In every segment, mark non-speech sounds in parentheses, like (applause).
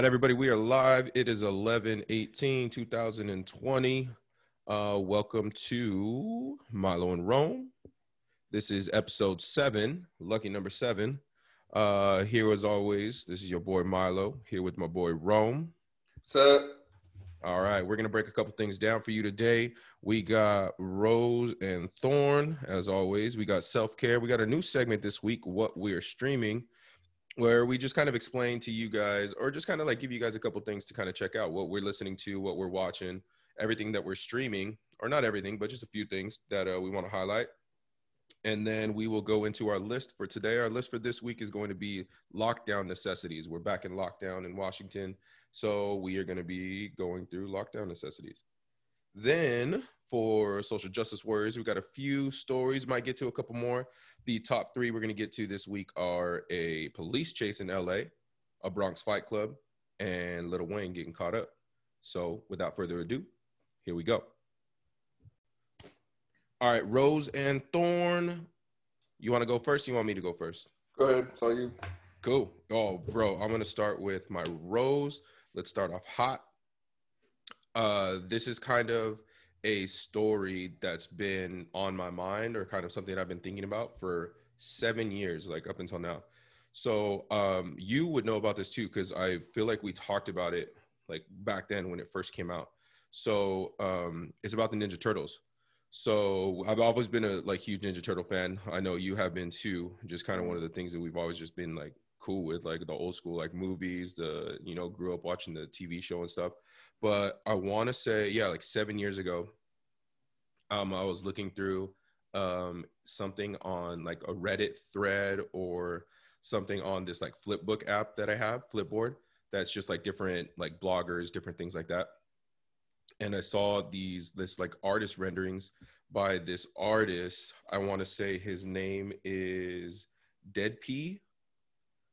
right, everybody, we are live. It is 11 18, 2020. Uh, welcome to Milo and Rome. This is episode seven, lucky number seven. Uh, here as always, this is your boy Milo, here with my boy Rome. So, All right, we're gonna break a couple things down for you today. We got Rose and Thorn, as always. We got self care. We got a new segment this week, what we're streaming, where we just kind of explain to you guys, or just kind of like give you guys a couple things to kind of check out what we're listening to, what we're watching, everything that we're streaming, or not everything, but just a few things that uh, we want to highlight. And then we will go into our list for today. Our list for this week is going to be lockdown necessities. We're back in lockdown in Washington. So we are going to be going through lockdown necessities. Then for social justice warriors, we got a few stories. Might get to a couple more. The top three we're going to get to this week are a police chase in LA, a Bronx fight club, and Lil Wayne getting caught up. So without further ado, here we go. All right, Rose and Thorn. You want to go first? You want me to go first? go ahead. It's all you. Cool. Oh, bro, I'm gonna start with my rose. Let's start off hot. Uh, this is kind of a story that's been on my mind, or kind of something I've been thinking about for seven years, like up until now. So, um, you would know about this too, because I feel like we talked about it like back then when it first came out. So, um, it's about the Ninja Turtles. So I've always been a like huge Ninja Turtle fan. I know you have been too. Just kind of one of the things that we've always just been like cool with, like the old school like movies. The you know grew up watching the TV show and stuff. But I want to say yeah, like seven years ago, um, I was looking through um something on like a Reddit thread or something on this like Flipbook app that I have, Flipboard. That's just like different like bloggers, different things like that and I saw these this like artist renderings by this artist. I want to say his name is Dead P,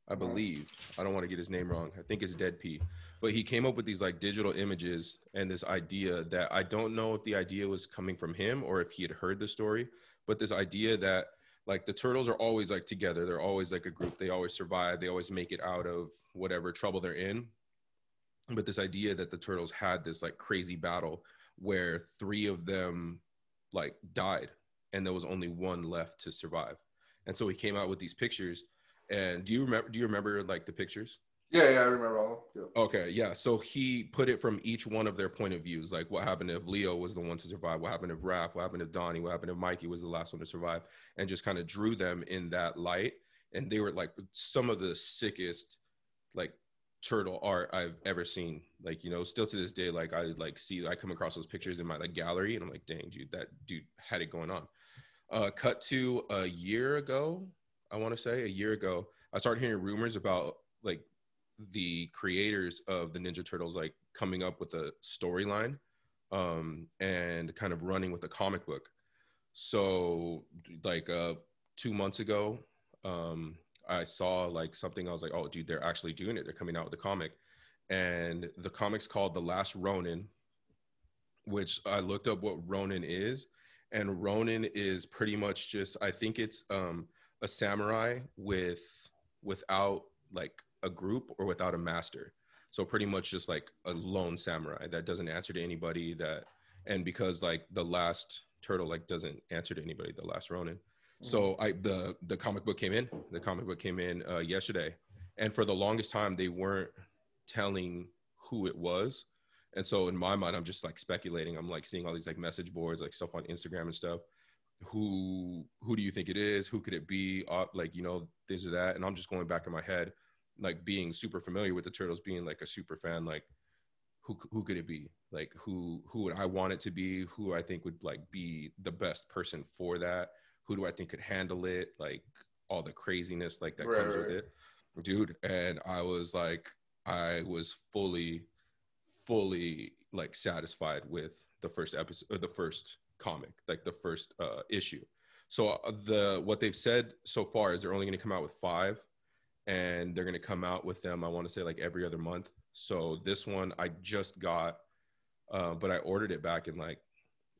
I believe. I don't want to get his name wrong. I think it's Dead P. But he came up with these like digital images and this idea that I don't know if the idea was coming from him or if he had heard the story, but this idea that like the turtles are always like together. They're always like a group. They always survive. They always make it out of whatever trouble they're in but this idea that the turtles had this like crazy battle where three of them like died and there was only one left to survive and so he came out with these pictures and do you remember do you remember like the pictures Yeah, yeah, I remember all. Yep. okay yeah so he put it from each one of their point of views like what happened if leo was the one to survive what happened if raph what happened if donnie what happened if mikey was the last one to survive and just kind of drew them in that light and they were like some of the sickest like turtle art I've ever seen. Like, you know, still to this day, like I like see I come across those pictures in my like gallery and I'm like, dang, dude, that dude had it going on. Uh cut to a year ago, I want to say a year ago, I started hearing rumors about like the creators of the Ninja Turtles like coming up with a storyline um and kind of running with a comic book. So like uh 2 months ago, um I saw like something. I was like, oh, dude, they're actually doing it. They're coming out with a comic, and the comic's called The Last Ronin, which I looked up what Ronin is, and Ronin is pretty much just. I think it's um, a samurai with without like a group or without a master. So pretty much just like a lone samurai that doesn't answer to anybody. That and because like the last turtle like doesn't answer to anybody, the last Ronin. So I the the comic book came in. The comic book came in uh, yesterday, and for the longest time they weren't telling who it was. And so in my mind, I'm just like speculating. I'm like seeing all these like message boards, like stuff on Instagram and stuff. Who who do you think it is? Who could it be? Uh, like you know this or that. And I'm just going back in my head, like being super familiar with the turtles, being like a super fan. Like who who could it be? Like who who would I want it to be? Who I think would like be the best person for that? who do I think could handle it? Like all the craziness like that Right, comes right. with it, dude. And I was like, I was fully, fully like satisfied with the first episode, or the first comic, like the first uh, issue. So uh, the what they've said so far is they're only going to come out with five, and they're going to come out with them. I want to say like every other month. So this one I just got, uh, but I ordered it back in like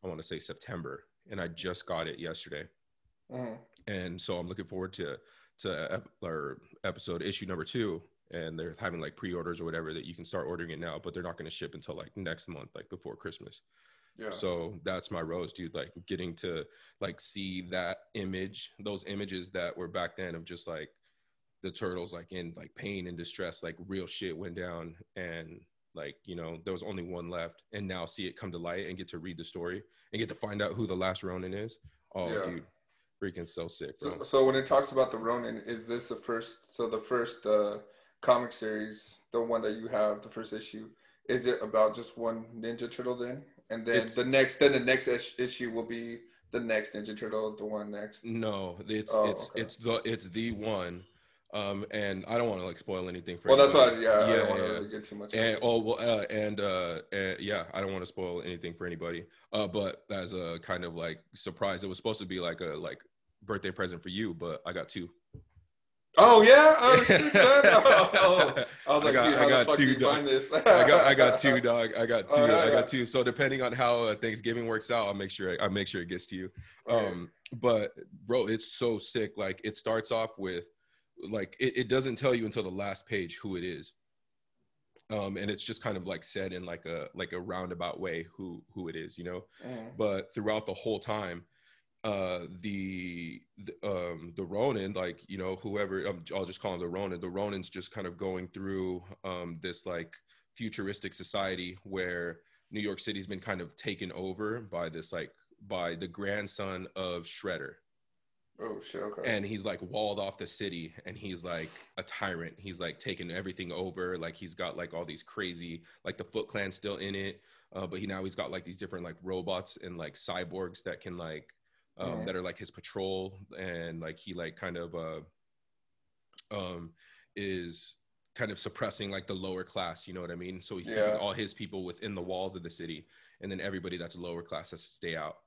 I want to say September, and I just got it yesterday Mhm. and so I'm looking forward to to ep- or episode issue number two. and they're having like pre-orders or whatever that you can start ordering it now, but they're not going to ship until like next month, like before Christmas. Yeah. So that's my rose, dude. Like getting to like see that image, those images that were back then of just like the turtles like in like pain and distress, like real shit went down and like you know there was only one left and now see it come to light and get to read the story and get to find out who the last ronin is oh Yeah. dude freaking so sick bro So, so when it talks about the Ronin, is this the first? So the first uh, comic series, the one that you have, the first issue, is it about just one Ninja Turtle then? And then It's- the next, then the next issue will be the next Ninja Turtle, the one next. no it's Oh, it's okay. it's the it's the one um and i don't want to like spoil anything for Well, that's why. anybody. Yeah, I yeah, don't want to yeah. really get too much. and oh well uh, and uh and, yeah i don't want to spoil anything for anybody uh but as a kind of like surprise it was supposed to be like a like birthday present for you but i got two oh yeah, oh (laughs) shit. Oh, (laughs) oh. I was I got- dude, I got two do you dog- find this? I got I got two (laughs) dog. I got two. Oh, yeah, I yeah. got two. So depending on how uh, Thanksgiving works out, I'll make sure I, will make sure it gets to you. Um, but bro, it's so sick. Like it starts off with like it, it doesn't tell you until the last page who it is. Um, and it's just kind of like said in like a like a roundabout way who who it is, you know Mhm. but throughout the whole time uh the, the um the ronin like you know whoever um, i'll just call him the ronin the ronin's just kind of going through um this like futuristic society where new york city's been kind of taken over by this like by the grandson of shredder Oh shit. Okay. and he's like walled off the city and he's like a tyrant he's like taking everything over like he's got like all these crazy like the foot clan still in it uh, but he now he's got like these different like robots and like cyborgs that can like um, Mhm. that are like his patrol and like he like kind of uh um is kind of suppressing like the lower class you know what i mean so he's Yeah. keeping all his people within the walls of the city and then everybody that's lower class has to stay out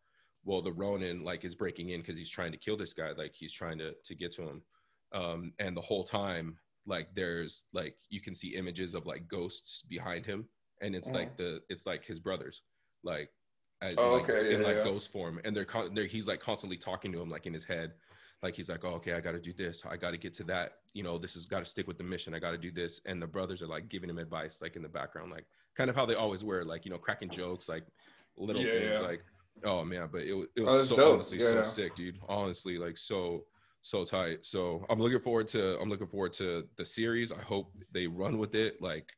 well the ronin like is breaking in because he's trying to kill this guy like he's trying to to get to him. Um and the whole time like there's like you can see images of like ghosts behind him and it's like the it's like his brothers like at- Oh, like, okay, in yeah, like yeah. ghost form and they're, con- they're he's like constantly talking to him like in his head. Like he's like oh okay i got to do this i got to get to that you know this has got to stick with the mission i got to do this and the brothers are like giving him advice like in the background like kind of how they always were like you know cracking jokes like little Yeah, things like oh man but it, wa- it Oh, was that's so dope. honestly Yeah, so yeah. sick dude honestly like so so tight so i'm looking forward to i'm looking forward to the series i hope they run with it like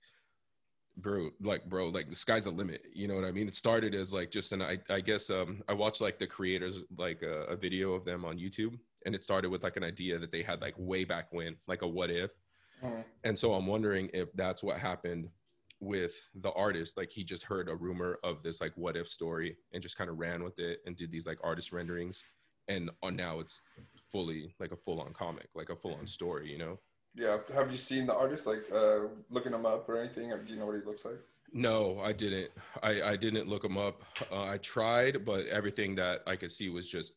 bro like bro like the sky's the limit you know what i mean it started as like just an i, I guess um i watched like the creators like a, a video of them on youtube and it started with like an idea that they had like way back when like a what if Mhm. and so i'm wondering if that's what happened with the artist like he just heard a rumor of this like what if story and just kind of ran with it and did these like artist renderings and on now it's fully like a full-on comic like a full-on story you know Yeah. Have you seen the artist? Like, uh, looking him up or anything? Do you know what he looks like? No, I didn't. I, I didn't look him up. Uh, I tried, but everything that I could see was just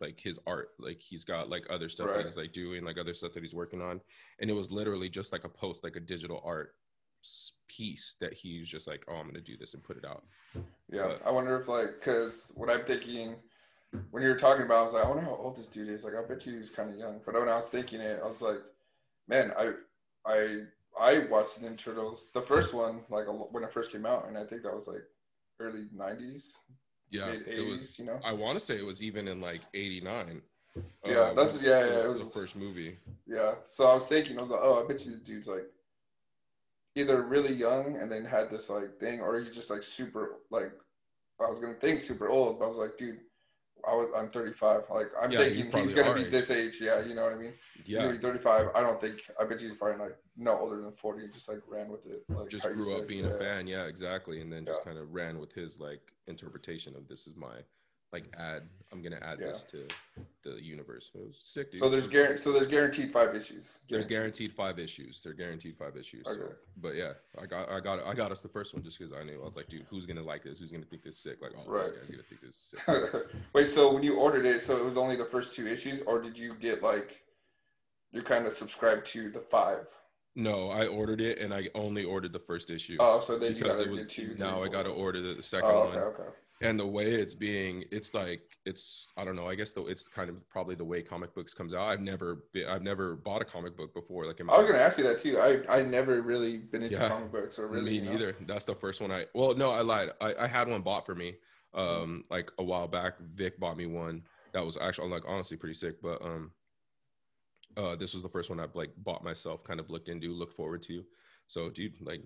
like his art. Like he's got like other stuff Right. that he's like doing, like other stuff that he's working on, and it was literally just like a post, like a digital art piece that he's just like, oh, I'm gonna do this and put it out. Yeah. But- I wonder if like, cause what I'm thinking, when you were talking about, I was like, I wonder how old this dude is. Like, I bet you he's kind of young. But when I was thinking it, I was like, man, I, I, I watched Ninja Turtles, the first one, like when it first came out, and I think that was like early '90s, Yeah, mid it was. You know? I want to say it was even in like '89. Yeah, uh, that's- yeah, yeah, it it was the first movie. Yeah. So I was thinking, I was like, oh, I bet you this dude's like either really young and then had this like thing, or he's just like super like I was gonna think super old, but I was like, dude, I was I'm 35. Like I'm Yeah, thinking he's, probably gonna be age. this age. Yeah, you know what I mean. Yeah, gonna 35. I don't think. I bet you he's probably like no older than 40. and Just like ran with it. Like just grew up said, being yeah. a fan. Yeah, exactly. And then just kind of ran with his like interpretation of this is my like add. I'm gonna add Yeah. this to the universe. It was sick, dude. So there's guaranteed. So there's guaranteed five issues. there's guaranteed five issues. They're guaranteed five issues. So, Okay. but yeah, I got I got I got us the first one just because I knew I was like, dude, who's gonna like this? Who's gonna think this sick? Like, oh, this guy's gonna think this is sick. (laughs) Wait, so when you ordered it, so it was only the first two issues, or did you get like you kind of subscribed to the five? no, I ordered it and I only ordered the first issue Oh, so then you because gotta it was two. now I got to order the, the second Oh, one. okay, okay. And the way it's being it's like it's i don't know i guess though it's kind of probably the way comic books comes out i've never been, i've never bought a comic book before like in my, I was gonna ask you that too. I I never really been into Yeah. comic books or really. me you know? that's the first one i well no i lied i, I had one bought for me um like a while back vic bought me one that was actually like honestly pretty sick but um uh this was the first one i've like bought myself kind of looked into looked forward to so dude like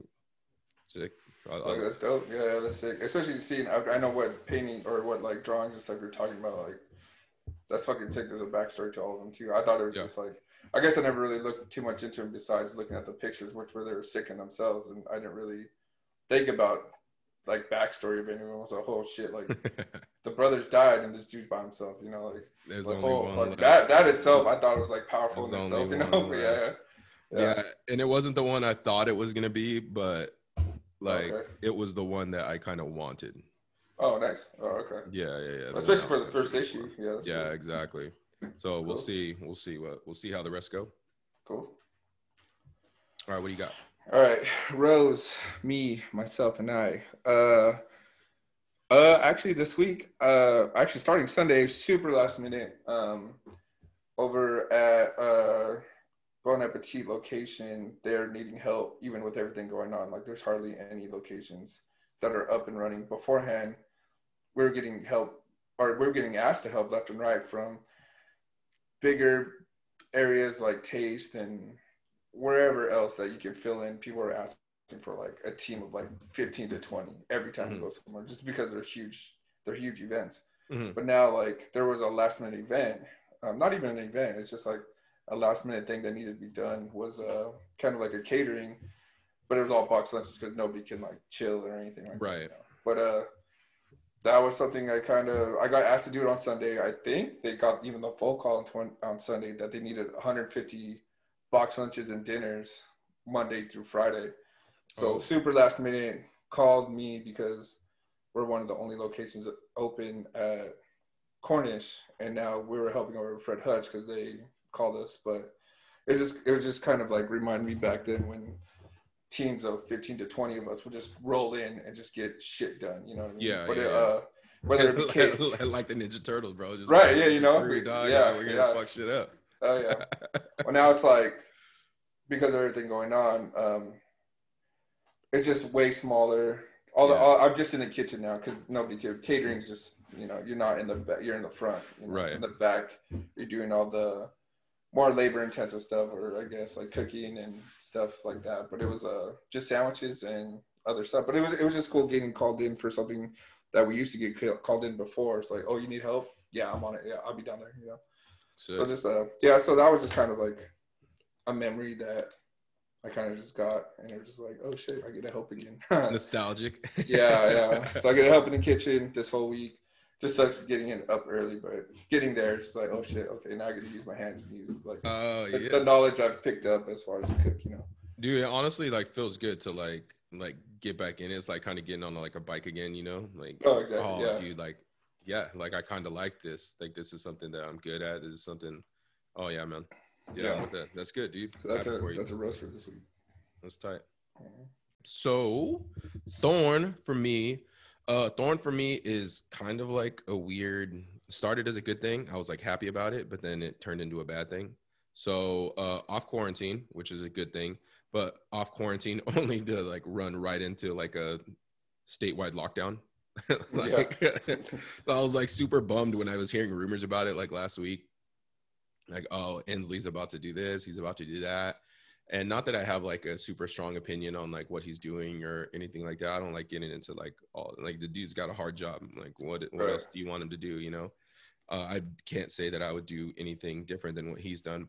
sick I, I- Like, that's dope. Yeah, yeah, that's sick. Especially seeing, I, I know what painting or what like drawings and stuff you're talking about. Like, that's fucking sick. There's a backstory to all of them too. I thought it was Yeah. just like, I guess I never really looked too much into them besides looking at the pictures, which were they were sick in themselves, and I didn't really think about like backstory of anyone. It was a whole shit. Like (laughs) the brothers died, and this dude's by himself. You know, like, there's like only whole, one like, that. That itself, I thought it was like powerful in itself. You know, (laughs) one yeah, yeah. and it wasn't the one i thought it was gonna be but like Okay. it was the one that i kind of wanted Oh, nice. Oh, okay. yeah yeah yeah Especially for the first issue. Yeah. Yeah cool. exactly so we'll see we'll see what we'll see how the rest go Cool. all right what do you got All right, Rose, me, myself, and I. Uh, uh, actually, this week, uh, actually starting Sunday, super last minute. Um, over at uh, Bon Appetit location, they're needing help even with everything going on. Like, there's hardly any locations that are up and running. Beforehand, we are getting help, or we are getting asked to help left and right from bigger areas like Taste and wherever else that you can fill in, people are asking for like a team of like 15 to 20 every time Mhm. you go somewhere, just because they're huge, they're huge events. Mhm. But now, like, there was a last minute event, um, not even an event, it's just like a last minute thing that needed to be done was uh, kind of like a catering, but it was all box lunches because nobody can like chill or anything like that. Right. you know. But uh, that was something I kind of I got asked to do it on Sunday. I think they got even the phone call on, twen- on Sunday that they needed 150 box lunches and dinners Monday through Friday. So Oh. super last minute called me because we're one of the only locations open at Cornish, and now we were helping over Fred Hutch because they called us. But it's just it was just kind of like remind me back then when teams of 15 to 20 of us would just roll in and just get shit done. You know what I mean? Yeah, But yeah, it, uh, whether it became (laughs) like the Ninja Turtles, bro. Just Right, like, yeah, you know, free, dog, yeah, we're gonna yeah. fuck shit up. Oh yeah. (laughs) well, now it's like because of everything going on, um, it's just way smaller. All the Yeah. all, I'm just in the kitchen now because nobody can catering. Just you know, you're not in the back. You're in the front. You know, Right. In the back, you're doing all the more labor intensive stuff, or I guess like cooking and stuff like that. But it was uh just sandwiches and other stuff. But it was it was just cool getting called in for something that we used to get called in before. It's like, oh, you need help? Yeah, I'm on it. Yeah, I'll be down there. You know. So, So just uh yeah, so that was just kind of like a memory that I kind of just got, and it was just like, oh shit, I get to help again. (laughs) Nostalgic. yeah, yeah. (laughs) So I get to help in the kitchen this whole week. Just sucks getting it up early, but getting there, it's like, oh shit, okay, now I get to use my hands and use like oh, the, yeah, the knowledge I've picked up as far as a cook, you know. dude. It honestly, like, feels good to like like get back in. It's like kind of getting on like a bike again, you know? Like, Oh, exactly, oh, yeah. dude, like, yeah, like I kind of like this. Like, this is something that I'm good at. This is something. Oh yeah, man. Yeah, Yeah. That. That's good, dude. So that's Happy a that's a roast for this week. That's tight. So, Thorn for me, uh, Thorn for me is kind of like a weird. Started as a good thing. I was like happy about it, but then it turned into a bad thing. So, uh, off quarantine, which is a good thing, but off quarantine (laughs) only to like run right into like a statewide lockdown. (laughs) like, (laughs) so I was like super bummed when I was hearing rumors about it like last week. Like, oh, Inslee's about to do this, he's about to do that. And not that I have like a super strong opinion on like what he's doing or anything like that. I don't like getting into like all like the dude's got a hard job. Like, what what Right. else do you want him to do? You know, uh, I can't say that I would do anything different than what he's done.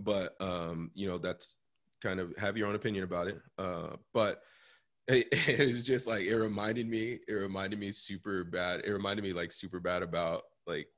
But um, you know, that's kind of have your own opinion about it. Uh, but (laughs) it, it was just like it reminded me it reminded me super bad it reminded me like super bad about like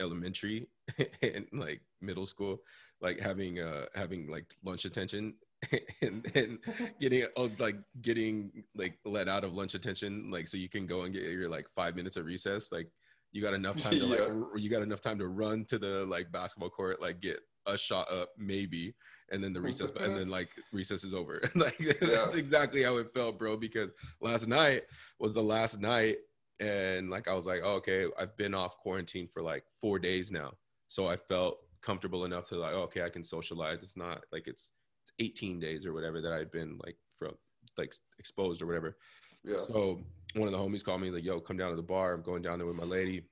elementary (laughs) and like middle school like having uh having like lunch attention (laughs) and (laughs) and getting oh, like getting like let out of lunch attention like so you can go and get your like five minutes of recess like you got enough time to (laughs) like Yeah. r- you got enough time to run to the like basketball court like get a shot up maybe and then the recess and then like recess is over like that's Yeah. exactly how it felt bro because last night was the last night and like I was like, oh, okay, I've been off quarantine for like four days now, so I felt comfortable enough to like, oh, okay, I can socialize. It's not like it's, it's 18 days or whatever that I'd been like from like exposed or whatever. Yeah. So one of the homies called me like, "Yo, come down to the bar. I'm going down there with my lady.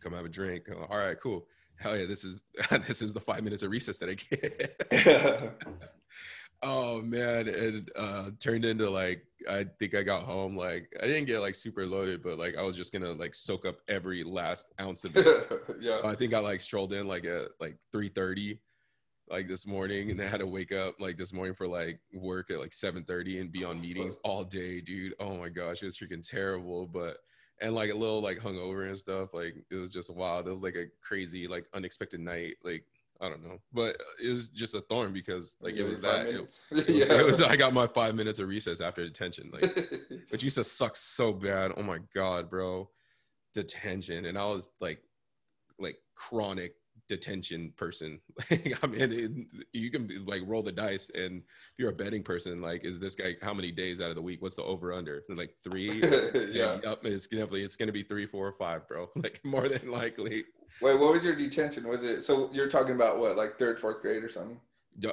Come have a drink." I'm like, All right, cool. Hell yeah, this is (laughs) this is the five minutes of recess that I get. (laughs) (laughs) oh man, it uh, turned into like I think I got home like I didn't get like super loaded, but like I was just gonna like soak up every last ounce of it. (laughs) yeah. So I think I like strolled in like at like three thirty like this morning and I had to wake up like this morning for like work at like 7:30 and be on (laughs) meetings all day, dude. Oh my gosh, it was freaking terrible. But and like a little like hungover and stuff. Like it was just wild. It was like a crazy, like unexpected night. Like I don't know, but it was just a thorn because like it was that. It, (laughs) it, was, yeah. it was I got my five minutes of recess after detention, like (laughs) which used to suck so bad. Oh my god, bro, detention, and I was like, like chronic detention person. (laughs) I mean, it, you can like roll the dice, and if you're a betting person, like, is this guy how many days out of the week? What's the over under? Like three? yeah. Yep. It's definitely it's gonna be three, four, or five, bro. Like more than likely. Wait, what was your detention? Was it so you're talking about what, like third, fourth grade or something?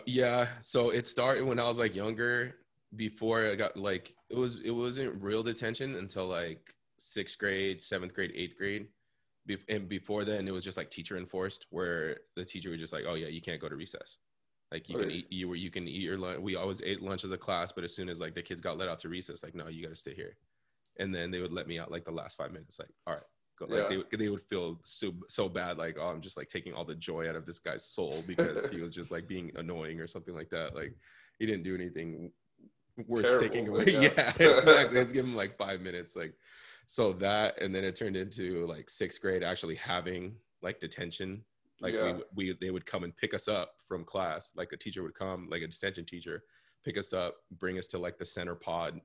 Yeah. So it started when I was like younger. Before I got like it was it wasn't real detention until like sixth grade, seventh grade, eighth grade be- and before then it was just like teacher enforced where the teacher was just like oh yeah you can't go to recess like you can eat you were you can eat your lunch we always ate lunch as a class but as soon as like the kids got let out to recess like no you got to stay here and then they would let me out like the last five minutes like all right like yeah. they, would, they would feel so so bad like oh i'm just like taking all the joy out of this guy's soul (laughs) because he was just like being annoying or something like that. Like he didn't do anything worth Terrible, taking away. yeah, (laughs) yeah (laughs) exactly. Let's give him like five minutes like so that and then it turned into like sixth grade actually having like detention. Like yeah. we, we they would come and pick us up from class. Like a teacher would come like a detention teacher pick us up bring us to like the center pod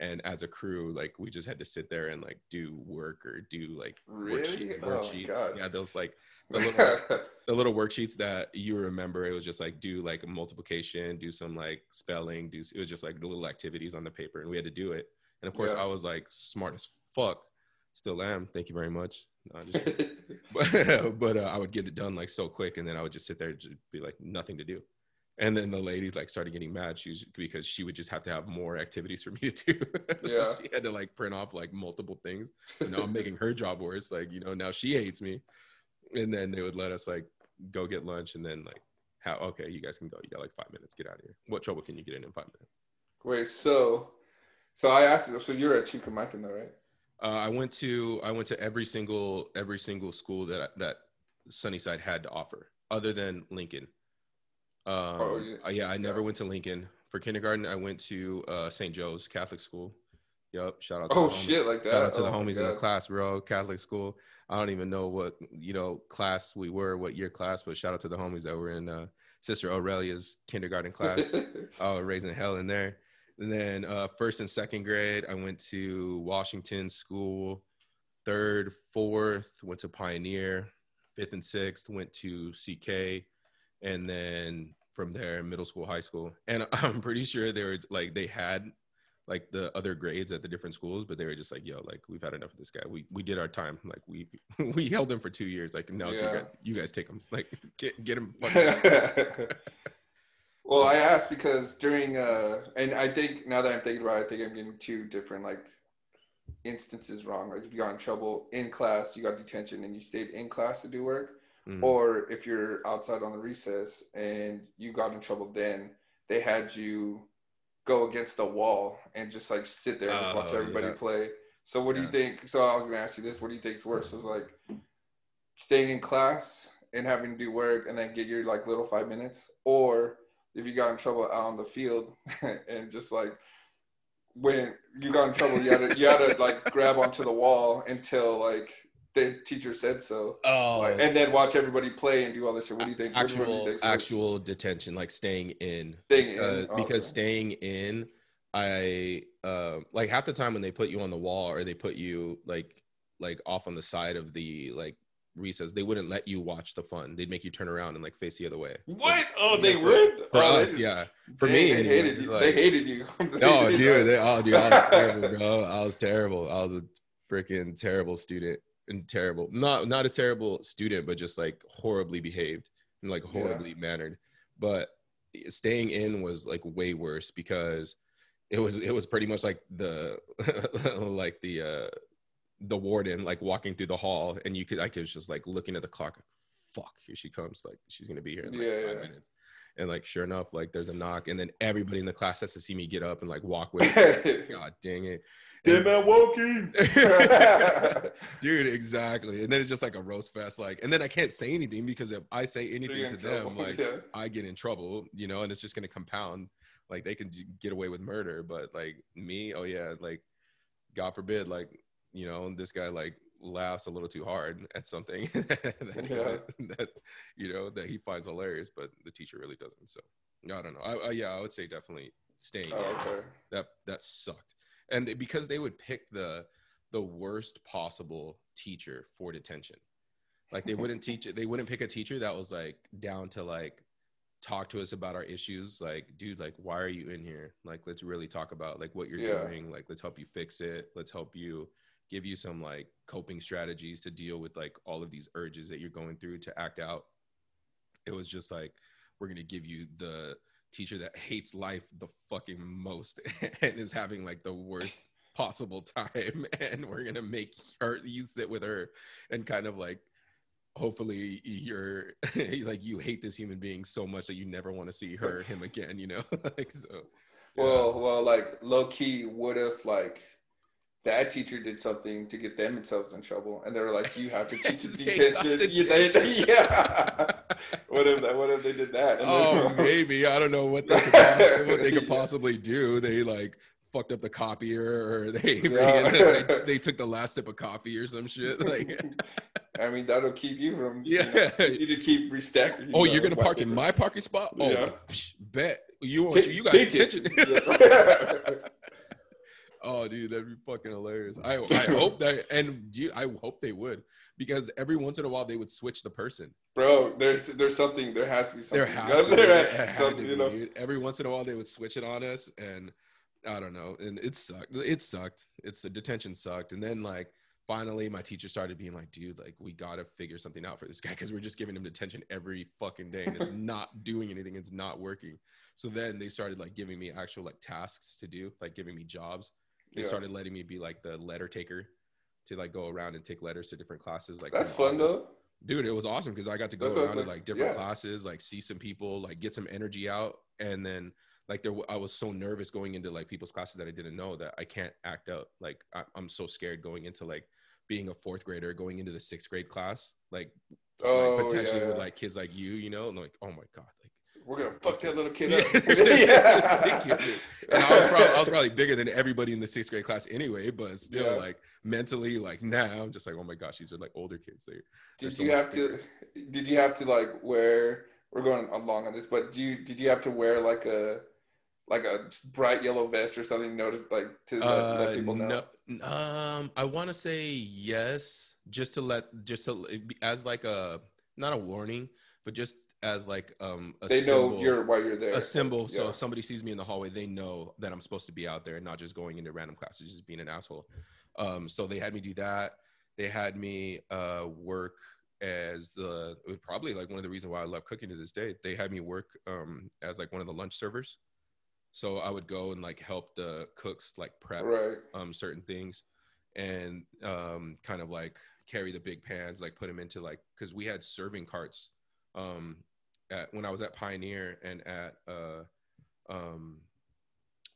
and as a crew like we just had to sit there and like do work or do like really? worksheet, worksheets oh, yeah those like (laughs) the little, the little worksheets that you remember it was just like do like multiplication do some like spelling do it was just like the little activities on the paper and we had to do it and of course yeah. i was like smart as fuck. Still am. Thank you very much. No, just, (laughs) but (laughs) but uh, I would get it done like so quick, and then I would just sit there and just be like nothing to do. And then the ladies like started getting mad. She was, because she would just have to have more activities for (laughs) me to do. Yeah. she had to like print off like multiple things. You know, I'm making her job worse. Like, you know, now she hates me. And then they would let us like go get lunch and then like how okay, you guys can go. You got like five minutes, get out of here. What trouble can you get in in five minutes? Wait, so so I asked you, so you're at Chief Kamiakin though, right? Uh, I went to I went to every single every single school that that Sunnyside had to offer, other than Lincoln. Um, oh, yeah. Uh, yeah. I never yeah. went to Lincoln for kindergarten. I went to uh, St. Joe's Catholic School. Yep. Shout out. To oh shit, like that. Shout out to oh, the homies in the class, bro. Catholic school. I don't even know what you know class we were, what year class, but shout out to the homies that were in uh, Sister Aurelia's kindergarten class. oh, (laughs) raising hell in there. And then uh, first and second grade, I went to Washington School. Third, fourth, went to Pioneer. Fifth and sixth, went to CK. And then from there, middle school, high school. And (laughs) I'm pretty sure they were like, they had like the other grades at the different schools, but they were just like, yo, like we've had enough of this guy. We we did our time. Like we (laughs) we held him for two years. Like now yeah. you, guys, you guys take him. Like (laughs) get get him. Well, I asked because during uh, and I think now that I'm thinking about it, I think I'm getting two different like instances wrong. Like if you got in trouble in class, you got detention, and you stayed in class to do work, mm-hmm. or if you're outside on the recess and you got in trouble, then they had you go against the wall and just like sit there and watch oh, everybody yeah. play. So what do you think? So I was gonna ask you this: What do you think's worse? Is like staying in class and having to do work and then get your like little five minutes, or if you got in trouble out on the field (laughs) and just like when you got in trouble, you had to you had to like grab onto the wall until like the teacher said so. Oh, like, and then watch everybody play and do all this shit. What do you think? Actual you think actual detention, like staying in. Staying uh, in oh, because okay. staying in, I uh, like half the time when they put you on the wall or they put you like like off on the side of the like recess, they wouldn't let you watch the fun. They'd make you turn around and like face the other way. What? Oh, they would. For oh, us, yeah. For me, they anyway, hated you. Like, they hated you. (laughs) they no, dude. They, oh, dude. I was terrible, bro. (laughs) I was terrible. I was a freaking terrible student and terrible not not a terrible student but just like horribly behaved and like horribly yeah. mannered but staying in was like way worse because it was it was pretty much like the (laughs) like the uh the warden like walking through the hall and you could I could just like looking at the clock fuck here she comes like she's gonna be here in like yeah, five yeah. minutes and like sure enough like there's a knock and then everybody in the class has to see me get up and like walk (laughs) with god dang it Damn walking (laughs) (laughs) dude exactly. And then it's just like a roast fest like and then i can't say anything because if i say anything to them like (laughs) yeah. i get in trouble you know and it's just gonna compound. Like they can get away with murder but like me oh yeah like god forbid like you know this guy like laughs a little too hard at something that, yeah. that, you know that he finds hilarious but the teacher really doesn't so i don't know. I, I yeah i would say definitely staying. Oh, okay. that that sucked and they, because they would pick the the worst possible teacher for detention. Like they wouldn't teach it they wouldn't pick a teacher that was like down to like talk to us about our issues. Like dude like why are you in here? Like let's really talk about like what you're yeah. doing. Like let's help you fix it. Let's help you give you some like coping strategies to deal with like all of these urges that you're going through to act out. It was just like we're going to give you the teacher that hates life the fucking most (laughs) and is having like the worst possible time (laughs) and we're to make her you sit with her and kind of like hopefully you're (laughs) like you hate this human being so much that you never want to see her him again you know like so yeah. well well like low key what if like that teacher did something to get them themselves in trouble, and they were like, "You have to teach detention." detention. yeah. (laughs) what if that? What if they did that? Oh, oh, maybe I don't know what they could possibly, what they could yeah. possibly do. They like fucked up the copier, or they, (laughs) yeah. they, they took the last sip of coffee or some shit. (laughs) Like, I mean, that'll keep you from yeah. You, know, you need to keep restacking. Oh, you're gonna park in my parking spot? Oh, yeah. psh, bet you want you, you got attention. Oh, dude, that'd be fucking hilarious. I (laughs) I hope that, and dude, I hope they would, because every once in a while they would switch the person. Bro, there's there's something. There has to be something. There has to be. (laughs) something, you know? Dude. Every once in a while they would switch it on us, and I don't know, and it sucked. It sucked. It's the detention sucked, and then like finally my teacher started being like dude like we gotta figure something out for this guy because we're just giving him detention every fucking day and it's (laughs) not doing anything it's not working so then they started like giving me actual like tasks to do like giving me jobs they yeah. started letting me be like the letter taker to like go around and take letters to different classes. Like that's fun office. though. Dude, it was awesome because I got to go that's around to like different yeah. classes, like see some people, like get some energy out, and then like there, I was so nervous going into like people's classes that I didn't know that I can't act out. Like I, am so scared going into like being a fourth grader, going into the sixth grade class, like, oh, like potentially yeah. with like kids like you, you know, and like oh my god, we're gonna fuck that little kid up. (laughs) yeah. (laughs) and I was, probably, I was probably bigger than everybody in the sixth grade class anyway, but still, yeah. like mentally, like now, I'm just like, oh my gosh, these are like older kids. They did so you have bigger. to? Did you have to like wear? We're going along on this, but do you did you have to wear like a like a bright yellow vest or something? Notice like to let, uh, let people know. No, um, I want to say yes, just to let just to as like a not a warning, but just as like um a they symbol, know you're why you're there. a symbol. Yeah. so if somebody sees me in the hallway they know that i'm supposed to be out there and not just going into random classes just being an asshole. Um so they had me do that. They had me uh work as the probably like one of the reasons why i love cooking to this day. They had me work um as like one of the lunch servers. So i would go and like help the cooks like prep right. um certain things and um kind of like carry the big pans like put them into like because we had serving carts um at when I was at Pioneer and at uh, um,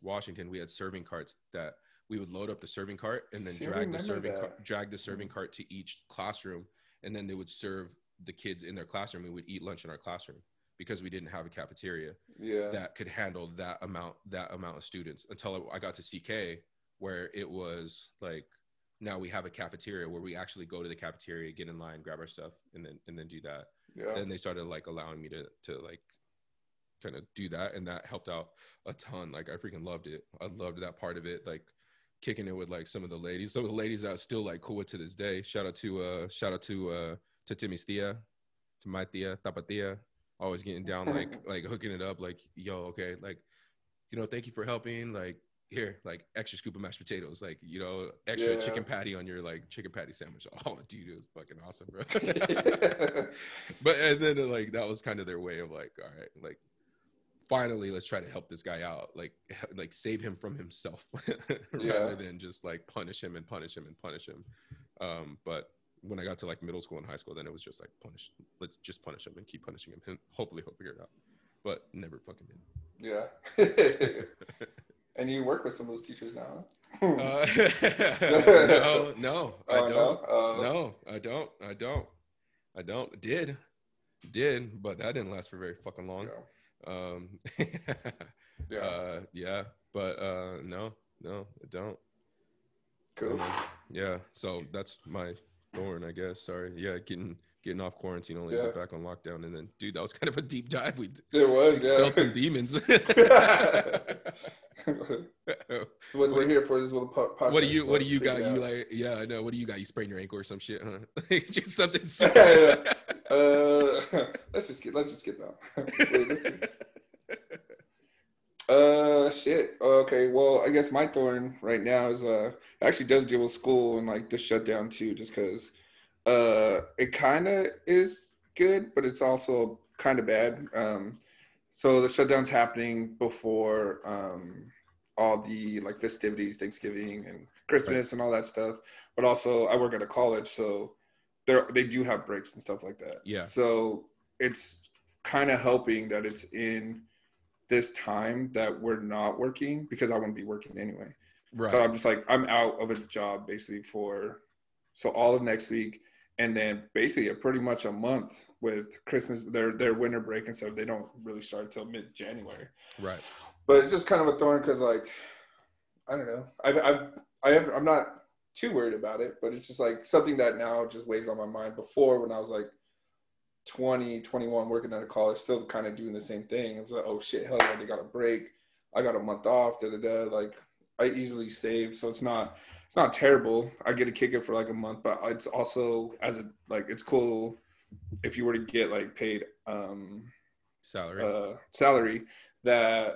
Washington, we had serving carts that we would load up the serving cart and then See, drag the serving car- drag the serving mm-hmm. cart to each classroom, and then they would serve the kids in their classroom. We would eat lunch in our classroom because we didn't have a cafeteria yeah. that could handle that amount that amount of students until I got to CK where it was like now we have a cafeteria where we actually go to the cafeteria, get in line, grab our stuff, and then and then do that yeah. and they started like allowing me to to like kind of do that and that helped out a ton. Like i freaking loved it. I loved that part of it like kicking it with like some of the ladies. Some of the ladies that are still like cool with to this day. Shout out to uh shout out to uh to timmy's thea to my thea tapatia always getting down like (laughs) like hooking it up like yo okay like you know thank you for helping like here, like extra scoop of mashed potatoes, like you know, extra Yeah. chicken patty on your like chicken patty sandwich. Oh, dude, it was fucking awesome, bro. (laughs) (laughs) but and then like that was kind of their way of like, all right, like finally let's try to help this guy out, like like save him from himself (laughs) Yeah. rather than just like punish him and punish him and punish him. Um, but when I got to like middle school and high school, then it was just like punish. Let's just punish him and keep punishing him, and hopefully he'll figure it out. But never fucking did. yeah. And you work with some of those teachers now. huh? Uh, (laughs) (laughs) no, no, I Oh, don't. no? Uh, No, I don't. I don't. I don't. Did, did, but that didn't last for very fucking long. yeah. Um, (laughs) Yeah. uh, yeah, but uh, no, no, I don't. cool. Um, yeah, so that's my thorn, I guess. Sorry. Yeah, getting getting off quarantine, only to Yeah. get back on lockdown, and then, dude, that was kind of a deep dive. We It was, expelled yeah. some demons. (laughs) so what we're here for is a little po- podcast. what do you what do you got it you out. like yeah i know what do you got you sprained your ankle or some shit huh (laughs) just something (laughs) super Uh, let's just get let's just get down. Wait. Uh, shit. Okay, well, I guess my thorn right now is uh actually does deal with school and like the shutdown too, just because uh it kind of is good, but it's also kind of bad. Um, so the shutdown's happening before um all the like festivities, Thanksgiving and Christmas and all that stuff. But also, I work at a college, so there they do have breaks and stuff like that. Yeah. So it's kind of helping that it's in this time that we're not working because I wouldn't be working anyway. right So I'm just like I'm out of a job basically for so all of next week and then basically a pretty much a month with Christmas their their winter break and stuff. They don't really start until mid January. right But it's just kind of a thorn because like I don't know. I've I've I have I'm not too worried about it, but it's just like something that now just weighs on my mind. Before when I was like 20, 21 working at a college, still kind of doing the same thing. It was like, oh shit, hell yeah, they got a break. I got a month off, da da da. Like I easily save, so it's not it's not terrible. I get to kick it for like a month, but it's also as a like it's cool if you were to get like paid um salary uh, salary that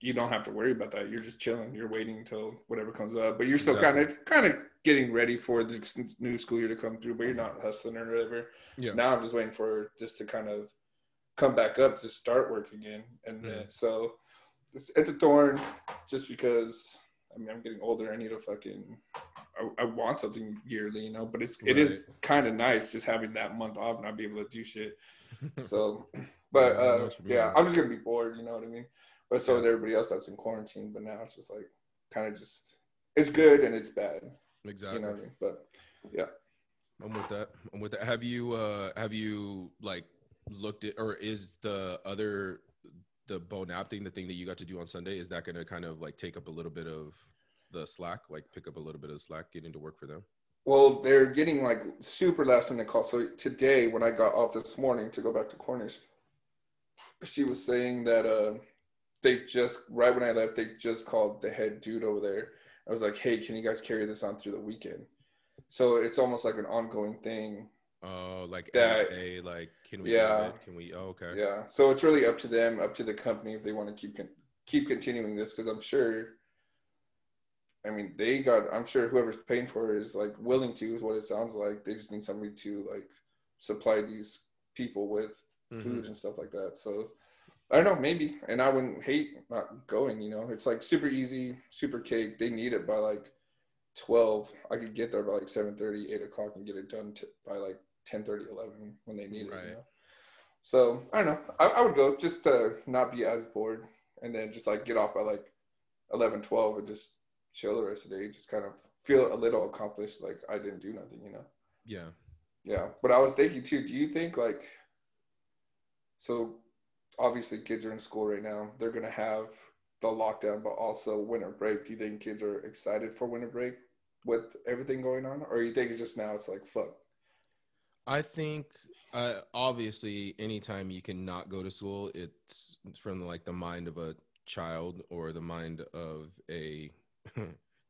you don't have to worry about that. You're just chilling. You're waiting until whatever comes up, but you're still kind of kind of getting ready for the new school year to come through. But you're not hustling or whatever. yeah Now I'm just waiting for just to kind of come back up to start work again, and then so it's, it's a thorn just because. I mean, I'm getting older. I need a fucking. I, I want something yearly, you know. But it's it is kind of nice just having that month off, not be able to do shit. (laughs) So, but Yeah, uh, yeah, I'm just gonna be bored. You know what I mean? But so is everybody else that's in quarantine. But now it's just like kind of just it's good and it's bad. exactly You know what I mean? But yeah. i'm with that i'm with that have you uh have you like looked at or is the other the Bon App thing the thing that you got to do on sunday is that going to kind of like take up a little bit of the slack like pick up a little bit of slack getting to work for them well, they're getting like super last minute calls. So today, when I got off this morning to go back to Cornish, she was saying that uh, they just right when I left, they just called the head dude over there. I was like, "Hey, can you guys carry this on through the weekend?" So it's almost like an ongoing thing. Oh like That- a like can we Yeah. it? can we oh, okay Yeah. So it's really up to them, up to the company if they want to keep con- keep continuing this because I'm sure. I mean, they got. I'm sure whoever's paying for it is like willing to, is what it sounds like. They just need somebody to like supply these people with food Mhm. and stuff like that. So I don't know, maybe. And I wouldn't hate not going. You know, it's like super easy, super cake. They need it by like twelve. I could get there by like 7:30, 8 o'clock, and get it done t- by like 10:30, 11 when they need it. Right. You know? So I don't know. I, I would go just to not be as bored, and then just like get off by like 11, 12, and just chill the rest of the day. Just kind of feel a little accomplished, like I didn't do nothing. You know. yeah Yeah, but I was thinking too. Do you think like, so obviously kids are in school right now. They're gonna have the lockdown, but also winter break. Do you think kids are excited for winter break with everything going on, or you think it's just now it's like fuck? I think uh, obviously anytime you can not go to school, it's from like the mind of a child or the mind of a (laughs)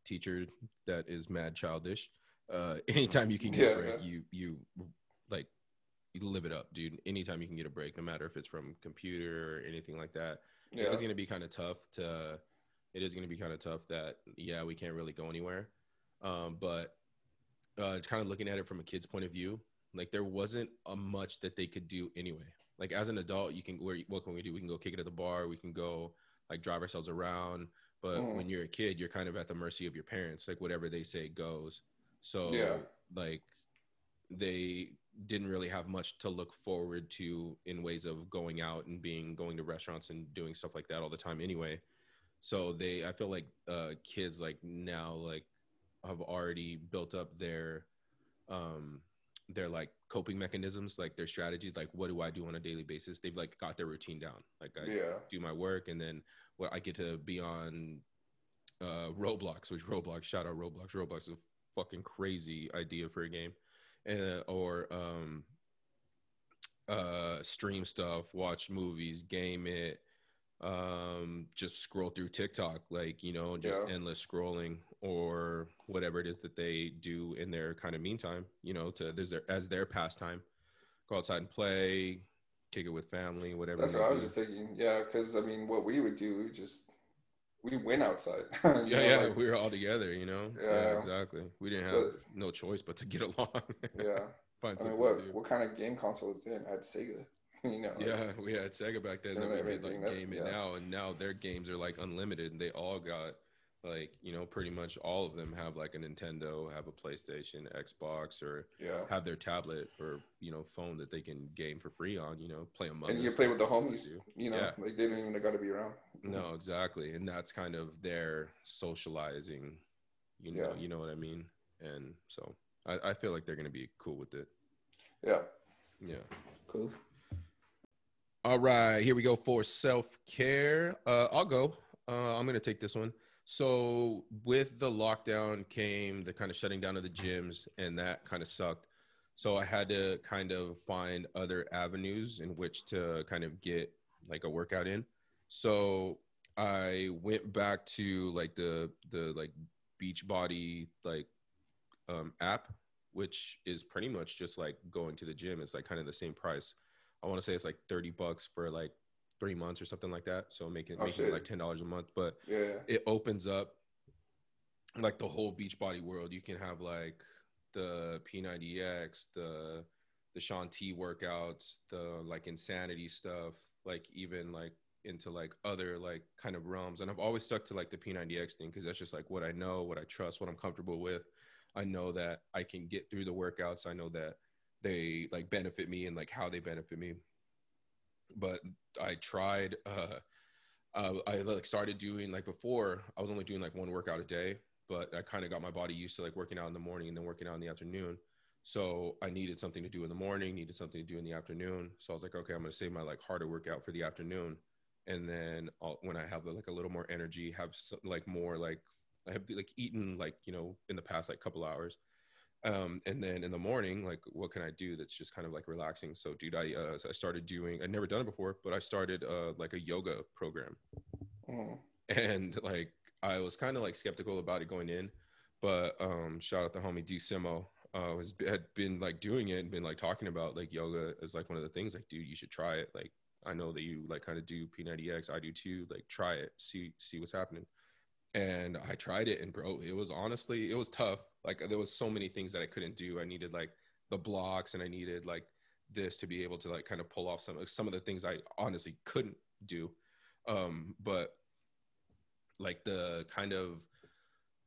teacher that is mad childish. Uh, anytime you can get Yeah. a break, you you like you live it up, dude. Anytime you can get a break, no matter if it's from computer or anything like that, Yeah, it's gonna be kind of tough to it is going to be kind of tough that yeah we can't really go anywhere um, but uh, kind of looking at it from a kid's point of view like there wasn't a much that they could do anyway. Like as an adult you can where what can we do? We can go kick it at the bar. We can go like drive ourselves around. But Mm. when you're a kid you're kind of at the mercy of your parents. Like whatever they say goes. So Yeah. like they didn't really have much to look forward to in ways of going out and being going to restaurants and doing stuff like that all the time anyway. So they i feel like uh kids like now like have already built up their um their like coping mechanisms like their strategies like what do i do on a daily basis they've like got their routine down like i Yeah. do my work and then what I get to be on uh Roblox, which Roblox, shout out Roblox. Roblox is a fucking crazy idea for a game. Uh, or um uh stream stuff, watch movies, game it, um just scroll through TikTok like, you know, just Yeah. endless scrolling or whatever it is that they do in their kind of meantime, you know, to there's their as their pastime. Go outside and play, kick it with family, whatever. That's what I was just thinking. Yeah, because I mean, what we would do, we just we went outside. (laughs) Yeah, know, yeah, like, we were all together, you know. Yeah. exactly. We didn't have But- no choice but to get (laughs) along. yeah. Find I mean, what what kind of game console was it? I had Sega. (laughs) You know. like- Yeah, we had Sega back then. Then we could everything like that- game it yeah. now, and now their games are like unlimited. And they all got like you know pretty much all of them have like a Nintendo, have a PlayStation, Xbox, or yeah. have their tablet or you know phone that they can game for free on. You know, play Among And you play with the homies. do. You know, Yeah. like they didn't even got to be around. No, exactly, and that's kind of their socializing. You know, Yeah. you know what I mean. And so I, I feel like they're gonna be cool with it. Yeah. Yeah. Cool. All right, here we go for self care. Uh, I'll go. Uh, I'm gonna take this one. So with the lockdown came the kind of shutting down of the gyms, and that kind of sucked. So I had to kind of find other avenues in which to kind of get like a workout in. So I went back to like the the like Beachbody like um, app, which is pretty much just like going to the gym. It's like kind of the same price. I want to say it's like 30 bucks for like three months or something like that. So making, Oh, making like $10 a month, but Yeah. it opens up like the whole Beachbody world. You can have like the P90X, the, the Shaun T workouts, the like insanity stuff, like even like into like other like kind of realms. And I've always stuck to like the P90X thing because that's just like what I know, what I trust, what I'm comfortable with. I know that I can get through the workouts. I know that they like benefit me and like how they benefit me. But I tried uh uh, I like started doing like before I was only doing like one workout a day, but I kind of got my body used to like working out in the morning and then working out in the afternoon. So I needed something to do in the morning, needed something to do in the afternoon. So I was like, okay, I'm gonna save my like harder workout for the afternoon, and then I'll, when I have like a little more energy, have like more like I have like eaten like you know in the past like couple hours, um, and then in the morning like what can I do that's just kind of like relaxing. So dude, I uh, I started doing I'd never done it before, but I started uh, like a yoga program Mhm. and like I was kind of like skeptical about it going in, but um, shout out the homie D Simo, uh, was had been like doing it and been like talking about like yoga as like one of the things. Like, dude, you should try it. Like, I know that you like kind of do P90X, I do too. Like, try it, see see what's happening. And I tried it, and bro, it was honestly it was tough. Like, there was so many things that I couldn't do. I needed like the blocks, and I needed like this to be able to like kind of pull off some some of the things I honestly couldn't do. Um, but like the kind of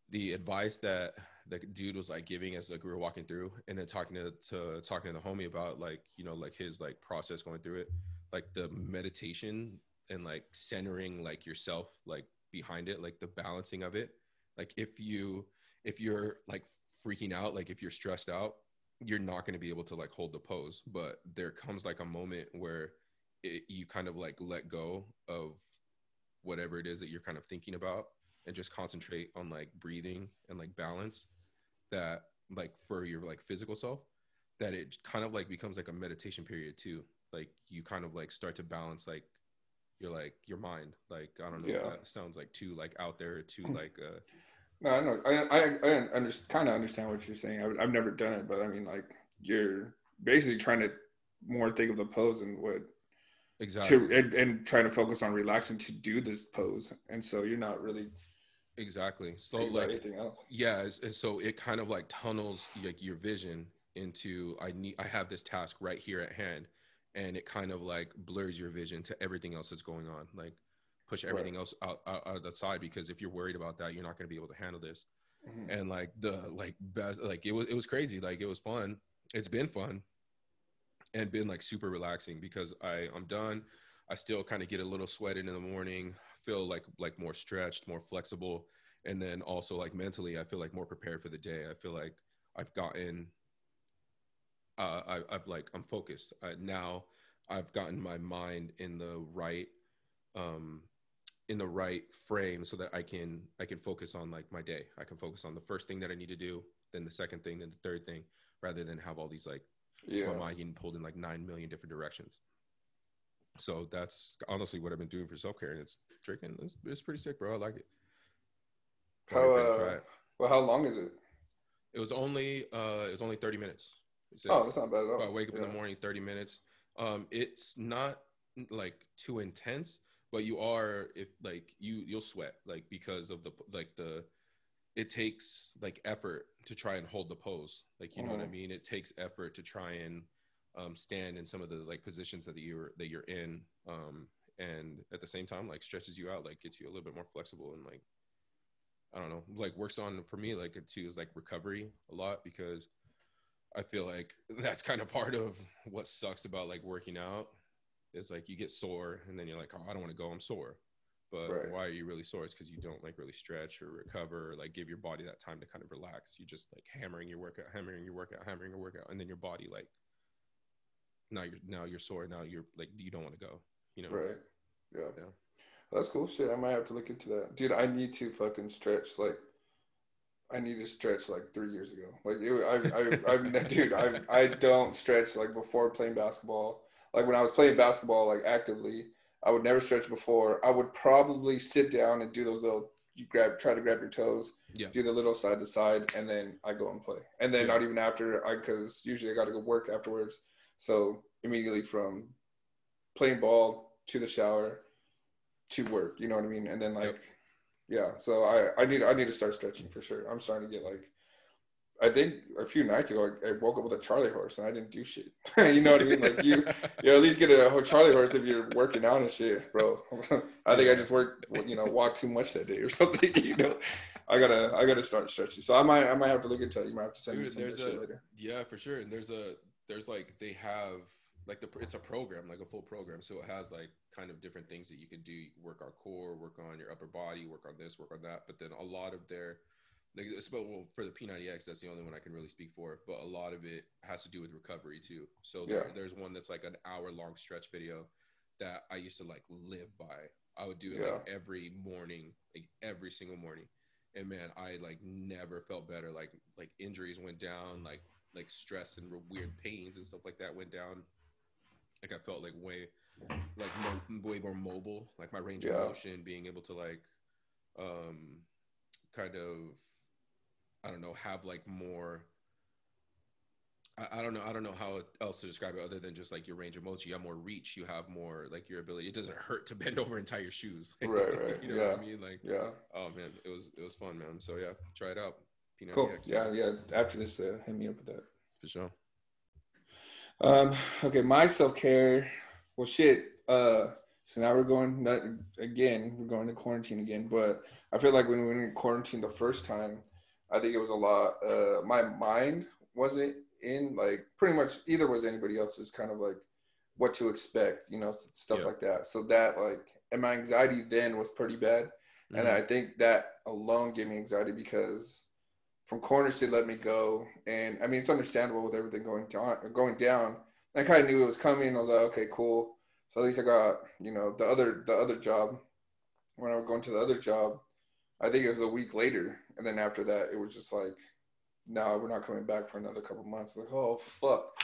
the advice that the dude was like giving as like we were walking through and then talking to, to talking to the homie about like you know like his like process going through it like the meditation and like centering like yourself like behind it like the balancing of it like if you if you're like freaking out like if you're stressed out you're not going to be able to like hold the pose. But there comes like a moment where it, you kind of like let go of whatever it is that you're kind of thinking about and just concentrate on like breathing and like balance that like for your like physical self that it kind of like becomes like a meditation period too. Like you kind of like start to balance like your like your mind like i don't know Yeah. if that sounds like too like out there too like uh No, I know. I I, I under, kind of understand what you're saying. I, I've never done it, but I mean, like you're basically trying to more think of the pose and what exactly to and, and trying to focus on relaxing to do this pose, and so you're not really exactly so like anything else. yeah it's so it kind of like tunnels like your vision into i need i have this task right here at hand and it kind of like blurs your vision to everything else that's going on like push everything else out, out, out of the side because if you're worried about that you're not going to be able to handle this. Mhm. and like the like best like it was it was crazy. Like it was fun. It's been fun and been like super relaxing because i i'm done. I still kind of get a little sweated in the morning feel like like more stretched more flexible and then also like mentally i feel like more prepared for the day. I feel like i've gotten uh I, i've like i'm focused. I, now i've gotten my mind in the right um in the right frame so that i can i can focus on like my day. I can focus on the first thing that i need to do then the second thing then the third thing rather than have all these like Yeah, my mind getting pulled in like nine million different directions. So that's honestly what i've been doing for self-care and it's drinking it's, it's pretty sick bro. I like it. How, uh, it. well, how long is it? It was only uh it was only 30 minutes. It's Oh, that's not bad at all. I wake up in the morning, 30 minutes. Um it's not like too intense, but you are if like you you'll sweat like because of the like the it takes like effort to try and hold the pose. Like you know what I Mhm. mean? It takes effort to try and um stand in some of the like positions that you're that you're in. Um and at the same time like stretches you out, like gets you a little bit more flexible and like I don't know, like works on for me like it too is like recovery a lot because I feel like (laughs) that's kind of part of what sucks about like working out is like you get sore and then you're like, oh, I don't want to go, I'm sore. But Right. why are you really sore? It's because you don't like really stretch or recover or like give your body that time to kind of relax. You're just like hammering your workout, hammering your workout, hammering your workout, and then your body like now you're now you're sore. Now you're like you don't want to go. You know, Right. Yeah. Yeah. That's cool shit. I might have to look into that. Dude, I need to fucking stretch like I need to stretch like three years ago. Like it, I, I, I, dude, I, I don't stretch like before playing basketball. Like when I was playing basketball, like actively, I would never stretch before. I would probably sit down and do those little, you grab, try to grab your toes, Yeah. do the little side to side, and then I go and play. And then Yeah. not even after, I because usually I got to go work afterwards. So immediately from playing ball to the shower to work, you know what I mean? And then like, Yep. Yeah. So I, I need, I need to start stretching for sure. I'm starting to get like, I think a few nights ago I, I woke up with a Charlie horse and I didn't do shit. (laughs) you know what I mean? Like you, (laughs) you at least get a Charlie horse if you're working out and shit, bro. (laughs) I think I just worked, you know, walked too much that day or something. You know, I gotta, I gotta start stretching. So I might, I might have to look into it. You might have to send me some that shit later. Yeah, for sure. And there's a there's like they have like the it's a program like a full program, so it has like kind of different things that you can do. You can work on core, work on your upper body, work on this, work on that. But then a lot of their like well for the P90X, that's the only one I can really speak for. But a lot of it has to do with recovery too. So there, Yeah. there's one that's like an hour long stretch video that I used to like live by. I would do it Yeah. like every morning, like every single morning. And man, I like never felt better. Like like injuries went down, like like stress and weird pains and stuff like that went down. Like I felt like way like mo- way more mobile. Like my range Yeah. of motion, being able to like um kind of I don't know have like more. I, I don't know. I don't know how else to describe it other than just like your range of motion. You have more reach. You have more like your ability. It doesn't hurt to (laughs) bend over and tie your shoes. (laughs) Right, right, you know what I mean? Like, Yeah. oh man, it was it was fun, man. So yeah, try it out. P90X, Cool. Yeah. Yeah. After this, uh, hit me up with that. for sure. Um, okay, my self care. Well, shit. Uh, so now we're going that again. We're going to quarantine again. But I feel like when we were in quarantine the first time, I think it was a lot. Uh, my mind wasn't in like pretty much either was anybody else's kind of like what to expect, you know, stuff Yeah. like that. So that like, and my anxiety then was pretty bad. And Mhm. I think that alone gave me anxiety because from corners they let me go. And I mean, it's understandable with everything going down. Going down. I kind of knew it was coming. I was like, okay, cool. So at least I got you know the other the other job. When I was going to the other job, I think it was a week later, and then after that, it was just like, no, we're not coming back for another couple months. Like, oh fuck.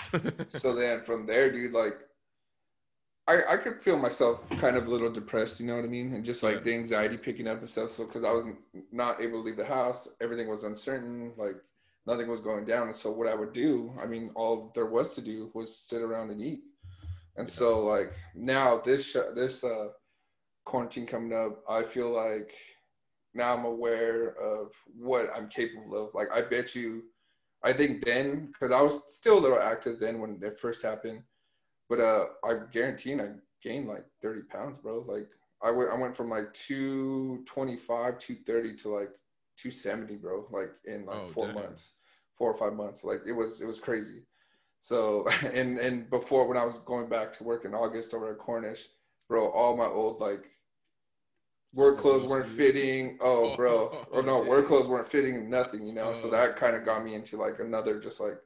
(laughs) so then from there, dude, like, I I could feel myself kind of a little depressed. You know what I mean? And just like Yeah. the anxiety picking up and stuff. So because I was not able to leave the house, everything was uncertain. Like nothing was going down. And so what I would do, I mean, all there was to do was sit around and eat. And so like now this sh- this uh quarantine coming up, I feel like now I'm aware of what I'm capable of. Like I bet you, I think then because I was still a little active then when it first happened, but uh, I guarantee I gained like 30 pounds, bro. Like I went I went from like 225, 230 to like 270, bro. Like in like oh, four damn. months, four or five months. Like it was it was crazy. So (laughs) and and before when I was going back to work in August over at Cornish, bro, all my old like work clothes weren't fitting. Oh, bro. (laughs) Oh, no, work clothes weren't fitting nothing, you know. So oh. that kind of got me into like another just like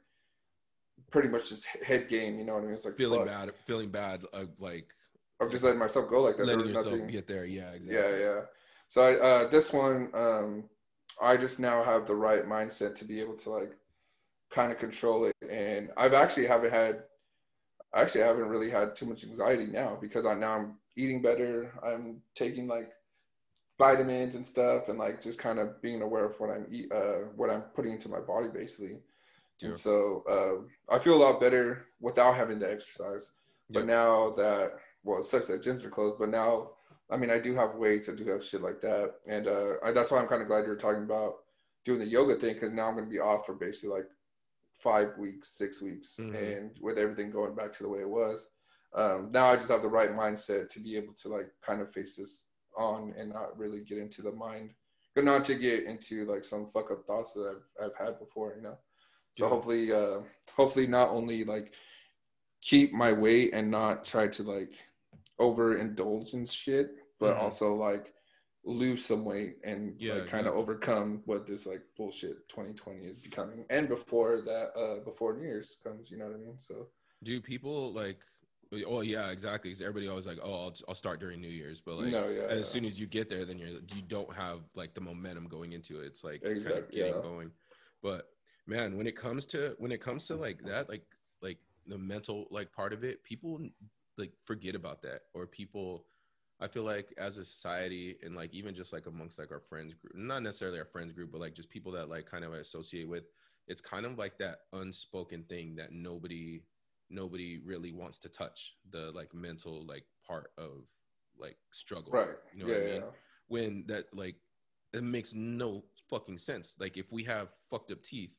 pretty much just head game, you know what I mean? It's like feeling fuck. bad, feeling bad, uh, like of just letting myself go like that. Letting yourself nothing. get there, yeah, exactly. Yeah, yeah. So I, uh, this one, um, I just now have the right mindset to be able to like kind of control it, and I've actually haven't had, actually, I actually haven't really had too much anxiety now because I now I'm eating better. I'm taking like vitamins and stuff, and like just kind of being aware of what I'm eat, uh, what I'm putting into my body, basically. Yeah. And so uh, I feel a lot better without having to exercise. But yeah. now that well, it sucks that gyms are closed, but now I mean I do have weights, I do have shit like that, and uh, I, that's why I'm kind of glad you're talking about doing the yoga thing because now I'm going to be off for basically like five weeks, six weeks, mm-hmm. and with everything going back to the way it was. Um, now I just have the right mindset to be able to like kind of face this on and not really get into the mind, but not to get into like some fuck up thoughts that I've I've had before, you know. So yeah. hopefully, uh, hopefully not only like keep my weight and not try to like overindulge in shit, but mm-hmm. also like lose some weight and yeah, like kind of overcome what this like bullshit 2020 is becoming and before that uh before new year's comes you know what i mean so do people like Oh yeah, exactly. Because everybody always like, oh, I'll, I'll start during New Year's, but like, no, yeah, as yeah. soon as you get there, then you're you don't have like the momentum going into it. It's like exactly, kind of getting yeah. going. But man, when it comes to when it comes to like that, like like the mental like part of it, people like forget about that, or people. I feel like as a society and like even just like amongst like our friends group, not necessarily our friends group, but like just people that like kind of associate with, it's kind of like that unspoken thing that nobody nobody really wants to touch the like mental like part of like struggle. Right. You know yeah, what I mean? Yeah. When that like it makes no fucking sense. Like if we have fucked up teeth,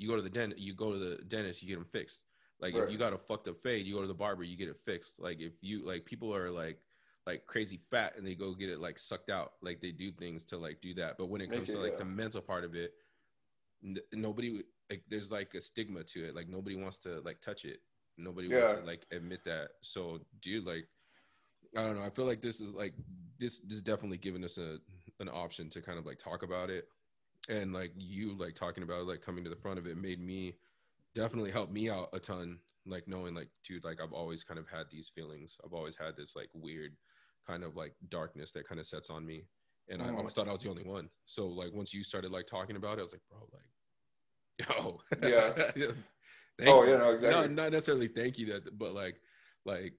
you go to the dent you go to the dentist, you get them fixed. Like right. if you got a fucked up fade, you go to the barber, you get it fixed. Like if you like people are like like crazy fat and they go get it like sucked out. Like they do things to like do that. But when it comes it, to like yeah. the mental part of it, n- nobody like there's like a stigma to it. Like nobody wants to like touch it. Nobody yeah. wants to like admit that. So dude, like I don't know. I feel like this is like this this is definitely giving us a an option to kind of like talk about it. And like you like talking about it, like coming to the front of it made me definitely help me out a ton. Like knowing like dude, like I've always kind of had these feelings. I've always had this like weird kind of like darkness that kind of sets on me. And. I oh. always thought I was the only one. So like once you started like talking about it, I was like, bro, like (laughs) Oh yeah. (laughs) oh you. yeah, no, exactly. Not, not necessarily thank you that, but like, like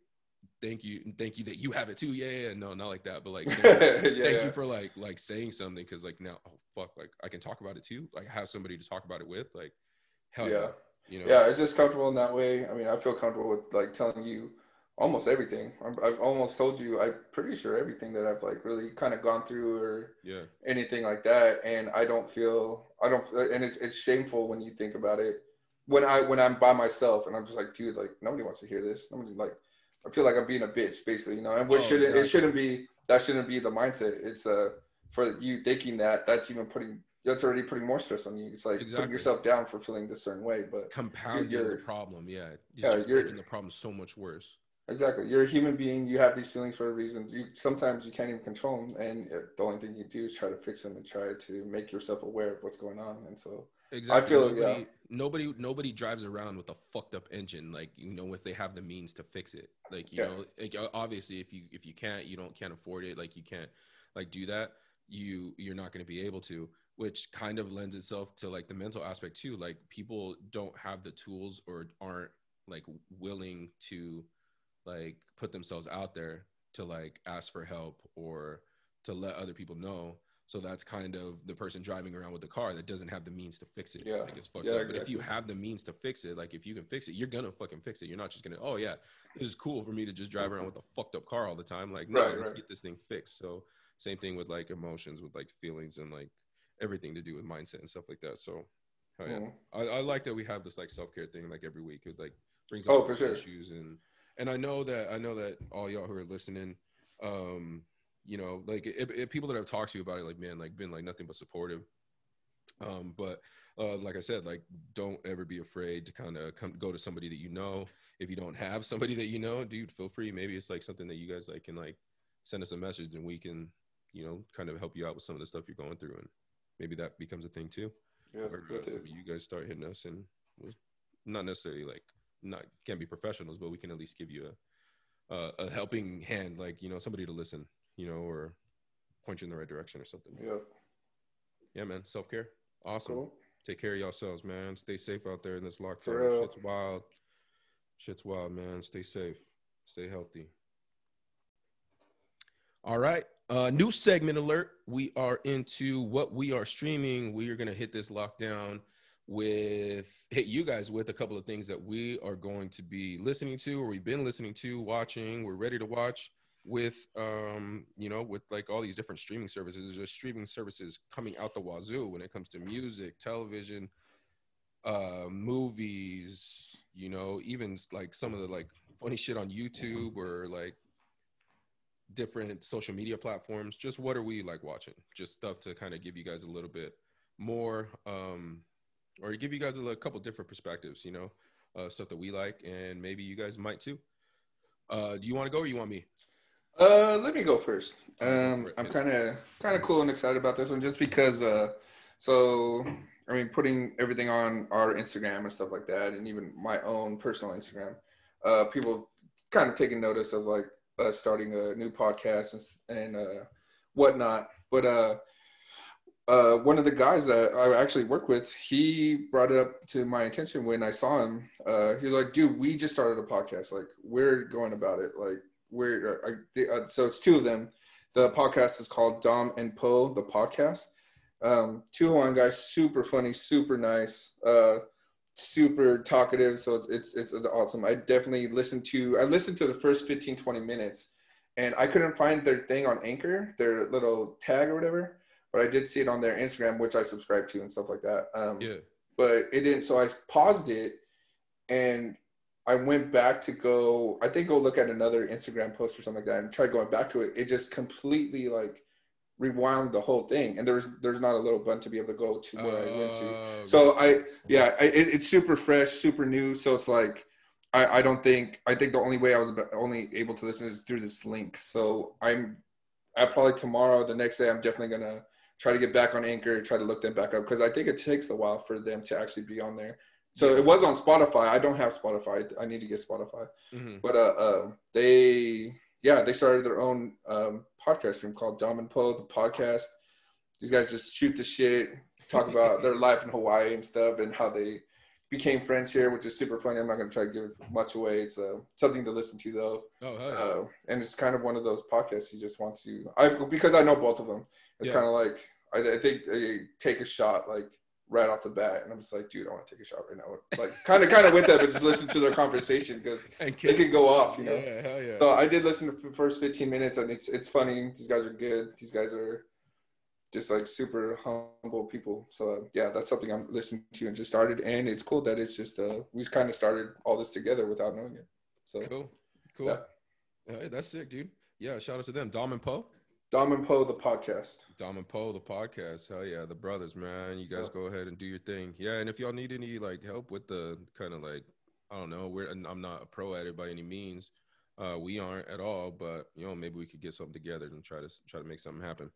thank you, thank you that you have it too. Yeah, yeah, no, not like that, but like, (laughs) thank, yeah, thank yeah. you for like, like saying something because like now, oh fuck, like I can talk about it too. Like have somebody to talk about it with. Like, hell yeah, yeah you know. Yeah, it's just comfortable in that way. I mean, I feel comfortable with like telling you almost everything. i have almost told you. I'm pretty sure everything that I've like really kind of gone through or yeah anything like that. And I don't feel I don't. And it's it's shameful when you think about it. When I when I'm by myself and I'm just like, dude, like nobody wants to hear this. Nobody like. I feel like I'm being a bitch, basically, you know. And what oh, shouldn't exactly. it shouldn't be that shouldn't be the mindset. It's uh for you thinking that that's even putting that's already putting more stress on you. It's like exactly. putting yourself down for feeling this certain way, but compounding the problem. Yeah, it's yeah, just making the problem so much worse. Exactly. You're a human being. You have these feelings for a reason. You sometimes you can't even control them, and the only thing you do is try to fix them and try to make yourself aware of what's going on. And so, exactly. I feel nobody, yeah. nobody nobody drives around with a fucked up engine. Like you know, if they have the means to fix it. Like you yeah. know, like, obviously, if you if you can't, you don't can't afford it. Like you can't like do that. You you're not going to be able to. Which kind of lends itself to like the mental aspect too. Like people don't have the tools or aren't like willing to like put themselves out there to like ask for help or to let other people know So that's kind of the person driving around with the car that doesn't have the means to fix it. Yeah. Like it's fucked Yeah, up. But if you have the means to fix it, like if you can fix it, you're gonna fucking fix it. You're not just gonna, oh yeah, this is cool for me to just drive around with a fucked up car all the time. Like, no, Right, let's right. get this thing fixed. So same thing with like emotions, with like feelings and like everything to do with mindset and stuff like that. So yeah. Mhm. I, I like that we have this like self care thing like every week. It like brings Oh, up for different sure. issues and and I know that I know that all y'all who are listening, um, you know, like it, it, people that I've talked to about it, like man, like been like nothing but supportive. Um, but uh, like I said, like don't ever be afraid to kind of come go to somebody that you know. If you don't have somebody that you know, dude, feel free. Maybe it's like something that you guys like can like send us a message and we can, you know, kind of help you out with some of the stuff you're going through and maybe that becomes a thing too Yeah, or uh, with some of you guys start hitting us and not necessarily like not can't be professionals but we can at least give you a a, a helping hand like you know somebody to listen you know or point you in the right direction or something. Yeah, yeah man. Self-care. Awesome. Cool. take care of yourselves man. Stay safe out there in this lockdown. For real. shit's wild. Shit's wild man. Stay safe. Stay healthy. All right. Uh new segment alert. We are into what we are streaming. We are going to hit this lockdown with hit you guys with a couple of things that we are going to be listening to or we've been listening to watching. We're ready to watch with um you know with like all these different streaming services there's streaming services coming out the wazoo when it comes to music television uh movies you know even like some of the like funny shit on youtube or like different social media platforms. Just what are we like watching? Just stuff to kind of give you guys a little bit more um or give you guys a, li- couple different perspectives you know uh stuff that we like and maybe you guys might too. Uh do you want to go or you want me Uh, let me go first. Um, I'm kind of kind of cool and excited about this one just because. Uh, so I mean, putting everything on our Instagram and stuff like that, and even my own personal Instagram, uh, people kind of taking notice of like us starting a new podcast and, and uh, whatnot. But uh, uh, one of the guys that I actually work with, he brought it up to my attention when I saw him. Uh, he was like, "Dude, we just started a podcast. Like, we're going about it. Like, we're I, the, uh, so it's two of them. The podcast is called Dom and Poe, the podcast. Um, two Hawaiian guys, super funny, super nice, uh, super talkative. So it's, it's it's it's awesome. I definitely listened to. I listened to the first 15, 20 minutes, and I couldn't find their thing on Anchor, their little tag or whatever. But I did see it on their Instagram, which I subscribe to and stuff like that. Um, yeah but it didn't. So I paused it, and I went back to go. I think go look at another Instagram post or something like that, and try going back to it. It just completely like rewound the whole thing, and there's there's not a little button to be able to go to where I went to. Uh, So I yeah, I, it, it's super fresh, super new. So it's like I, I don't think I think the only way I was only able to listen is through this link. So I'm I probably tomorrow, the next day, I'm definitely gonna try to get back on Anchor, try to look them back up because I think it takes a while for them to actually be on there. So it was on Spotify. I don't have Spotify. I need to get Spotify. mhm. But uh, um, they, yeah, they started their own um, podcast room called Dom and Poe, the podcast. These guys just shoot the shit, talk (laughs) about their life in Hawaii and stuff, and how they became friends here, which is super funny. I'm not going to try to give much away. It's uh, something to listen to though, oh yeah. uh, and it's kind of one of those podcasts you just want to. I because I know both of them. It's Yeah. kind of like I, I think they take a shot like right off the bat, and I'm just like, dude, I want to take a shot right now. Like kind of kind of with that, but just listen to their conversation because they could go off, you know. yeah hell yeah So I did listen to the first 15 minutes, and it's it's funny. These guys are good. These guys are just like super humble people. So uh, yeah, that's something I'm listening to and just started, and it's cool that it's just uh we kind of started all this together without knowing it. So cool cool Yeah. hey, that's sick dude yeah shout out to them dom and poe Dom and Poe, the podcast. Dom and Poe, the podcast. Hell yeah, the brothers, man. You guys Yeah. go ahead and do your thing. Yeah, and if y'all need any like help with the kind of like, I don't know, we're I'm not a pro at it by any means. Uh, we aren't at all, but you know, maybe we could get something together and try to try to make something happen.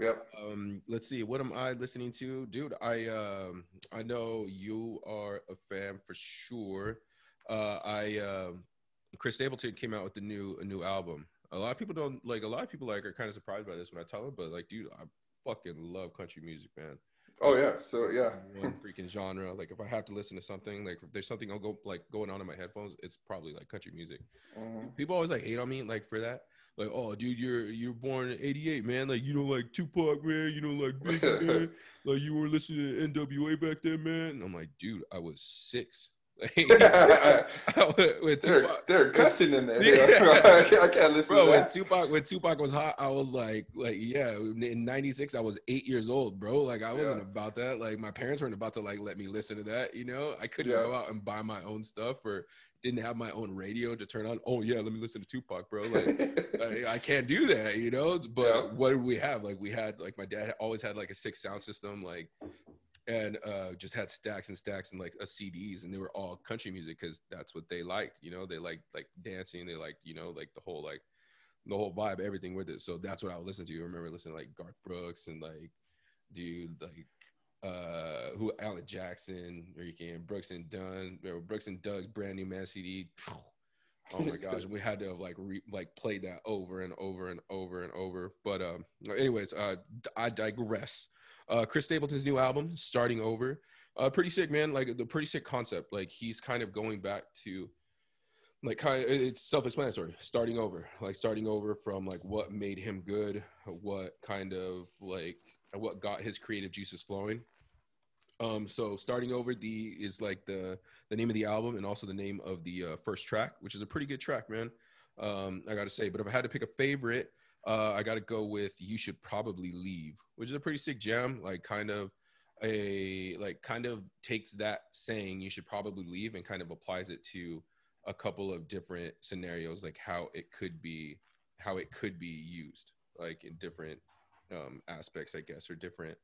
Yep. Um, let's see, what am I listening to, dude? I um, I know you are a fan for sure. Uh, I um, Chris Stapleton came out with the new a new album. A lot of people don't like. A lot of people like are kind of surprised by this when I tell them, but like, dude, I fucking love country music, man. Oh yeah, so yeah, (laughs) one freaking genre. Like if I have to listen to something, like if there's something I'll go like going on in my headphones, it's probably like country music. Mhm. People always like hate on me like for that. Like, oh dude, you're you're born in '88, man. Like you don't like Tupac, man. You don't like Biggie, (laughs) man. Like you were listening to NWA back then, man. And I'm like, dude, I was six. (laughs) (laughs) With they're, Tupac, they're (laughs) cussing in there. Yeah. I, can't, listen bro, to when. Tupac when Tupac was hot, I was like, like yeah. In '96, I was eight years old, bro. Like I wasn't Yeah. about that. Like my parents weren't about to like let me listen to that. You know, I couldn't Yeah. go out and buy my own stuff or didn't have my own radio to turn on. Oh yeah, let me listen to Tupac, bro. Like I, I can't do that, you know. But Yeah. what did we have? Like we had like my dad always had like a six sound system, like and uh just had stacks and stacks and like a CDs, and they were all country music because that's what they liked. You know, they liked like dancing, they liked you know like the whole like the whole vibe, everything with it. So that's what I would listen to. I remember listening to like Garth Brooks and like dude like uh who Alan Jackson, you can Brooks and Dunn, Brooks and Dunn's brand new man CD. Oh my (laughs) gosh, we had to have like re- like play that over and over and over and over. But um, anyways, uh, I digress. Uh, Chris Stapleton's new album, starting over, uh, pretty sick, man. Like the pretty sick concept. Like he's kind of going back to, like kind of it's self-explanatory. Starting over, like starting over from like what made him good, what kind of like what got his creative juices flowing. Um, so starting over the is like the the name of the album and also the name of the uh, first track, which is a pretty good track, man. Um, I got to say, but if I had to pick a favorite, uh, I got to go with "You Should Probably Leave," which is a pretty sick jam. Like, kind of a like kind of takes that saying "You should probably leave" and kind of applies it to a couple of different scenarios, like how it could be how it could be used, like in different um, aspects, I guess, or different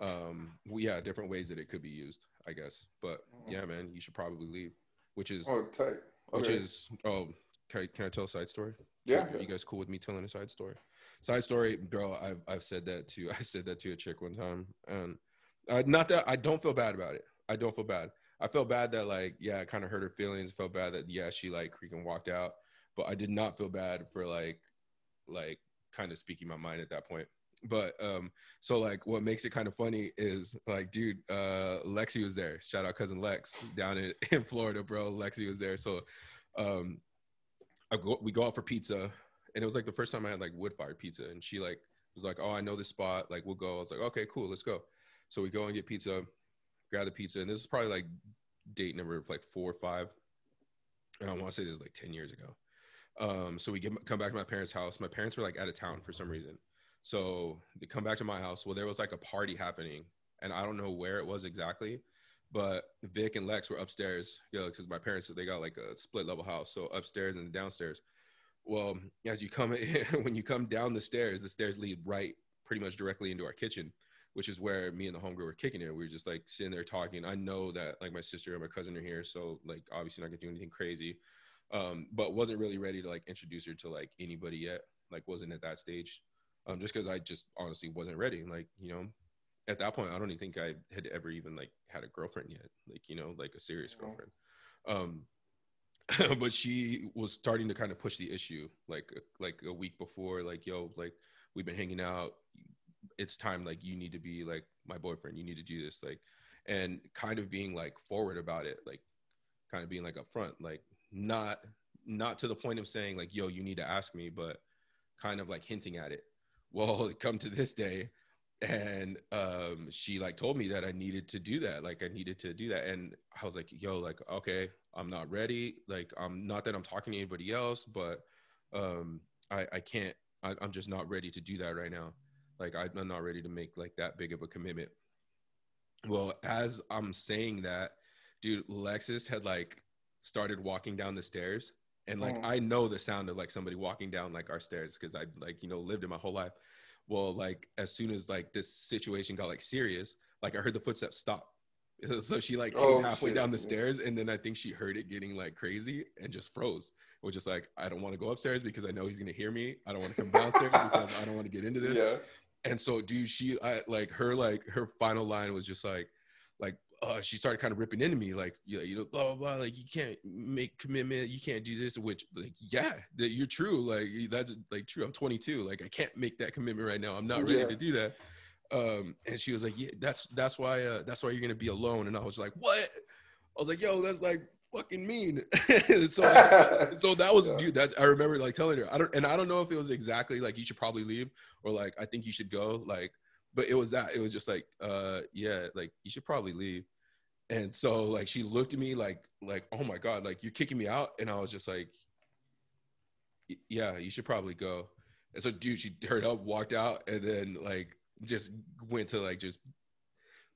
um well, yeah different ways that it could be used i guess but yeah man you should probably leave which is oh, tight. which is oh can I, can I tell a side story? Yeah. you guys cool with me telling a side story? Side story bro i've, I've said that to (laughs) i said that to a chick one time and uh, not that i don't feel bad about it. I don't feel bad. I felt bad that like yeah it kind of hurt her feelings. Felt bad that yeah she like freaking walked out. But i did not feel bad for like like kind of speaking my mind at that point. But um so like what makes it kind of funny is like dude uh lexi was there. Shout out cousin lex down in, (laughs) in florida bro. Lexi was there. So um I go, we go out for pizza and it was like the first time i had like wood fired pizza and she like was like oh i know this spot like we'll go. I was like okay cool let's go. So we go and get pizza grab the pizza and this is probably like date number like four or five. And i want to say this was like 10 years ago. Um so we get, come back to my parents house. My parents were like out of town for some reason. So they come back to my house. Well, there was like a party happening, and I don't know where it was exactly, but Vic and Lex were upstairs. You know, because my parents they got like a split level house, so upstairs and downstairs. Well, as you come (laughs) when you come down the stairs, the stairs lead right, pretty much directly into our kitchen, which is where me and the homegirl were kicking it. We were just like sitting there talking. I know that like my sister and my cousin are here, so like obviously not gonna do anything crazy, um, but wasn't really ready to like introduce her to like anybody yet. Like wasn't at that stage um, just because I just honestly wasn't ready. Like, you know, at that point, I don't even think I had ever even like had a girlfriend yet, like, you know, like a serious Mhm. girlfriend. Um, (laughs) but she was starting to kind of push the issue like, like a week before, like, yo, like we've been hanging out. It's time, like, you need to be like my boyfriend. You need to do this. Like, and kind of being like forward about it, like kind of being like upfront, like not, not to the point of saying like, yo, you need to ask me, but kind of like hinting at it (laughs) well come to this day and um she like told me that i needed to do that like i needed to do that and i was like yo like okay i'm not ready like i'm not that i'm talking to anybody else but um i i can't I, i'm just not ready to do that right now. Like I, i'm not ready to make like that big of a commitment. Well as i'm saying that dude lexus had like started walking down the stairs and like Mhm. i know the sound of like somebody walking down like our stairs because i like you know lived it my whole life well like as soon as like this situation got like serious like i heard the footsteps stop so, (laughs) so she like came Oh, halfway shit. down the stairs and then i think she heard it getting like crazy and just froze was just like i don't want to go upstairs because i know he's gonna hear me i don't want to come downstairs (laughs) because i don't want to get into this Yeah. and so, dude, she I, like her like her final line was just like, like uh, she started kind of ripping into me, like you know, you know, blah blah blah, like you can't make commitment, you can't do this. Which like, yeah, that you're true, like that's like true. I'm 22, like I can't make that commitment right now. I'm not ready Yeah. to do that. Um, and she was like, "Yeah, that's that's why uh, that's why you're gonna be alone." And I was like, "What?" I was like, "Yo, that's like fucking mean." (laughs) so I, (laughs) so that was Yeah. dude. That's I remember like telling her. I don't and I don't know if it was exactly like you should probably leave or like I think you should go. Like, but it was that it was just like, uh, yeah, like you should probably leave. And so like she looked at me like like oh my god like you're kicking me out. And I was just like yeah you should probably go. And so dude she turned up walked out and then like just went to like just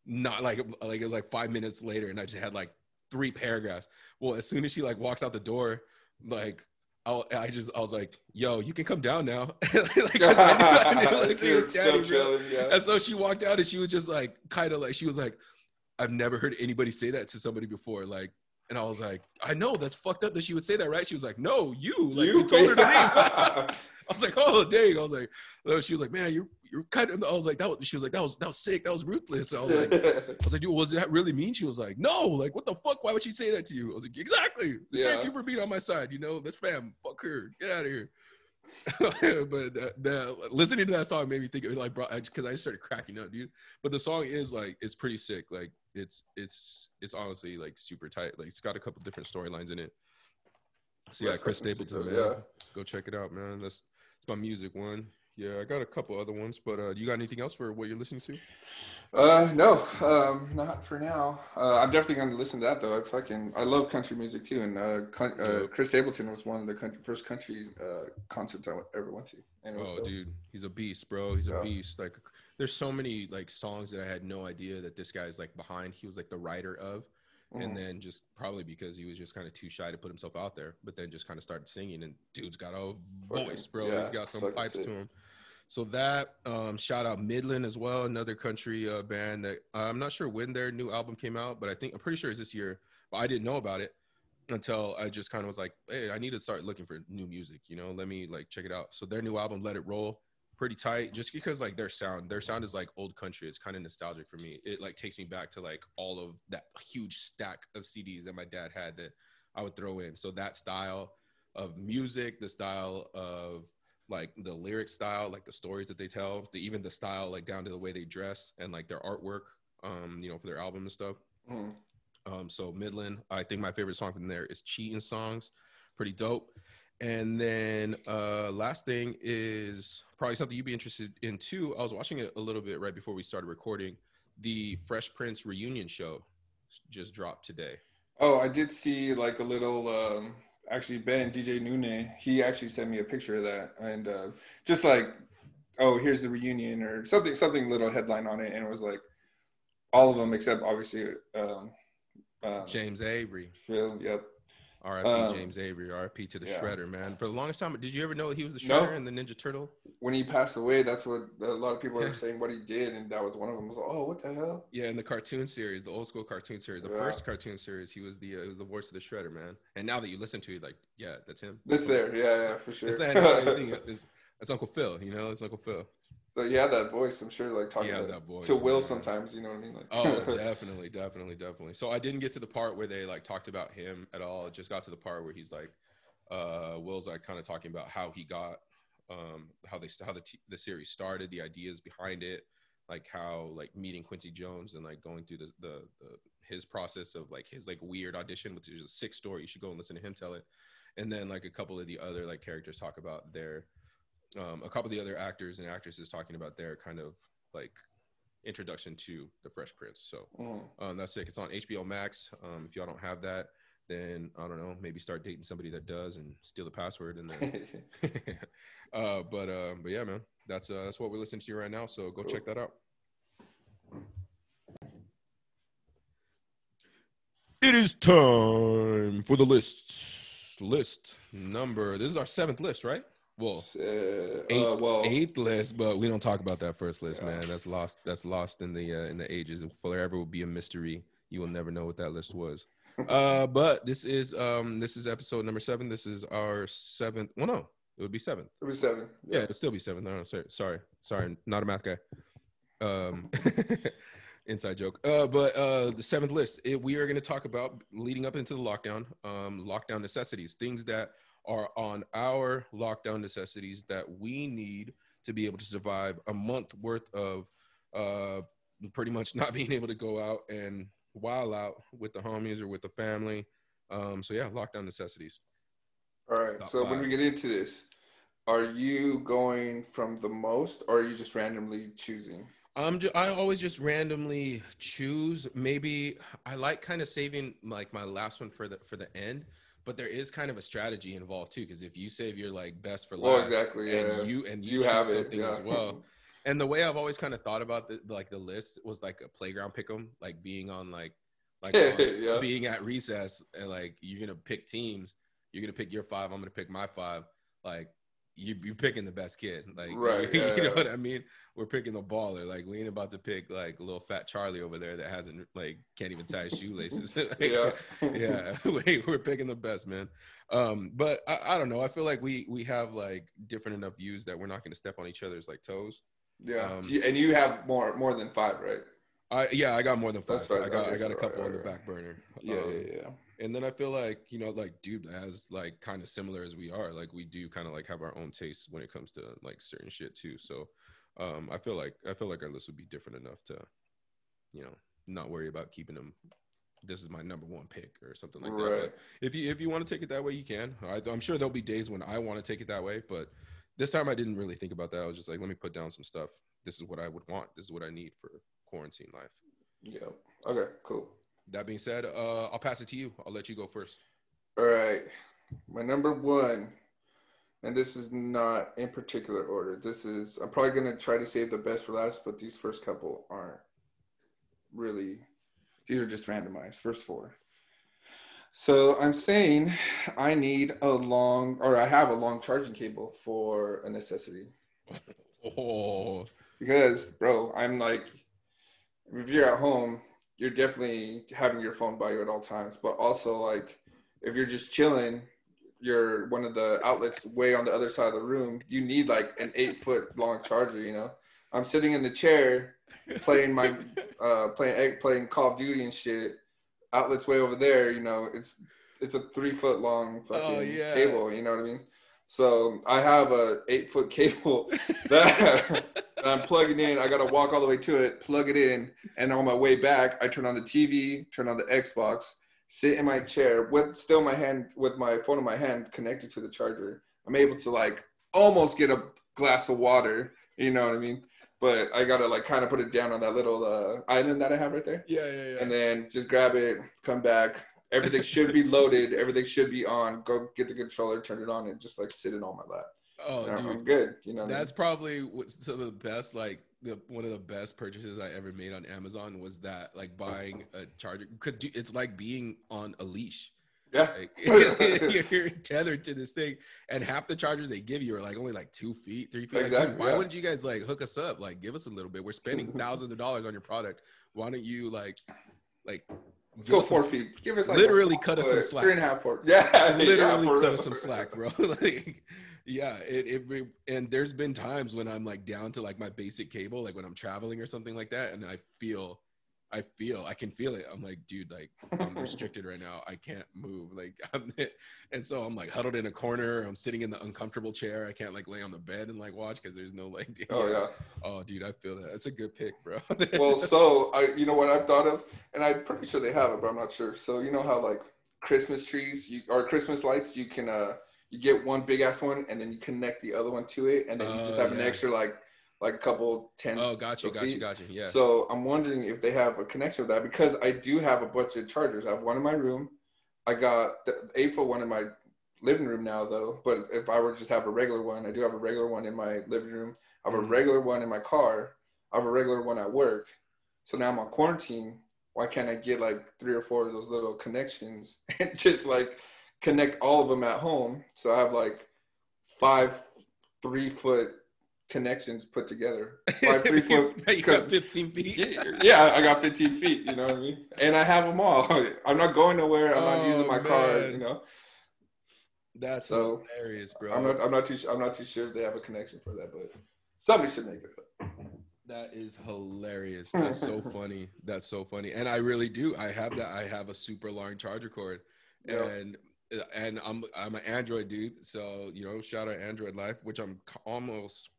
not like like it was like five minutes later and I just had like three paragraphs. Well as soon as she like walks out the door like I'll, I just I was like yo you can come down now. (laughs) Like, 'cause I knew- I knew, like, she was Dude, so chilling, yeah. and so she walked out and she was just like, kind of like, she was like, I've never heard anybody say that to somebody before. Like, and I was like, I know that's fucked up that she would say that, right? She was like, No, you. Like, you, told her to leave. I was like, Oh, dang. I was like, she was like, Man, you're you're of. I was like, that was. She was like, That was that was sick. That was ruthless. I was like, I was like, dude, was that really mean? She was like, No. Like, what the fuck? Why would she say that to you? I was like, Exactly. Yeah. Thank you for being on my side. You know, that's fam. Fuck her. Get out of here. but uh, the, listening to that song made me think it like brought because I just started cracking up, dude. But the song is like it's pretty sick. Like it's it's it's honestly like super tight. Like it's got a couple different storylines in it. So yeah, Chris Stapleton, man. yeah. Go check it out, man. That's it's my music one. Yeah, I got a couple other ones, but uh, you got anything else for what you're listening to? Uh, no, um, not for now. Uh, I'm definitely going to listen to that though. I fucking I love country music too, and uh, con- uh Chris Stapleton was one of the country, first country uh concerts I ever went to. And it was Oh, dope. dude, he's a beast, bro. He's a Yeah. beast. Like, there's so many like songs that I had no idea that this guy's like behind. He was like the writer of. Mhm. and then just probably because he was just kind of too shy to put himself out there but then just kind of started singing and dude's got a voice bro yeah, he's got some pipes sick. to him so that um shout out midland as well another country uh, band that i'm not sure when their new album came out but i think i'm pretty sure it's this year but i didn't know about it until i just kind of was like hey i need to start looking for new music you know let me like check it out so their new album let it roll pretty tight just because like their sound their sound is like old country. It's kind of nostalgic for me. It like takes me back to like all of that huge stack of cds that my dad had that i would throw in. So that style of music the style of like the lyric style like the stories that they tell the, even the style like down to the way they dress and like their artwork um you know for their album and stuff. Mhm. um, so Midland, I think my favorite song from there is Cheating Songs, pretty dope. And then uh, last thing is probably something you'd be interested in too. I was watching it a little bit right before we started recording. The Fresh Prince reunion show just dropped today. Oh, I did see like a little. Um, actually, Ben DJ Nune, he actually sent me a picture of that, and uh, just like, oh, here's the reunion or something, something little headline on it, and it was like all of them except obviously um, um, James Avery, Phil. Yep. R.I.P. Um, James Avery, R.I.P. to the yeah. Shredder, man. For the longest time, did you ever know he was the No. Shredder and the Ninja Turtle? When he passed away, that's what a lot of people Yeah. are saying what he did, and that was one of them. Was like, oh, what the hell? Yeah, in the cartoon series, the old school cartoon series, the Yeah. first cartoon series, he was the uh, he was the voice of the Shredder, man. And now that you listen to it, like, yeah, that's him. That's there. Yeah, yeah, for sure. It's not. It's, it's Uncle Phil, you know. It's Uncle Phil. So had that voice. I'm sure, like talking had to, that voice, to Will man. sometimes. You know what I mean? Like, Oh, (laughs) definitely, definitely, definitely. So I didn't get to the part where they like talked about him at all. It just got to the part where he's like, uh, Will's like kind of talking about how he got, um, how they how the t- the series started, the ideas behind it, like how like meeting Quincy Jones and like going through the the, the his process of like his like weird audition, which is a sick story. You should go and listen to him tell it. And then like a couple of the other like characters talk about their, um, a couple of the other actors and actresses talking about their kind of like introduction to the Fresh Prince. So Mhm. um, that's sick. It's on HBO Max. Um, if y'all don't have that, then I don't know, maybe start dating somebody that does and steal the password and then. (laughs) (laughs) uh, but uh, but yeah, man, that's uh, that's what we're listening to right now. So go Cool. check that out. It is time for the list. List number. This is our seventh list, right? Well, Uh, eighth, uh, well, eighth list, but we don't talk about that first list, Yeah. man. That's lost. That's lost in the uh, in the ages. Forever will be a mystery. You will never know what that list was. (laughs) uh, but this is um this is episode number seven. This is our seventh. Well, no, it would be seventh. it was seven. Yeah, it would still be seventh. No, sorry, sorry, sorry, not a math guy. Um, (laughs) inside joke. Uh, but uh, the seventh list, it, we are going to talk about leading up into the lockdown, um, lockdown necessities, things that are on our lockdown necessities that we need to be able to survive a month worth of uh, pretty much (laughs) not being able to go out and while out with the homies or with the family. Um, so yeah, lockdown necessities. All right. Top so five. when we get into this, are you going from the most, or are you just randomly choosing? Um, ju- I always just randomly choose. Maybe I like kind of saving like my last one for the for the end, but there is kind of a strategy involved too. Because if you save your like best for last, Well, exactly. Yeah. and you and you, You have it, something yeah. as (laughs) well. And the way I've always kind of thought about the like the list was like a playground pick'em, like being on like like (laughs) on- Yeah. being at recess and like you're gonna pick teams. You're gonna pick your five. I'm gonna pick my five. Like you, you picking the best kid. Like (laughs) Right, you yeah, know yeah. what I mean. We're picking the baller. Like we ain't about to pick like little fat Charlie over there that hasn't like can't even tie his shoelaces. (laughs) Like, (laughs) yeah. yeah we, we're picking the best man um but I, I don't know i feel like we we have like different enough views that we're not going to step on each other's like toes Yeah. Um, and you have more more than five, right? i yeah i got more than five That's right. i got Okay, i got a couple on the right, right. back burner Yeah, Um, yeah, yeah. And then i feel like you know like dude as like kind of similar as we are like we do kind of like have our own tastes when it comes to like certain shit too. So um i feel like i feel like our list would be different enough to you know not worry about keeping them this is my number one pick or something like that But if you if you want to take it that way you can. I, i'm sure there'll be days when i want to take it that way but this time i didn't really think about that. I was just like let me put down some stuff. This is what i would want. This is what i need for quarantine life. Yeah. Okay, cool. That being said uh i'll pass it to you i'll let you go first All right. My number one, and this is not in particular order. This is, I'm probably going to try to save the best for last, but these first couple aren't really, these are just randomized. First four. So I'm saying I need a long, or I have a long charging cable for a necessity. (laughs) oh Because, bro, I'm like, if you're at home, you're definitely having your phone by you at all times. But also, like, if you're just chilling, you're one of the outlets way on the other side of the room. You need like an eight foot long charger. You know, I'm sitting in the chair playing my (laughs) uh playing egg playing Call of Duty and shit. Outlets way over there. You know, it's it's a three foot long fucking Oh, yeah. cable. You know what I mean? So I have a eight foot cable (laughs) that I'm plugging in. I gotta walk all the way to it, plug it in, and on my way back, I turn on the TV, turn on the Xbox, sit in my chair with still my hand with my phone in my hand connected to the charger. I'm able to like almost get a glass of water. You know what I mean? But I gotta like kind of put it down on that little uh, island that I have right there, yeah yeah yeah and then just grab it, come back. Everything should be loaded. Everything should be on. Go get the controller, turn it on, and just like sit it on my lap. Oh dude I'm good. You know. what I mean? That's probably what's some of the best, like the one of the best purchases I ever made on Amazon was that, like buying a charger because it's like being on a leash. yeah. Like, (laughs) (laughs) you're tethered to this thing, and half the chargers they give you are like only like two feet, three feet. Like, dude, Exactly, why yeah. wouldn't you guys like hook us up? Like, give us a little bit. We're spending (laughs) thousands of dollars on your product. Why don't you like, like, Let's go some four s- feet. Give us like literally a- cut us some uh, slack. Three and a half, four. (laughs) Yeah, literally yeah, cut us some slack, bro. (laughs) like, yeah, it, it and there's been times when I'm like down to like my basic cable, like when I'm traveling or something like that, and I feel, I feel, I can feel it. I'm like, dude, like I'm (laughs) restricted right now. I can't move. Like, (laughs) I'm, and so I'm like huddled in a corner. I'm sitting in the uncomfortable chair. I can't like lay on the bed and like watch because there's no like. (laughs) Oh yeah. Oh, dude, I feel that. That's a good pick, bro. Well, so I, you know what I've thought of, and I'm pretty sure they have it, but I'm not sure. So you know how like Christmas trees, you or Christmas lights, you can uh you get one big ass one, and then you connect the other one to it, and then you just Oh, have an yeah. extra like like a couple tens. oh, got you, got you, feet. got you. Yeah. So I'm wondering if they have a connection with that because I do have a bunch of chargers. I have one in my room. I got the eight foot one in my living room now though. But if I were to just have a regular one, I do have a regular one in my living room. I have Mhm. a regular one in my car. I have a regular one at work. So now I'm on quarantine. Why can't I get like three or four of those little connections (laughs) and just like connect all of them at home? So I have like five three foot connections put together. (laughs) Five three foot you got 15 feet. yeah, yeah, I got 15 feet. You know what I mean? And I have them all. (laughs) I'm not going nowhere. I'm not Oh, using my car. You know, That's So, hilarious, bro. I'm not. I'm not too. I'm not too sure if they have a connection for that, but somebody should make it. Up. That is hilarious. That's so (laughs) funny. That's so funny. And I really do. I have that. I have a super long charger cord, Yeah. and and I'm I'm an Android dude. So you know, shout out Android Life, which I'm almost.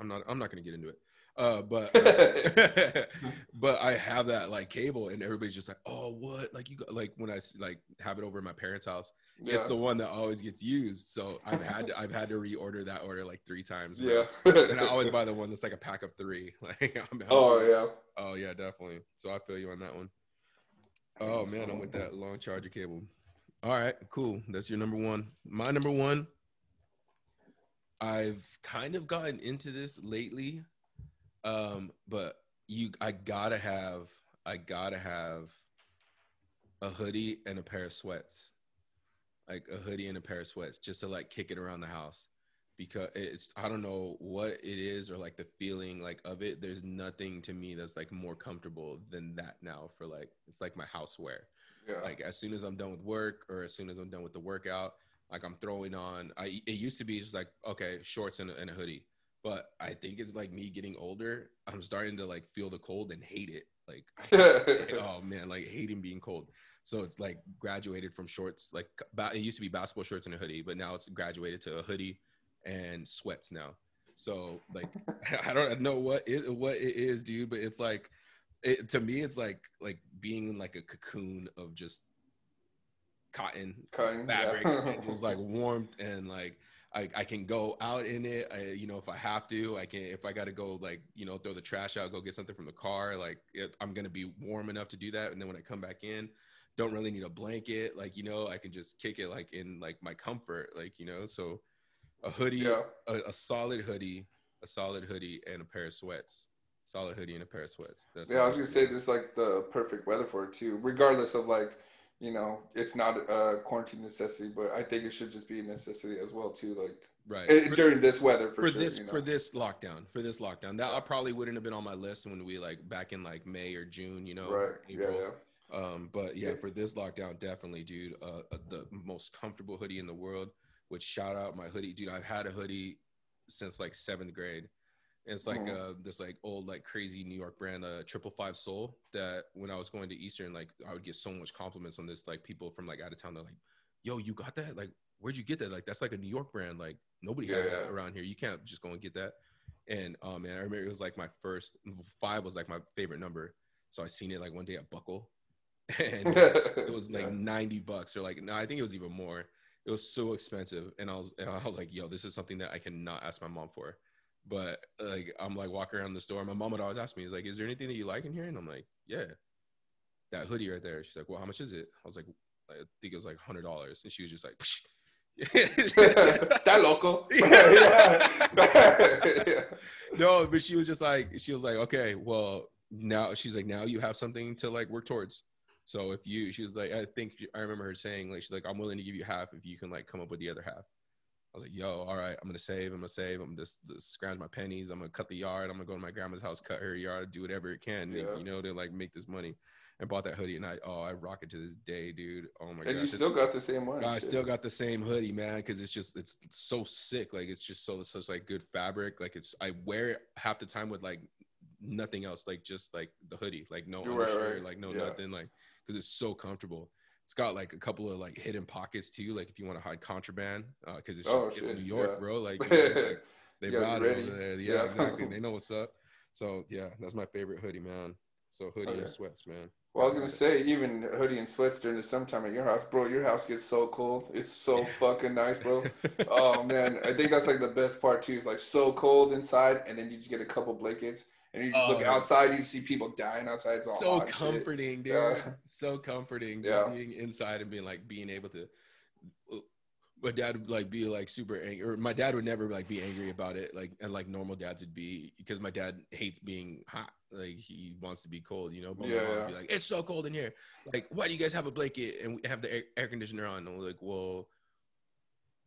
I'm not. I'm not gonna get into it. Uh, but (laughs) (laughs) but I have that like cable, and everybody's just like, "Oh, what?" Like you got like when I like have it over at my parents' house, Yeah. it's the one that always gets used. So I've had to, I've had to reorder that order like three times. bro. yeah. and I always buy the one that's like a pack of three. (laughs) Like, I'm, oh yeah. oh yeah, definitely. So I feel you on that one. Oh man, I'm with that long charger cable. All right, cool. That's your number one. My number one. I've kind of gotten into this lately, um, but you, I gotta have, I gotta have a hoodie and a pair of sweats, like a hoodie and a pair of sweats, just to like kick it around the house because it's I don't know what it is or like the feeling like of it. There's nothing to me that's like more comfortable than that now for like it's like my housewear. Yeah. Like as soon as I'm done with work or as soon as I'm done with the workout, like I'm throwing on. I it used to be just like okay shorts and a, and a hoodie, but I think it's like me getting older. I'm starting to like feel the cold and hate it. Like (laughs) oh man, like hating being cold. So it's like graduated from shorts. Like it used to be basketball shorts and a hoodie, but now it's graduated to a hoodie and sweats now. So like (laughs) (laughs) I don't know what it what it is, dude, but it's like it, to me it's like like being in like a cocoon of just cotton fabric yeah. and (laughs) just like warmth and like I, I can go out in it I, you know if i have to i can if i gotta go like you know throw the trash out go get something from the car like it, i'm gonna be warm enough to do that and then when i come back in don't really need a blanket like you know i can just kick it like in like my comfort like you know so a hoodie yeah. a, a solid hoodie a solid hoodie and a pair of sweats solid hoodie and a pair of sweats that's Yeah, I was gonna say this is like the perfect weather for it too. Regardless of like, you know, it's not a quarantine necessity, but I think it should just be a necessity as well too. Like right eh, For- during this weather for, for sure. this you know. for this lockdown for this lockdown that I probably wouldn't have been on my list when we like back in like May or June you know right? Yeah, April. yeah. um but yeah Yeah. for this lockdown definitely dude uh, uh, the most comfortable hoodie in the world which shout out my hoodie dude I've had a hoodie since like seventh grade and it's like Mhm. uh this like old like crazy New York brand uh triple five soul that when I was going to Eastern like I would get so much compliments on this like people from like out of town they're like yo you got that? Like where'd you get that? Like that's like a New York brand like nobody has Yeah, that around here. You can't just go and get that. And oh man I remember it was like my first five was like my favorite number. So I seen it like one day at Buckle. (laughs) And (laughs) it was like Yeah. 90 bucks or like no i think it was even more. It was so expensive. And i was and i was like yo this is something that i cannot ask my mom for but like i'm like walking around the store my mom would always ask me is like is there anything that you like in here? And i'm like yeah that hoodie right there. She's like well how much is it? I was like i think it was like hundred dollars and she was just like (laughs) that local. (laughs) (laughs) Yeah. no but she was just like she was like okay well now she's like now you have something to like work towards. So if you she was like i think i remember her saying like she's like i'm willing to give you half if you can like come up with the other half i was like yo all right i'm gonna save i'm gonna save i'm just, just scrounge my pennies i'm gonna cut the yard i'm gonna go to my grandma's house cut her yard do whatever it can Yeah. you know to like make this money and bought that hoodie and i oh i rock it to this day dude oh my god! and you gosh still got the same one. I shit. still got the same hoodie, man, because it's just it's so sick. Like it's just so such like good fabric. Like it's I wear it half the time with like nothing else, like just like the hoodie, like no Right, undershirt, right. like no Yeah. nothing, like because it's so comfortable. It's got like a couple of like hidden pockets too, like if you want to hide contraband, uh, because it's oh, just Oh, it's shit, New York, yeah. bro. Like, (laughs) you know, like, they brought it over there. Yeah, Yeah. exactly. (laughs) They know what's up. So yeah, that's my favorite hoodie, man. So hoodie oh, and sweats, man. Well, I was gonna say even hoodie and sweats during the summertime at your house, bro. Your house gets so cold. It's so (laughs) fucking nice, bro. Oh man, I think that's like the best part too. It's like so cold inside, and then you just get a couple blankets, and you just look Oh. outside. You see people dying outside. It's all so comforting, dude. Yeah. So comforting. Just Yeah. being inside and being like being able to. Uh, my dad would like be like super angry, or my dad would never like be angry about it, like and like normal dads would be, because my dad hates being hot. Like he wants to be cold, you know. But my Yeah, would yeah. be like, "It's so cold in here. Like, why do you guys have a blanket and we have the air, air conditioner on?" And we're like, "Well,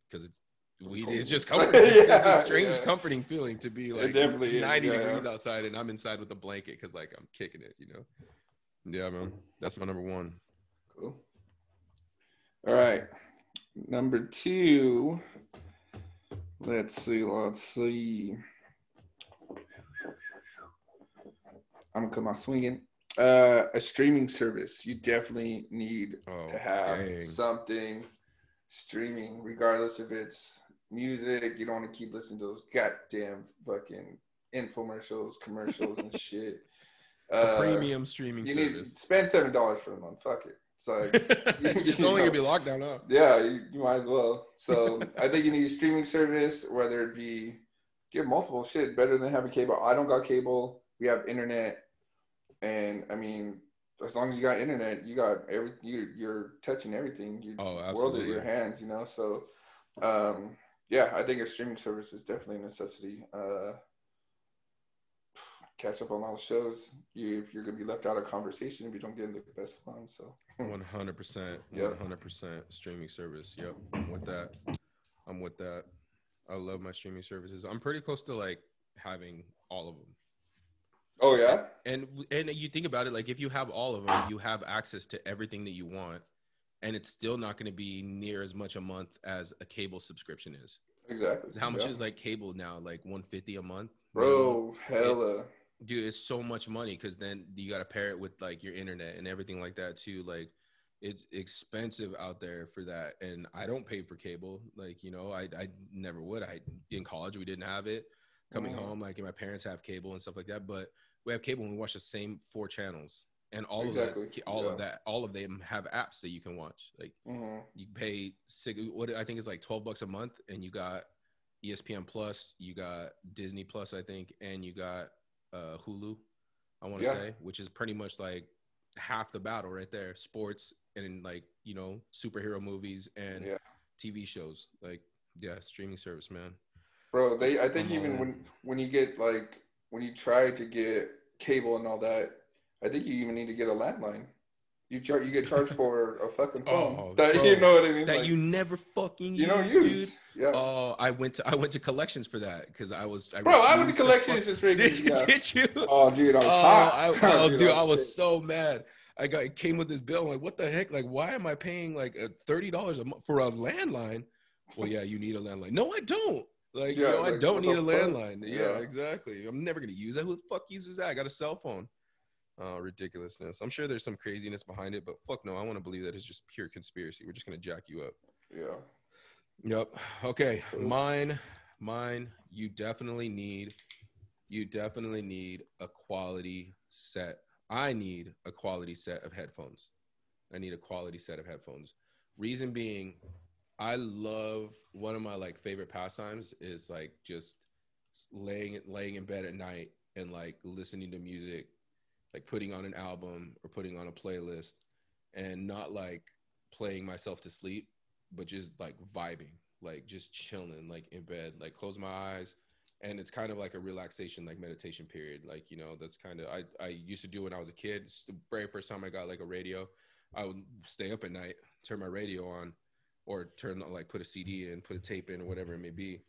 because it's." We, cold. it's just (laughs) comforting. It's- it's a strange, yeah. comforting feeling to be like definitely is, 90 yeah, degrees yeah. outside and I'm inside with a blanket because like I'm kicking it, you know. Yeah, man. That's my number one. Cool. All right, number two. Let's see. Let's see. I'm gonna come out swinging. Uh, a streaming service. You definitely need Oh, to have dang. something streaming, regardless if it's music. You don't want to keep listening to those goddamn fucking infomercials, commercials, and (laughs) shit. Uh, premium streaming you need service. spend seven dollars for a month. Fuck it. It's like (laughs) it's only gonna be locked down up. yeah, you, you might as well. So I think you need a streaming service, whether it be get multiple shit better than having cable. I don't got cable. We have internet, and I mean, as long as you got internet, you got every you you're touching everything. You Oh, world at absolutely. your hands, you know. So, um, yeah, I think a streaming service is definitely a necessity. Uh, catch up on all the shows. You if you're gonna be left out of conversation if you don't get into the best ones. So One hundred percent. (laughs) One hundred percent streaming service. Yep. I'm with that. I'm with that. I love my streaming services. I'm pretty close to like having all of them. oh yeah, And and you think about it, like if you have all of them, you have access to everything that you want, and it's still not going to be near as much a month as a cable subscription is. exactly. How much Yeah. is like cable now? Like 150 a month, bro? Hella. dude it's so much money because then you got to pair it with like your internet and everything like that too like it's expensive out there for that and i don't pay for cable like you know i, I never would i in college we didn't have it coming Mhm. home like my parents have cable and stuff like that but we have cable and we watch the same four channels and all Exactly, of that all yeah. of that all of them have apps that you can watch like hmm you pay six what i think is like 12 bucks a month and you got espn plus you got disney plus i think and you got uh hulu i want to Yeah. say which is pretty much like half the battle right there sports and like you know superhero movies and Yeah. tv shows like yeah streaming service man Bro, they I think I'm even when when you get like when you try to get cable and all that, I think you even need to get a landline. You char- you get charged for a fucking phone. Oh, (laughs) that bro. you know what I mean? that Like, you never fucking you know use, use. dude Yeah. oh i went to i went to collections for that because i was I Bro, I went to collections just regular. did, Yeah. (laughs) did you Oh, dude, I was Oh, hot. I, (laughs) oh, dude, I was so mad. I got it came with this bill. I'm like, what the heck? Like, why am I paying like thirty dollars a month for a landline? Well, yeah, you need a landline. No, I don't. Like, Yeah, you know, I don't need a landline. Yeah. Yeah. exactly. I'm never gonna use that. Who the fuck uses that? I got a cell phone. Oh, ridiculousness. I'm sure there's some craziness behind it, but fuck no. I want to believe that it's just pure conspiracy. We're just gonna jack you up. Yeah. Yep. Okay. Mine, mine, you definitely need, you definitely need a quality set. I need a quality set of headphones. I need a quality set of headphones. Reason being, I love one of my like favorite pastimes is like just laying laying in bed at night and like listening to music, like putting on an album or putting on a playlist and not like playing myself to sleep but just like vibing, like just chilling, like in bed, like close my eyes. And it's kind of like a relaxation, like meditation period. Like, you know, that's kind of, I, I used to do when I was a kid. It's the very first time I got like a radio, I would stay up at night, turn my radio on, or turn, like, put a CD in, put a tape in, or whatever it may be,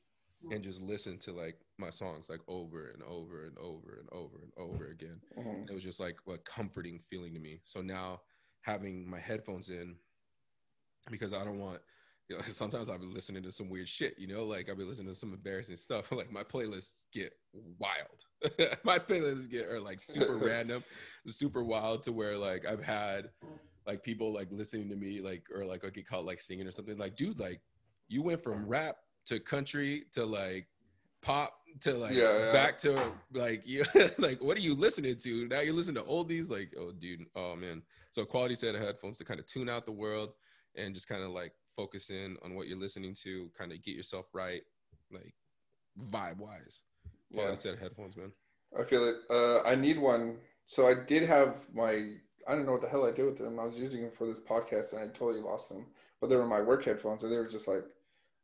and just listen to like my songs, like over and over and over and over and over again Mhm. it was just like a comforting feeling to me. So now having my headphones in, because I don't want, you know, (laughs) sometimes I'll be listening to some weird shit, you know, like I'll be listening to some embarrassing stuff. (laughs) Like my playlists get wild. (laughs) my playlists get are like super random, super wild to where like I've had like people like listening to me, like, or like I get caught like singing or something. Like, dude, like you went from rap to country to like pop to like Yeah, yeah. back to like (laughs) you like what are you listening to now you're listening to oldies like oh dude oh man so quality set of headphones to kind of tune out the world and just kind of like focus in on what you're listening to kind of get yourself right like vibe wise quality Yeah. set of headphones man I feel it. Uh, I need one. So I did have my. I don't know what the hell I did with them. I was using them for this podcast, and I totally lost them. But they were my work headphones, and they were just like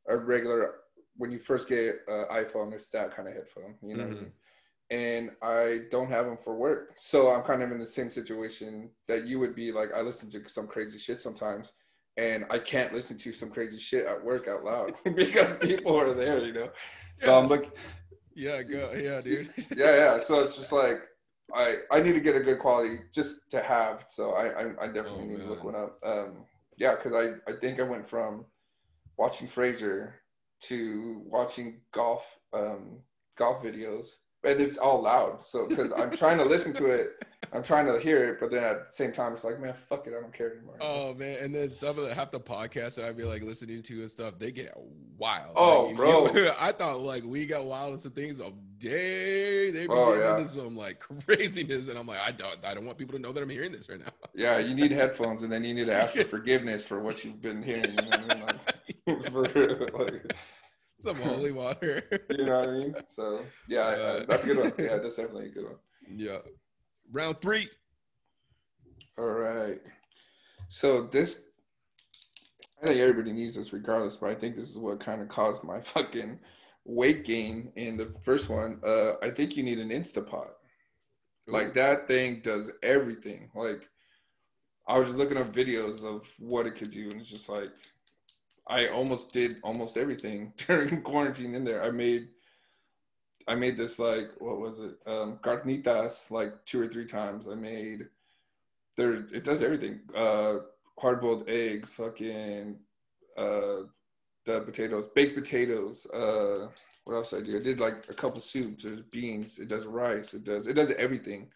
a regular. When you first get an iPhone, it's that kind of headphone. You know what I mean? And I don't have them for work, so I'm kind of in the same situation that you would be. Like I listen to some crazy shit sometimes, and I can't listen to some crazy shit at work out loud (laughs) because people are there. You know. So I'm like, yeah go yeah (laughs) dude yeah, yeah. So it's just like I I need to get a good quality just to have. So I I, I definitely Oh, need to look one up. Um, yeah, because I I think I went from watching Frasier to watching golf um golf videos, and it's all loud. So because I'm trying to listen to it I'm trying to hear it, but then at the same time, it's like, man, fuck it, I don't care anymore. Oh man, and then some of the half the podcasts that I'd be like listening to and stuff, they get wild. Oh, Like, bro. (laughs) I thought like we got wild and some things. Oh, day they be Oh, getting yeah. into some like (laughs) craziness, and I'm like, I don't, I don't want people to know that I'm hearing this right now. Yeah, you need headphones, and then you need to ask for forgiveness for what you've been hearing. (laughs) You know what I mean? Like, (laughs) for real, like, Some holy water. (laughs) you know what I mean? So yeah, uh, that's a good one. Yeah, (laughs) that's definitely a good one. yeah. Round three. All right. So this, I think everybody needs this regardless, but I think this is what kind of caused my fucking weight gain in the first one. Uh, I think you need an Instapot. Like that thing does everything. Like I was just looking up videos of what it could do, and it's just like I almost did almost everything (laughs) during quarantine in there. I made I made this like what was it? Um carnitas like two or three times. I made there it does everything. Uh hard boiled eggs, fucking uh the potatoes, baked potatoes, uh what else I do? I did like a couple soups, there's beans, it does rice, it does it does everything.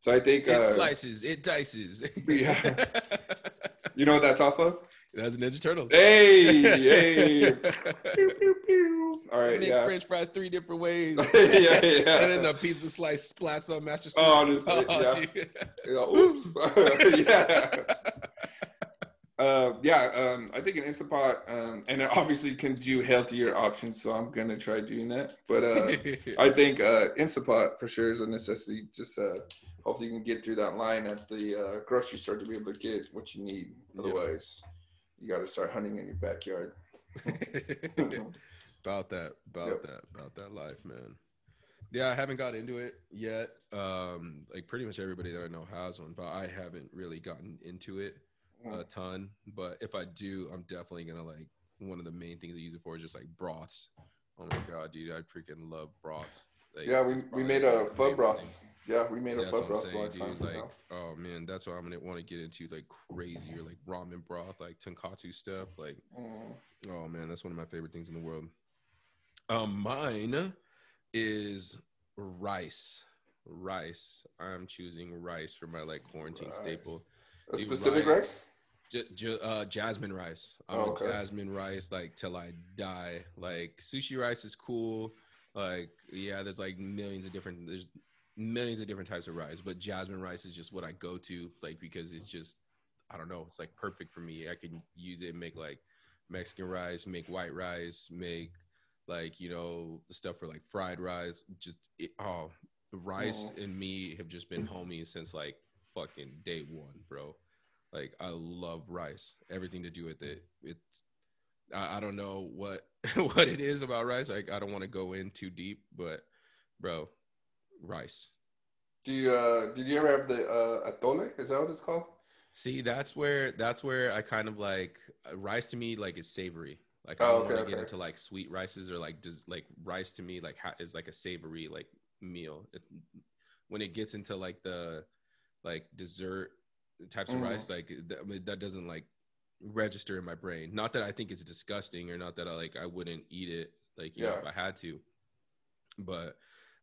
So I think It uh slices, it dices. Yeah. (laughs) you know what that's off of? That's Ninja Turtles. Hey, hey. (laughs) Pew, pew, pew. All right, Mix yeah. French fries three different ways. (laughs) yeah, yeah. And then the pizza slice splats on Master Splinter. Oh, just, yeah. dude. You know, oops. (laughs) yeah. Uh, yeah, um, I think an Instapot, um, and it obviously can do healthier options, so I'm gonna try doing that. But uh, I think uh, Instapot for sure is a necessity. Just uh, hopefully you can get through that line at the uh, grocery store to be able to get what you need. Yeah. You got to start hunting in your backyard. (laughs) about that, about Yep. that, about that life, man. Yeah, I haven't got into it yet. Um, like pretty much everybody that I know has one, but I haven't really gotten into it a ton. But if I do, I'm definitely gonna like one of the main things I use it for is just like broths. Oh my god, dude, I freaking love broths. Like, Yeah, we, we made a phoot broth. thing. Yeah, we made Yeah, a what I'm saying, dude. Like, oh man, that's what I'm gonna want to get into, like crazier, like ramen broth, like tonkatsu stuff. Like, Mm. oh man, that's one of my favorite things in the world. Um, mine is rice. Rice. I'm choosing rice for my like quarantine Rice. staple. A Dude, specific rice. rice? J- j- uh, jasmine rice. I'm Oh, okay. jasmine rice like till I die. Like sushi rice is cool. Like yeah, there's like millions of different there's millions of different types of rice, but jasmine rice is just what I go to like because it's just I don't know, it's like perfect for me. I can use it and make like Mexican rice, make white rice, make like you know stuff for like fried rice. Just it, oh, rice Mhm. and me have just been homies since like fucking day one, bro. Like I love rice. Everything to do with it. It's I, I don't know what (laughs) what it is about rice. Like I don't want to go in too deep, but bro, rice. Do you uh did you ever have the uh atole? Is that what it's called? See, that's where that's where I kind of like uh, rice to me like is savory. Like I Oh, don't okay, want to get into like sweet rices or like just like rice to me like ha- is like a savory like meal. It's when it gets into like the like dessert types of Mhm. rice like that, I mean, that doesn't like register in my brain. Not that I think it's disgusting or not that I like I wouldn't eat it like you know if I had to, but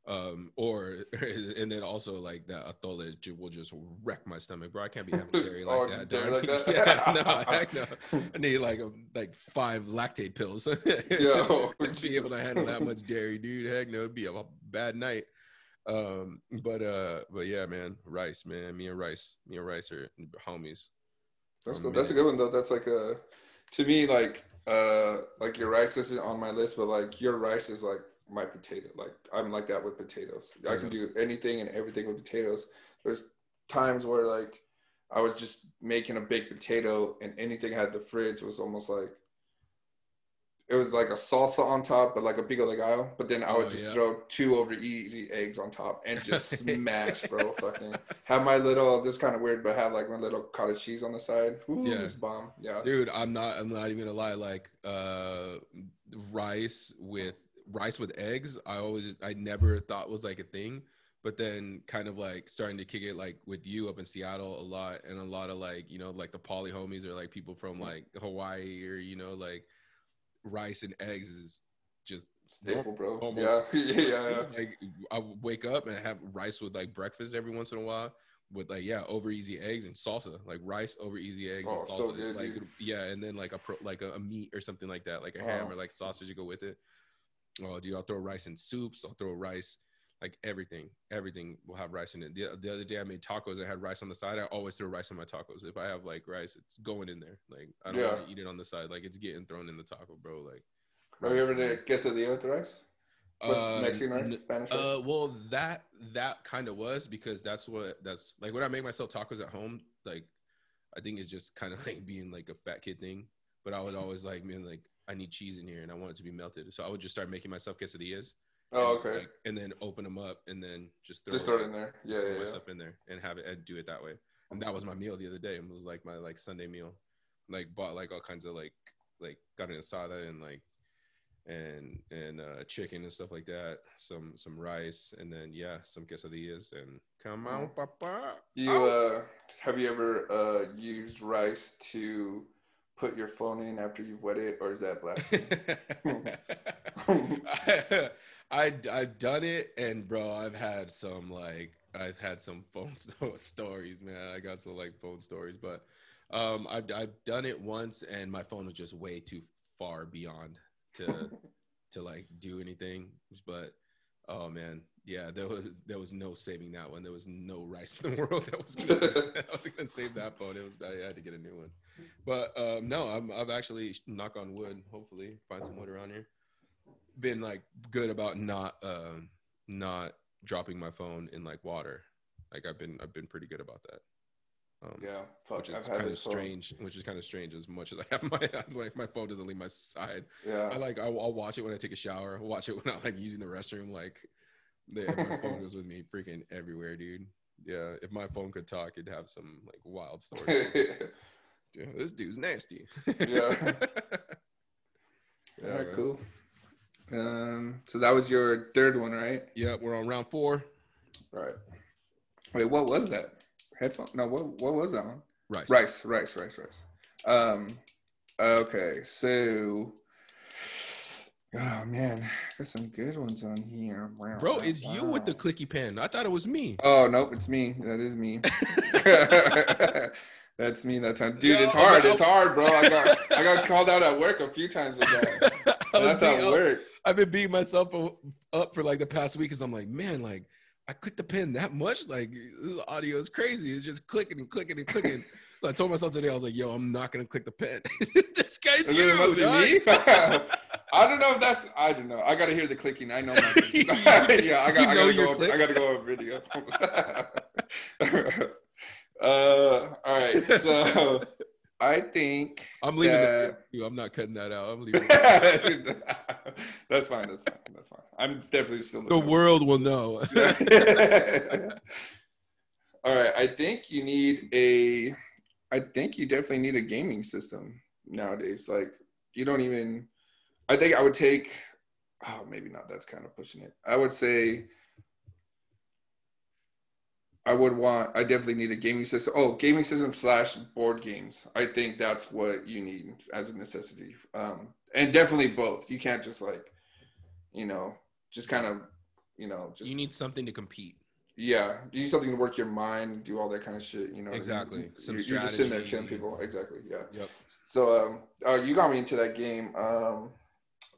um or (laughs) and then also like that atole will just wreck my stomach, bro. I can't be having (laughs) dairy like Oh, that. dairy like that? (laughs) yeah, no, heck no. I need like a, like five Lactaid pills Yo, to be able to handle that much dairy, dude. Heck no, it'd be a bad night. Um, but uh, but yeah, man, rice, man. Me and rice, me and rice are homies. That's good. That's a good one though. That's like a to me like uh like your rice isn't on my list, but like your rice is like my potato. Like I'm like that with potatoes. I can do anything and everything with potatoes. There's times where like I was just making a baked potato and anything I had the fridge was almost like it was like a salsa on top, but like a pico de gallo. But then I would Oh, just yeah. throw two over easy eggs on top and just (laughs) smash, bro. Fucking have my little. This kind of weird, but have like my little cottage cheese on the side. Ooh, Yeah. it's bomb. Yeah. Dude, I'm not. I'm not even gonna lie. Like, uh, rice with rice with eggs. I always, I never thought was like a thing. But then, kind of like starting to kick it like with you up in Seattle a lot, and a lot of like you know like the poly homies or like people from like Hawaii or you know like rice and eggs is just Staple, bro. normal. Yeah. (laughs) yeah. Yeah. Like I wake up and have rice with like breakfast every once in a while. with like yeah over easy eggs and salsa like rice over easy eggs Oh, and so salsa good, like dude. yeah and then like a pro, like a, a meat or something like that like a oh. ham Oh. or like sausage to go with it oh dude i'll throw rice in soups i'll throw rice like everything everything will have rice in it the, the other day i made tacos i had rice on the side i always throw rice on my tacos if i have like rice it's going in there like i don't Yeah. want to eat it on the side like it's getting thrown in the taco bro like Have you ever did quesadilla with rice? What's Uh, Mexican rice? Spanish rice? Uh, well, that that kind of was because that's what that's like when I make myself tacos at home. Like, I think it's just kind of (laughs) like being like a fat kid thing. But I would always like, man, like I need cheese in here and I want it to be melted. So I would just start making myself quesadillas. oh, and, okay. like, and then open them up and then just throw, Just throw it in there. Yeah, yeah, yeah. stuff in there and have it and do it that way. And that was my meal the other day. It was like my like Sunday meal. Like bought like all kinds of like like got an asada and like and and uh chicken and stuff like that. Some some rice and then yeah, some quesadillas and come on, papa. You uh, have you ever uh used rice to put your phone in after you've wet it, or is that blasphemy? (laughs) I, I've done it, and bro, I've had some like I've had some phone (laughs) sto- stories, man. I got some like phone stories, but um, I've I've done it once, and my phone was just way too far beyond to (laughs) to like do anything. But oh man, yeah, there was there was no saving that one. There was no rice in the world that was gonna save, that was gonna save that phone. It was I had to get a new one. But um, no, I'm, I've actually knock on wood. Hopefully, find some wood around here. Been like good about not um not dropping my phone in like water. Like I've been I've been pretty good about that. Um, yeah, fuck. which is I've had kind of this phone. strange. Which is kind of strange. As much as I have (laughs) my like my phone doesn't leave my side. Yeah, I like I'll, I'll watch it when I take a shower. I'll watch it when I'm like using the restroom. Like the, my (laughs) phone goes with me freaking everywhere, dude. Yeah, if my phone could talk, it'd have some like wild stories. (laughs) Yeah, this dude's nasty. Yeah. (laughs) Yeah, All right, cool. Um, so that was your third one, right? Yeah, we're on round four. Right. Wait, what was that? Headphone? No, what what was that one? Rice. Rice, rice, rice, rice. Um, okay, so. Oh man, got some good ones on here. Wow, Bro, wow, it's you with the clicky pen. I thought it was me. Oh nope, it's me. That is me. (laughs) (laughs) That's me that time, dude. No, it's hard. It's hard, bro. I got I got (laughs) called out at work a few times with that. (laughs) That's being- at work. I've been beating myself up for like the past week because I'm like, man, like I clicked the pen that much. Like this audio is crazy. It's just clicking and clicking and clicking. so I told myself today, I was like, yo, I'm not gonna click the pen. (laughs) this guy's you. it must be dog. me. I don't know if that's. I don't know. I gotta hear the clicking. I know. My, yeah, I got. You I gotta go. click? I gotta go over video. Uh, all right. So (laughs) I think I'm leaving that- the I'm not cutting that out. I'm leaving. (laughs) that's fine. That's fine. That's fine. I'm definitely still. the world will know. (laughs) All right, I think you need a. I think you definitely need a gaming system nowadays. Like you don't even. I think I would take. Oh, maybe not. That's kind of pushing it. I would say. I would want. I definitely need a gaming system. Oh, gaming system slash board games. I think that's what you need as a necessity. Um, and definitely both. You can't just like, you know, just kind of, you know, just you need something to compete. yeah, you need something to work your mind, do all that kind of shit. You know? Exactly. Some you're, you're just sitting there killing people. Exactly. Yeah. Yep. So, um, uh, you got me into that game. Um,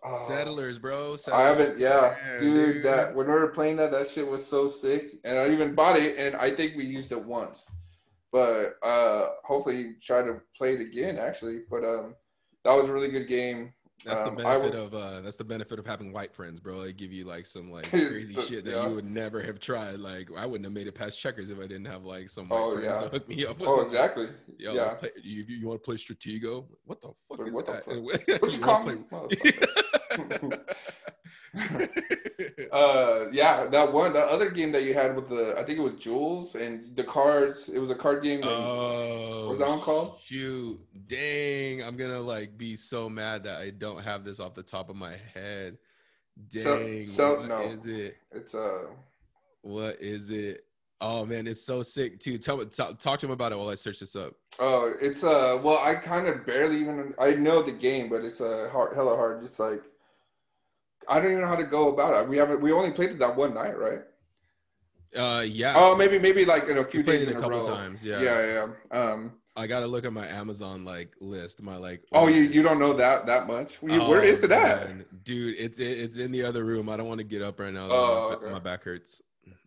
oh, Settlers, bro. I haven't. Yeah, Yeah, dude, dude. That when we were playing that, that shit was so sick, and I even bought it, and I think we used it once, but uh, hopefully try to play it again. Actually, but um, that was a really good game. That's Um, the I benefit would- of uh that's the benefit of having white friends, bro. They give you like some like (laughs) crazy The- shit that yeah. you would never have tried. Like I wouldn't have made it past checkers if I didn't have like some white Oh, friends yeah. to hook me up with. Oh, some- exactly. Yo, yeah. play. You, you want to play Stratego? What the fuck What- is what the that? (laughs) What you call play- me? (laughs) (laughs) uh yeah that one the other game that you had with the i think it was jules and the cards it was a card game that- Oh, What's that one called? Shoot, dang! I'm gonna like be so mad that I don't have this off the top of my head. Dang, so, what no. is it? it's uh What is it? Oh man, it's so sick too. Tell me, talk, talk to him about it while I search this up. oh it's uh well i kind of barely even i know the game but it's a uh, hard hella hard it's like i don't even know how to go about it we haven't we only played it that one night right Uh, yeah. Oh, maybe maybe like in a few days it in a couple row. times, yeah. yeah, yeah. Um. I gotta look at my Amazon like list. My like. Oh, you orders. you don't know that that much? You- Oh, is it at? man. dude? It's it, it's in the other room. I don't want to get up right now. Oh, my, okay. my back hurts.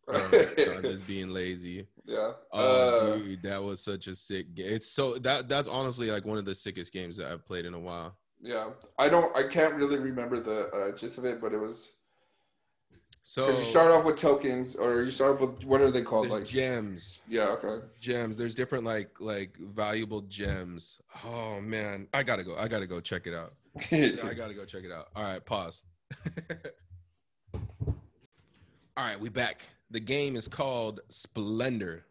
(laughs) So I'm just being lazy. yeah. Oh, Uh, dude, that was such a sick game. It's so that that's honestly like one of the sickest games that I've played in a while. Yeah. I don't. I can't really remember the uh, gist of it, but it was So you start off with tokens, or you start off with what are they called? Like gems, yeah. Okay. gems. There's different like like valuable gems. Oh man, I gotta go. I gotta go check it out. (laughs) I gotta go check it out. All right, pause. (laughs) All right, we back. The game is called Splendor.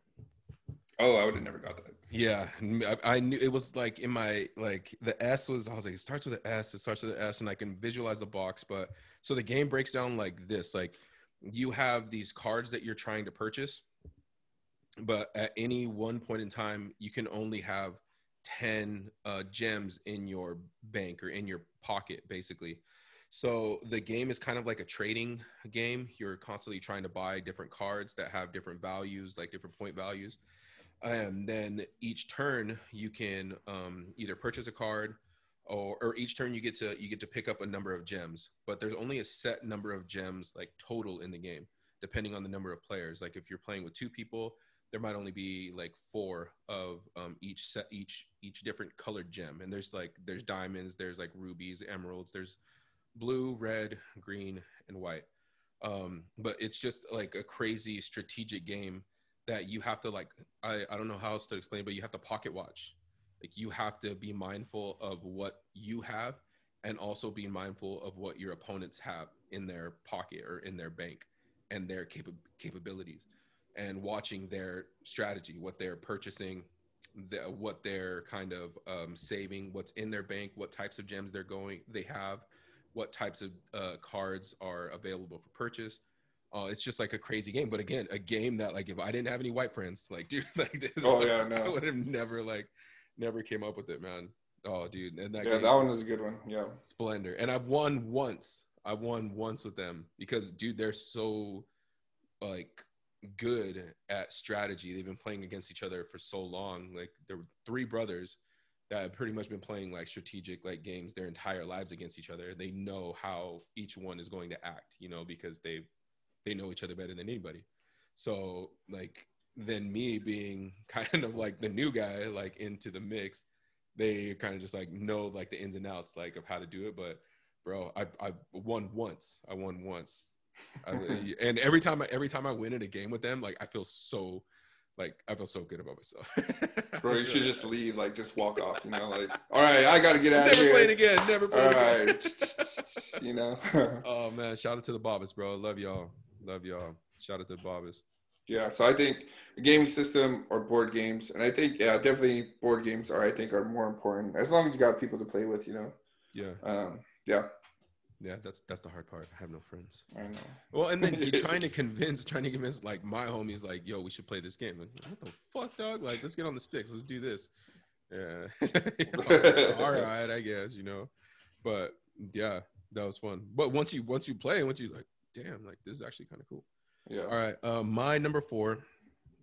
oh, I would have never got that. Yeah, I, I knew it was like in my like the S was I was like it starts with an S, it starts with an S, and I can visualize the box. But so the game breaks down like this: like you have these cards that you're trying to purchase, but at any one point in time, you can only have ten uh, gems in your bank or in your pocket, basically. So the game is kind of like a trading game. You're constantly trying to buy different cards that have different values, like different point values and then each turn you can um, either purchase a card or, or each turn you get to you get to pick up a number of gems but there's only a set number of gems like total in the game depending on the number of players. Like if you're playing with two people there might only be like four of um, each set each each different colored gem and there's like there's diamonds there's like rubies emeralds there's blue red green and white. Um, but it's just like a crazy strategic game that you have to like I, I don't know how else to explain but you have to pocket watch. Like you have to be mindful of what you have and also be mindful of what your opponents have in their pocket or in their bank and their capa- capabilities and watching their strategy what they're purchasing the, what they're kind of um, saving what's in their bank what types of gems they're going they have what types of uh, cards are available for purchase uh, it's just like a crazy game. But again, a game that like if I didn't have any white friends, like dude, (laughs) like this, Oh, yeah, I would have never like never came up with it, man. Oh, dude, and that Yeah, that one was a good one. Yeah. splendor. And I've won once. I've won once with them because dude, they're so like good at strategy. They've been playing against each other for so long. Like there were three brothers that have pretty much been playing like strategic like games their entire lives against each other. They know how each one is going to act, you know, because they they know each other better than anybody. So like then me being (laughs) kind of like the new guy like into the mix, they kind of just like know like the ins and outs like of how to do it. But bro, I I won once. I won once. I, (laughs) and every time I every time I win in a game with them, like I feel so like I feel so good about myself. (laughs) Bro, you should just leave, like just walk off, you know, like all right, I gotta get out of never here. playing again. Never All playing again. right. you know. Oh man, shout out to the Bobbers, bro. Love y'all. Love y'all. Shout out to the Bobbers. Yeah, so I think a gaming system or board games, and I think yeah, definitely board games are I think are more important as long as you got people to play with, you know. Yeah, Um, yeah, yeah. That's that's the hard part. I have no friends. I know. Well, and then you're (laughs) trying to convince, trying to convince like my homies, like, yo, we should play this game. Like, what the fuck, dog? Like, let's get on the sticks. Let's do this. Yeah. (laughs) All right, I guess you know, but yeah, that was fun. But once you once you play, once you like, damn, like this is actually kind of cool. Yeah. All right. Um, my number four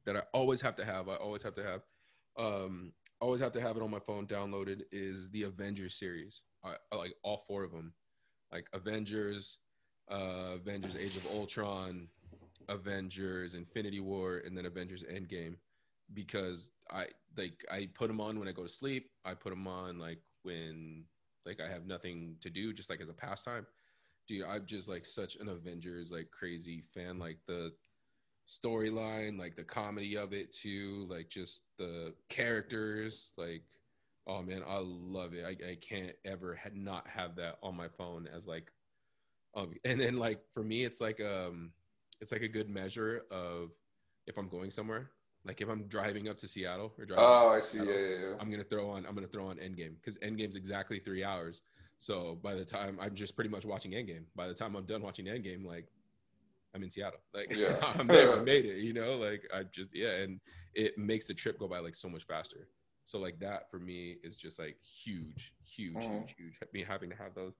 that I always have to have, I always have to have, um, always have to have it on my phone downloaded is the Avengers series. I, I like all four of them, like Avengers, uh, Avengers Age of Ultron, Avengers Infinity War, and then Avengers Endgame, because I like I put them on when I go to sleep. I put them on like when like I have nothing to do, just like as a pastime dude i'm just like such an avengers like crazy fan like the storyline like the comedy of it too like just the characters like oh man i love it i, I can't ever had not have that on my phone as like um and then like for me it's like um it's like a good measure of if i'm going somewhere like if i'm driving up to seattle or driving Oh, I see. I Yeah, yeah, yeah. I'm gonna throw on I'm gonna throw on Endgame because Endgame's exactly three hours. So by the time I'm just pretty much watching Endgame. By the time I'm done watching Endgame, like I'm in Seattle. (laughs) Like Yeah. I'm there, I made it. You know, like I just yeah, and it makes the trip go by like so much faster. So like that for me is just like huge, huge, Mhm. huge, huge. Me having to have those,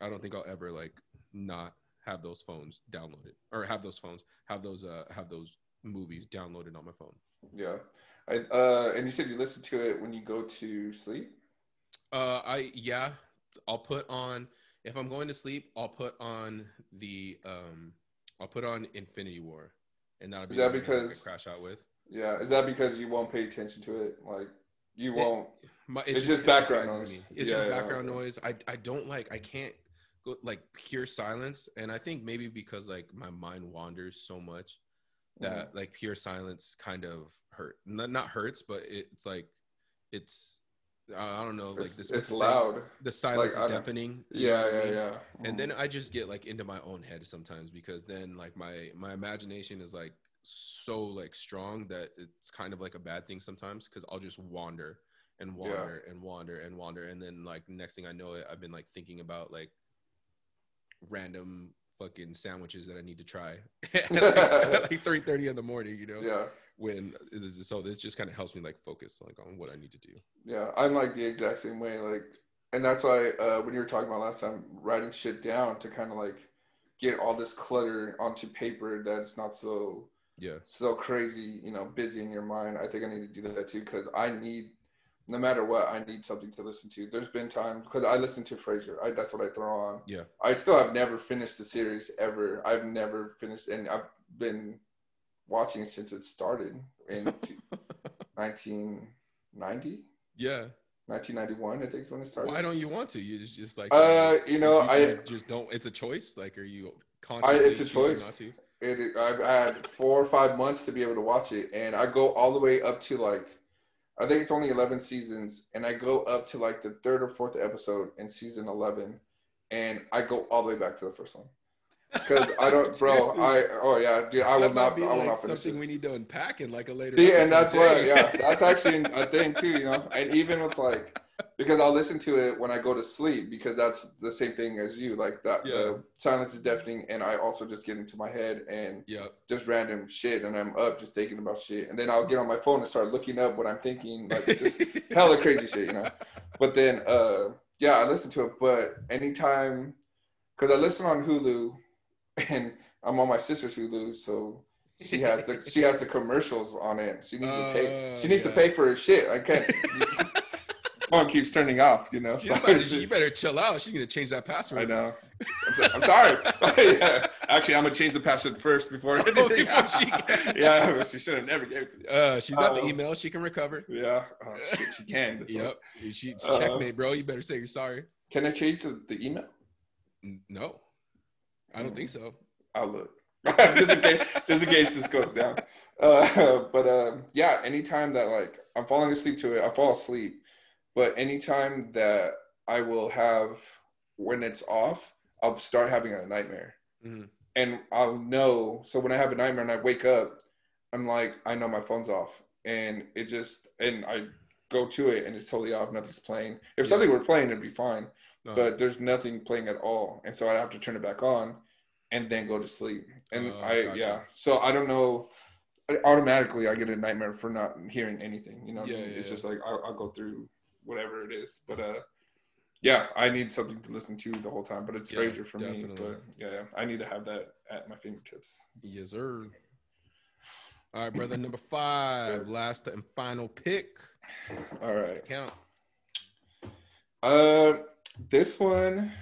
I don't think I'll ever like not have those phones downloaded or have those phones have those uh have those movies downloaded on my phone. Yeah. I, uh, and you said you listen to it when you go to sleep. Uh, I yeah, I'll put on if I'm going to sleep. I'll put on the um, I'll put on Infinity War, and that'll be Is that because- crash out with. Yeah. Is that because you won't pay attention to it? Like you It- won't. My, It's just background hypnotizes noise. It's Yeah, just background okay. noise. I I don't like. I can't go like pure silence, and I think maybe because like my mind wanders so much Mm-hmm. that like pure silence kind of hurt. Not not hurts, but it's like it's I don't know like it's, this. it's what's the saying? loud. The silence I is deafening. you Yeah, I yeah, mean? yeah. Mm-hmm. and then i just get like into my own head sometimes because then like my my imagination is like so like strong that it's kind of like a bad thing sometimes because i'll just wander and wander and wander and wander and then like next thing i know it i've been like thinking about like random fucking sandwiches that i need to try (laughs) at like, (laughs) at like 3 30 in the morning you know yeah. When this so this just kind of helps me like focus like on what i need to do Yeah, I'm like the exact same way. Like, and that's why uh, when you were talking about last time, writing shit down to kind of like get all this clutter onto paper that's not so yeah so crazy, you know, busy in your mind. I think I need to do that too because I need, no matter what, I need something to listen to. There's been times because I listen to Frasier. I that's what I throw on. yeah I still have never finished the series ever. I've never finished, and I've been watching since it started in (laughs) 1990. yeah 1991, I think is when it started. why don't you want to you just, just like Uh, you know, I- just don't it's a choice like are you I, it's a choice. not to It, I've had four or five months to be able to watch it, and I go all the way up to like, I think it's only 11 seasons, and I go up to like the third or fourth episode in season 11, and I go all the way back to the first one. Because I don't, bro. (laughs) I oh yeah, dude. I will that not. be I will like not finish something this. we need to unpack in like a later See, and that's what, yeah, (laughs) that's actually a thing too, you know. And even with like, because I'll listen to it when I go to sleep because that's the same thing as you. Like that, Yeah. the silence is deafening, and I also just get into my head and yeah just random shit, and I'm up just thinking about shit, and then I'll get on my phone and start looking up what I'm thinking, like just (laughs) hella crazy shit, you know. But then, uh, yeah, I listen to it. But anytime, because I listen on Hulu, (laughs) and I'm on my sister's Hulu, so she has the she has the commercials on it. She needs to pay. Uh, She needs yeah. to pay for her shit. I can't. (laughs) phone keeps turning off, you know. You So better, you better chill out. She's gonna change that password. I know. I'm, so- I'm sorry. (laughs) yeah. Actually, I'm gonna change the password first before anything. Oh, before she can. yeah, she should have never gave it to me. Uh, she's got the Um, email. She can recover. Yeah. Oh, shit, she can. That's Yep. She it's Uh, checkmate, bro. You better say you're sorry. Can I change the, the email? No, I don't think so. I'll look. (laughs) just in case, just in case this goes down. Uh, (laughs) but um, yeah, anytime that like I'm falling asleep to it, I fall asleep. But anytime that I will have when it's off, I'll start having a nightmare, Mhm. and I'll know. So when I have a nightmare and I wake up, I'm like, I know my phone's off, and it just and I go to it and it's totally off. Nothing's playing. If Yeah. something were playing, it'd be fine Uh, but there's nothing playing at all and so i have to turn it back on and then go to sleep and Oh, i gotcha. yeah so i don't know automatically i get a nightmare for not hearing anything you know what I Yeah, mean? yeah, it's yeah. just like I'll, I'll go through whatever it is but uh yeah i need something to listen to the whole time but it's Yeah, Frasier for me but yeah i need to have that at my fingertips yes, sir. All right, brother. Number five, (laughs) last and final pick. all right Count. Uh, this one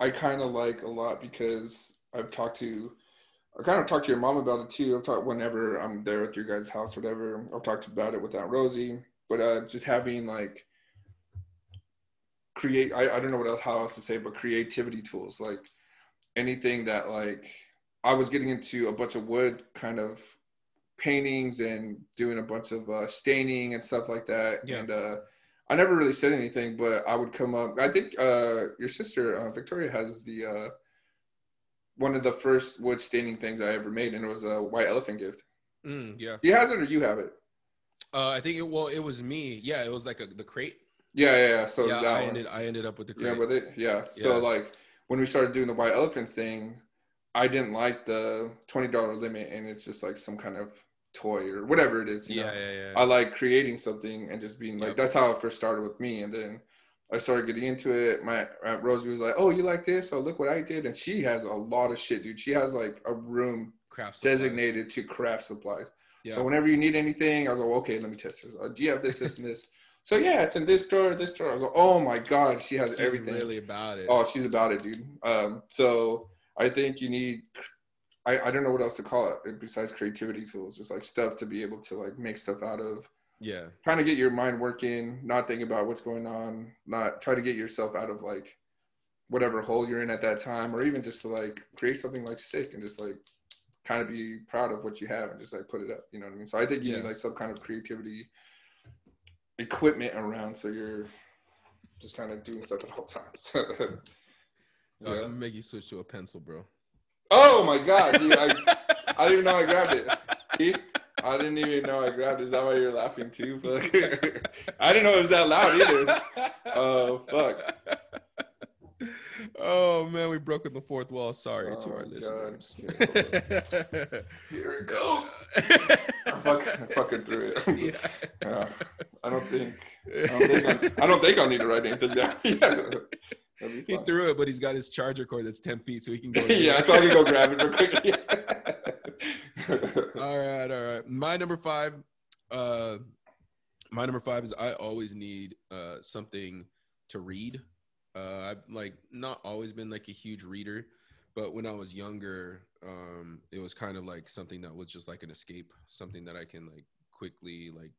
I kind of like a lot because I've talked to, I kind of talked to your mom about it too. I've talked whenever I'm there at your guys' house, whatever. I've talked about it with Aunt Rosie, but uh, just having like create, I, I don't know what else how else to say, but creativity tools like anything that like I was getting into a bunch of wood kind of paintings and doing a bunch of uh, staining and stuff like that, Yeah. and uh I never really said anything, but I would come up. I think uh, your sister uh, Victoria has the uh, one of the first wood staining things I ever made, and it was a white elephant gift. Mm, yeah. He has it, or you have it? Uh, I think it. Well, it was me. Yeah, it was like a, the crate. Yeah, yeah. yeah. So yeah, I one. ended. I ended up with the crate. yeah, with it. Yeah. yeah. So like when we started doing the white elephants thing, I didn't like the twenty dollar limit, and it's just like some kind of toy or whatever it is. You yeah, know? yeah, yeah. I like creating something and just being like, Yep. that's how it first started with me. And then I started getting into it. My Aunt Rosie was like, oh, you like this? Oh, look what I did. And she has a lot of shit, dude. She has like a room craft supplies. designated to craft supplies. Yeah. So whenever you need anything, I was like, okay, let me test yours. Uh, do you have this, this, and this? (laughs) So yeah, it's in this drawer, this drawer. I was like, oh my god, she has She's everything. really about it. Oh, she's about it, dude. Um, so I think you need. I, I don't know what else to call it besides creativity tools, just like stuff to be able to like make stuff out of. yeah. Trying to get your mind working, not think about what's going on, not try to get yourself out of like whatever hole you're in at that time, or even just to like create something like sick and just like kind of be proud of what you have and just like put it up. You know what I mean? So I think you need like some kind of creativity equipment around so you're just kind of doing stuff at all times. Uh, (laughs) yeah. Let me make you switch to a pencil, bro. Oh my god, dude! I, (laughs) I didn't even know I grabbed it. See? I didn't even know I grabbed it. Is that why you're laughing too? Fuck. (laughs) I didn't know it was that loud either. Oh fuck! Oh man, we broken the fourth wall. Sorry to Oh, our God. listeners. Here it goes. I fucking, I fucking threw it. (laughs) yeah. Yeah. I don't think. I don't think. I, I don't think I'll need to write anything down. yeah. He threw it, but he's got his charger cord that's ten feet, so he can go. (laughs) yeah, so I can go grab it real quick. Yeah. (laughs) All right, all right. My number five, uh, my number five is I always need uh something to read. Uh, I've like not always been like a huge reader, but when I was younger, um, it was kind of like something that was just like an escape, something that I can like quickly like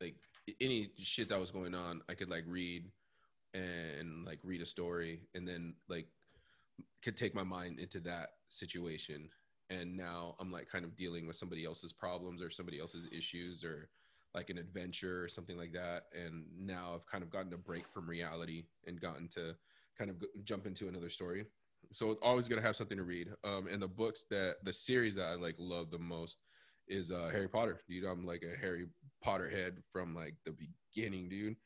like any shit that was going on, I could like read and like read a story and then like could take my mind into that situation. And now i'm like kind of dealing with somebody else's problems or somebody else's issues or like an adventure or something like that. And now i've kind of gotten a break from reality and gotten to kind of jump into another story. So always gonna have something to read. Um and the books that the series that i like love the most is uh harry potter. Dude i'm like a harry potter head from like the beginning dude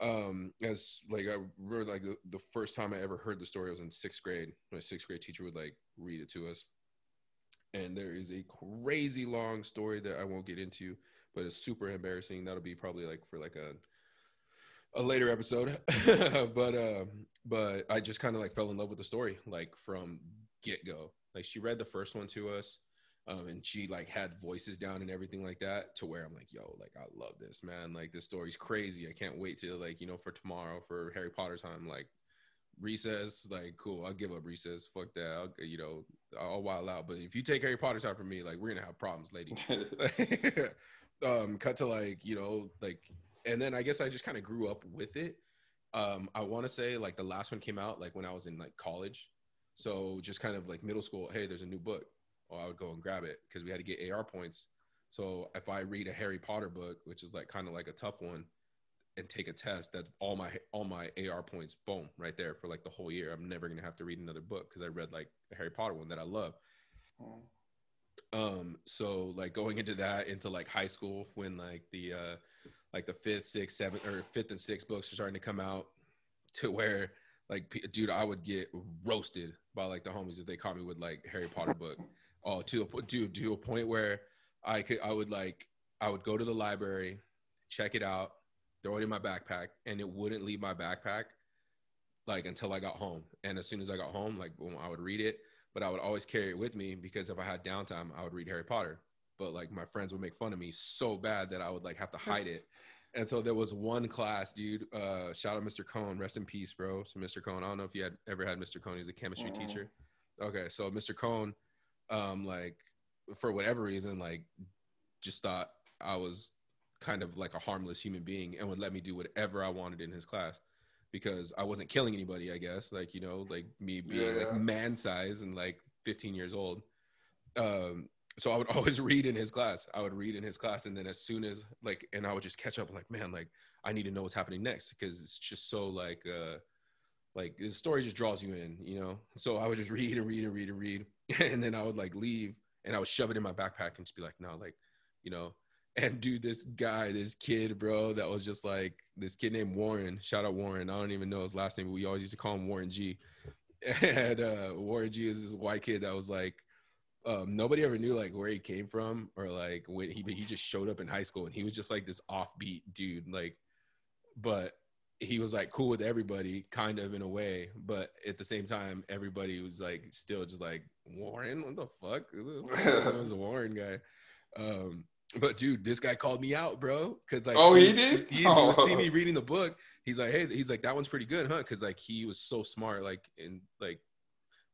um as like i remember like the, the first time i ever heard the story I was in sixth grade my sixth grade teacher would like read it to us. And there is a crazy long story that i won't get into but it's super embarrassing. That'll be probably like for like a a later episode. (laughs) But um but i just kind of like fell in love with the story like from get-go. Like she read the first one to us um, and she like had voices down and everything like that to where I'm like, yo, like I love this man. Like this story's crazy. I can't wait to like you know for tomorrow for Harry Potter time. Like recess, like cool. I'll give up recess. Fuck that. I'll, you know, I'll wild out. But if you take Harry Potter time from me, like we're gonna have problems, lady. (laughs) (laughs) um, cut to like you know like, and then I guess I just kind of grew up with it. Um, I want to say like the last one came out like when I was in like college. So just kind of like middle school. Hey, there's a new book or I would go and grab it because we had to get AR points. So if I read a Harry Potter book, which is like kind of like a tough one, and take a test, that's all my all my AR points, boom, right there for like the whole year. I'm never gonna have to read another book because I read like a Harry Potter one that I love. Um, so like going into that into like high school when like the uh like the fifth, sixth, seventh, or fifth and sixth books are starting to come out, to where like dude, I would get roasted by like the homies if they caught me with like Harry Potter book. Oh, to a dude, to a point where I could I would like I would go to the library, check it out, throw it in my backpack, and it wouldn't leave my backpack like until I got home. And as soon as I got home, like boom, I would read it, but I would always carry it with me because if I had downtime, I would read Harry Potter. But like my friends would make fun of me so bad that I would like have to hide it. (laughs) And so there was one class, dude. Uh, shout out Mr. Cohn, rest in peace, bro. So Mr. Cohn, I don't know if you had ever had Mr. Cohn. He's a chemistry teacher. Okay, so Mr. Cohn, um, like for whatever reason, like just thought I was kind of like a harmless human being and would let me do whatever I wanted in his class because I wasn't killing anybody, I guess. Like, you know, like me being Yeah, like man size and like 15 years old. Um, so I would (laughs) always read in his class. I would read in his class, and then as soon as like, and I would just catch up. Like, man, like I need to know what's happening next because it's just so like, uh, like the story just draws you in, you know. So I would just read and read and read and read, (laughs) and then I would like leave, and I would shove it in my backpack and just be like, no, like, you know. (laughs) And dude, this guy, this kid, bro, that was just like this kid named Warren. Shout out Warren. I don't even know his last name, but we always used to call him Warren G. (laughs) And uh, Warren G is this white kid that was like um, nobody ever knew like where he came from or like when he he just showed up in high school and he was just like this offbeat dude like but he was like cool with everybody, kind of in a way, but at the same time, everybody was like still just like Warren. What the fuck? (laughs) I was a Warren guy. Um, but dude, this guy called me out, bro. Cause like, Oh, he did? He, he Oh. would see (laughs) me reading the book. He's like, hey, he's like, that one's pretty good, huh? Cause like he was so smart, like and like,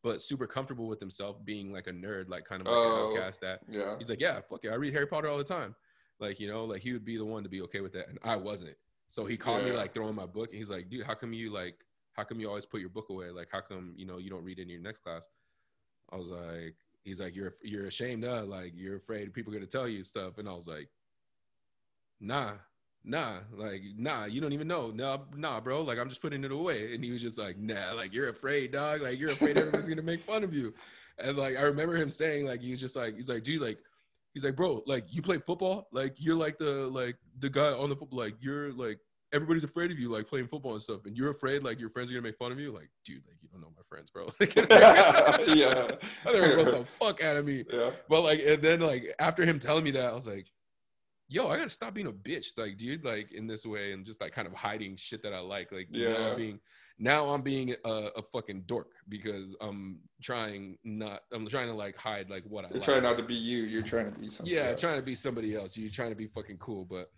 but super comfortable with himself, being like a nerd, like kind of like Oh. an outcast. That Yeah. he's like, yeah, fuck it, I read Harry Potter all the time. Like you know, like he would be the one to be okay with that, and I wasn't. So he called me like throwing my book, and he's like, dude, how come you like, how come you always put your book away? Like, how come you know you don't read it in your next class? I was like, he's like, you're you're ashamed of, like you're afraid people are gonna tell you stuff, and I was like, nah, nah, like nah, you don't even know, nah, nah, bro, like I'm just putting it away, and he was just like, nah, like you're afraid, dog, like you're afraid everyone's gonna make fun of you, and like I remember him saying, like he was just like, he's like, dude, like. He's like, bro, like you play football, like you're like the like the guy on the football, like you're like everybody's afraid of you, like playing football and stuff, and you're afraid like your friends are gonna make fun of you. Like, dude, like you don't know my friends, bro. (laughs) (laughs) yeah. (laughs) Think roast the fuck out of me. Yeah. But like, and then like after him telling me that, I was like, yo, I gotta stop being a bitch, like, dude, like in this way, and just like kind of hiding shit that I like. Like, Yeah. Being now I'm being a, a fucking dork because I'm trying not, I'm trying to like hide like what I You're like. trying not to be you. You're trying to be something. Yeah, else. trying to be somebody else. You're trying to be fucking cool, but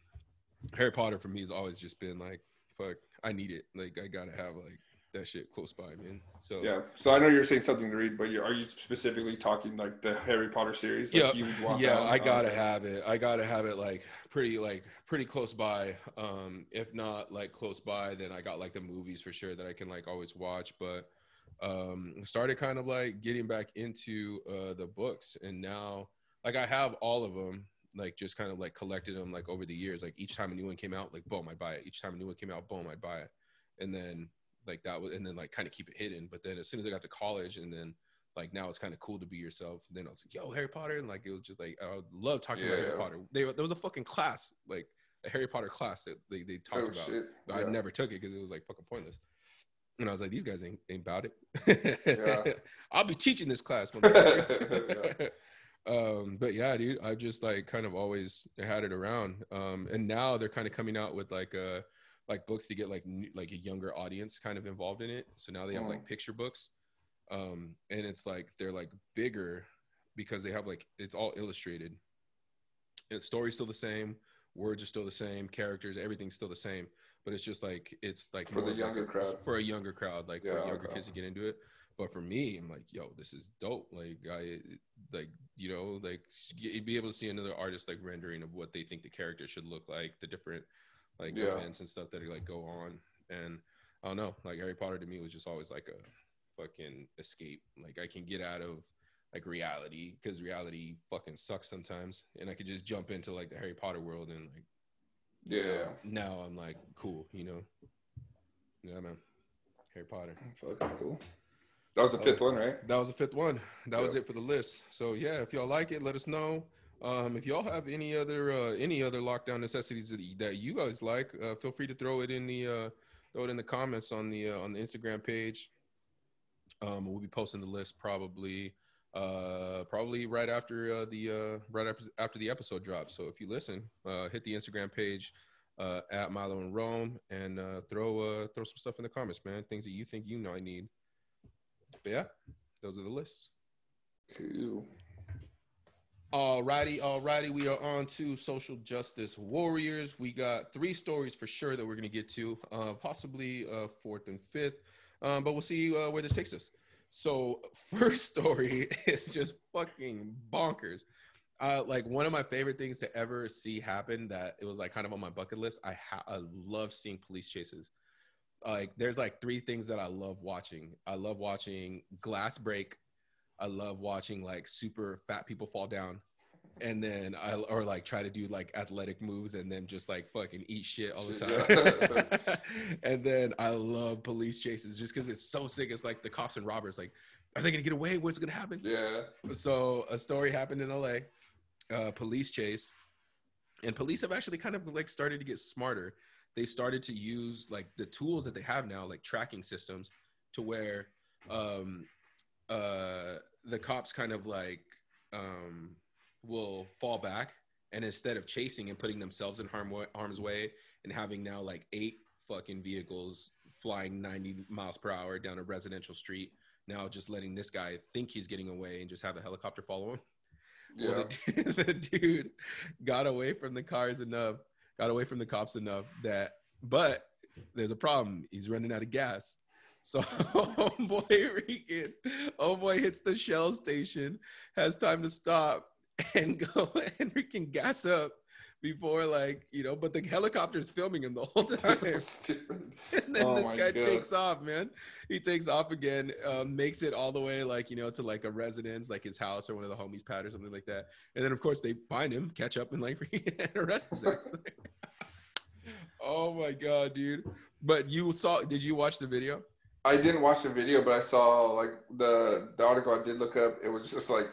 Harry Potter for me has always just been like, fuck, I need it. Like, I gotta have like that shit close by, man. So Yeah. So I know you're saying something to read, but are you specifically talking like the Harry Potter series? Like yeah, yeah, that? I gotta Okay. have it. I gotta have it like pretty, like pretty close by. Um, if not like close by, then I got like the movies for sure that I can like always watch. But um, started kind of like getting back into uh the books, and now like I have all of them. Like just kind of like collected them like over the years. Like each time a new one came out, like boom, I'd buy it. Each time a new one came out, boom, I'd buy it. And then like that was, and then like kind of keep it hidden. But then as soon as I got to college, and then like now it's kind of cool to be yourself. Then I was like, yo, Harry Potter, and like it was just like I would love talking about Harry Potter. They, there was a fucking class, like a Harry Potter class that they, they talked Oh about. shit. But I never took it because it was like fucking pointless. And I was like, these guys ain't, ain't about it. Yeah. (laughs) I'll be teaching this class. motherfuckers. (laughs) (laughs) um, but yeah, dude, I just like kind of always had it around. Um, and now they're kind of coming out with like uh like books to get like new, like a younger audience kind of involved in it. So now they have Mm. like picture books. Um, and it's like they're like bigger because they have like it's all illustrated. And story's still the same, words are still the same, characters, everything's still the same. But it's just like it's like For the of, like, younger crowd. For a younger crowd, like Yeah, for younger okay. kids to get into it. But for me, I'm like, yo, this is dope. Like I like you know like you'd be able to see another artist like rendering of what they think the character should look like, the different like Yeah. events and stuff that are like go on. And I don't know, like Harry Potter to me was just always like a fucking escape. Like I can get out of like reality because reality fucking sucks sometimes, and I could just jump into like the Harry Potter world and like Yeah. now I'm like cool, you know. Yeah, man. Harry Potter. Fucking cool. That was the oh, fifth one, right? That was the fifth one. That was it for the list. So yeah, if y'all like it, let us know. Um, if y'all have any other uh, any other lockdown necessities that, you guys like, uh, feel free to throw it in the uh, throw it in the comments on the uh, on the Instagram page. Um, we'll be posting the list probably uh, probably right after uh, the uh, right after, after the episode drops. So if you listen, uh, hit the Instagram page uh, at Milo and Rome and uh, throw uh, throw some stuff in the comments, man. Things that you think you know I need. But yeah, those are the lists. Cool. Alrighty, alrighty. We are on to social justice warriors. We got three stories for sure that we're gonna get to, uh, possibly uh, fourth and fifth, um, but we'll see uh, where this takes us. So, (laughs) first story is just fucking bonkers. Uh, like one of my favorite things to ever see happen that it was like kind of on my bucket list. I ha- I love seeing police chases. Like there's like three things that I love watching. I love watching glass break. I love watching like super fat people fall down, and then I or like try to do like athletic moves and then just like fucking eat shit all the time. (laughs) and then I love police chases just because it's so sick. It's like the cops and robbers. Like, are they gonna get away? What's gonna happen? Yeah. So a story happened in LA, uh, police chase, and police have actually kind of like started to get smarter. They started to use like the tools that they have now, like tracking systems, to where um, uh, the cops kind of like um, will fall back, and instead of chasing and putting themselves in harm harm's way and having now like eight fucking vehicles flying 90 miles per hour down a residential street. Now just letting this guy think he's getting away and just have a helicopter follow him. Yeah. (laughs) Well, the, (laughs) the dude got away from the cars enough, got away from the cops enough that, but there's a problem. He's running out of gas. So (laughs) homeboy freaking, homeboy hits the Shell station, has time to stop and (laughs) go and freaking gas up before like you know but the helicopter's filming him the whole (laughs) time. So and then Oh this guy God. takes off man. He takes off again um, makes it all the way like you know to like a residence like his house or one of the homies pad or something like that. And then of course they find him catch up and like freaking arrest his ass oh my god dude. But you saw did you watch the video I didn't watch the video, but I saw like the the article I did look up. It was just like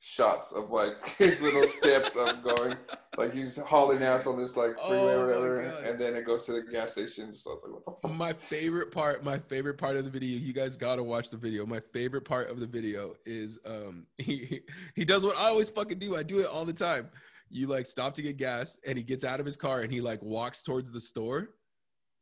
shots of like (laughs) his little steps of going, like he's hauling ass on this like freeway Oh or whatever, and then it goes to the gas station. So I was like, what the fuck? my favorite part my favorite part of the video you guys gotta watch the video my favorite part of the video is um (laughs) he he does what i always fucking do i do it all the time you like stop to get gas and he gets out of his car and he like walks towards the store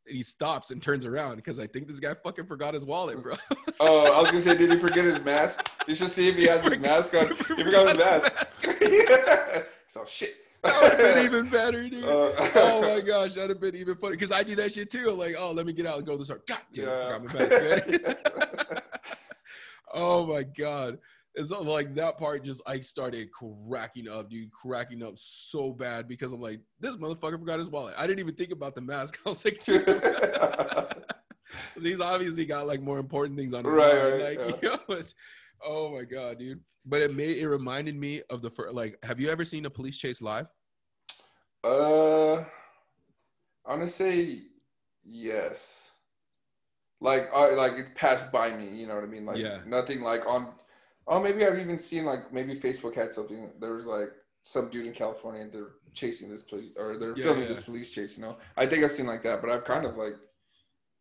and he stops and turns around because i think this guy fucking forgot his wallet bro (laughs) Oh, I was gonna say, did he forget his mask? You should see if he has his mask on. He forgot his mask. (laughs) yeah. So shit. that would have been (laughs) even better dude Uh, oh my gosh, that'd have been even funny because I do that shit too. I'm like, oh, let me get out and go to the store. God damn, Yeah. I forgot my mask. oh my god. It's not like that part just I started cracking up, dude, cracking up so bad because I'm like, this motherfucker forgot his wallet. I didn't even think about the mask. (laughs) I was like, dude, (laughs) (laughs) he's obviously got like more important things on his Right, mind. right, like, you know, but- oh my god, dude. But it made it reminded me of the first like, have you ever seen a police chase live? Uh, I'm gonna say yes. Like, uh, like it passed by me. You know what I mean? Like, Yeah. nothing like on. Oh, maybe I've even seen like maybe Facebook had something. There was like some dude in California and they're chasing this police or they're Yeah, filming yeah. this police chase. You know, I think I've seen like that, but I've kind of like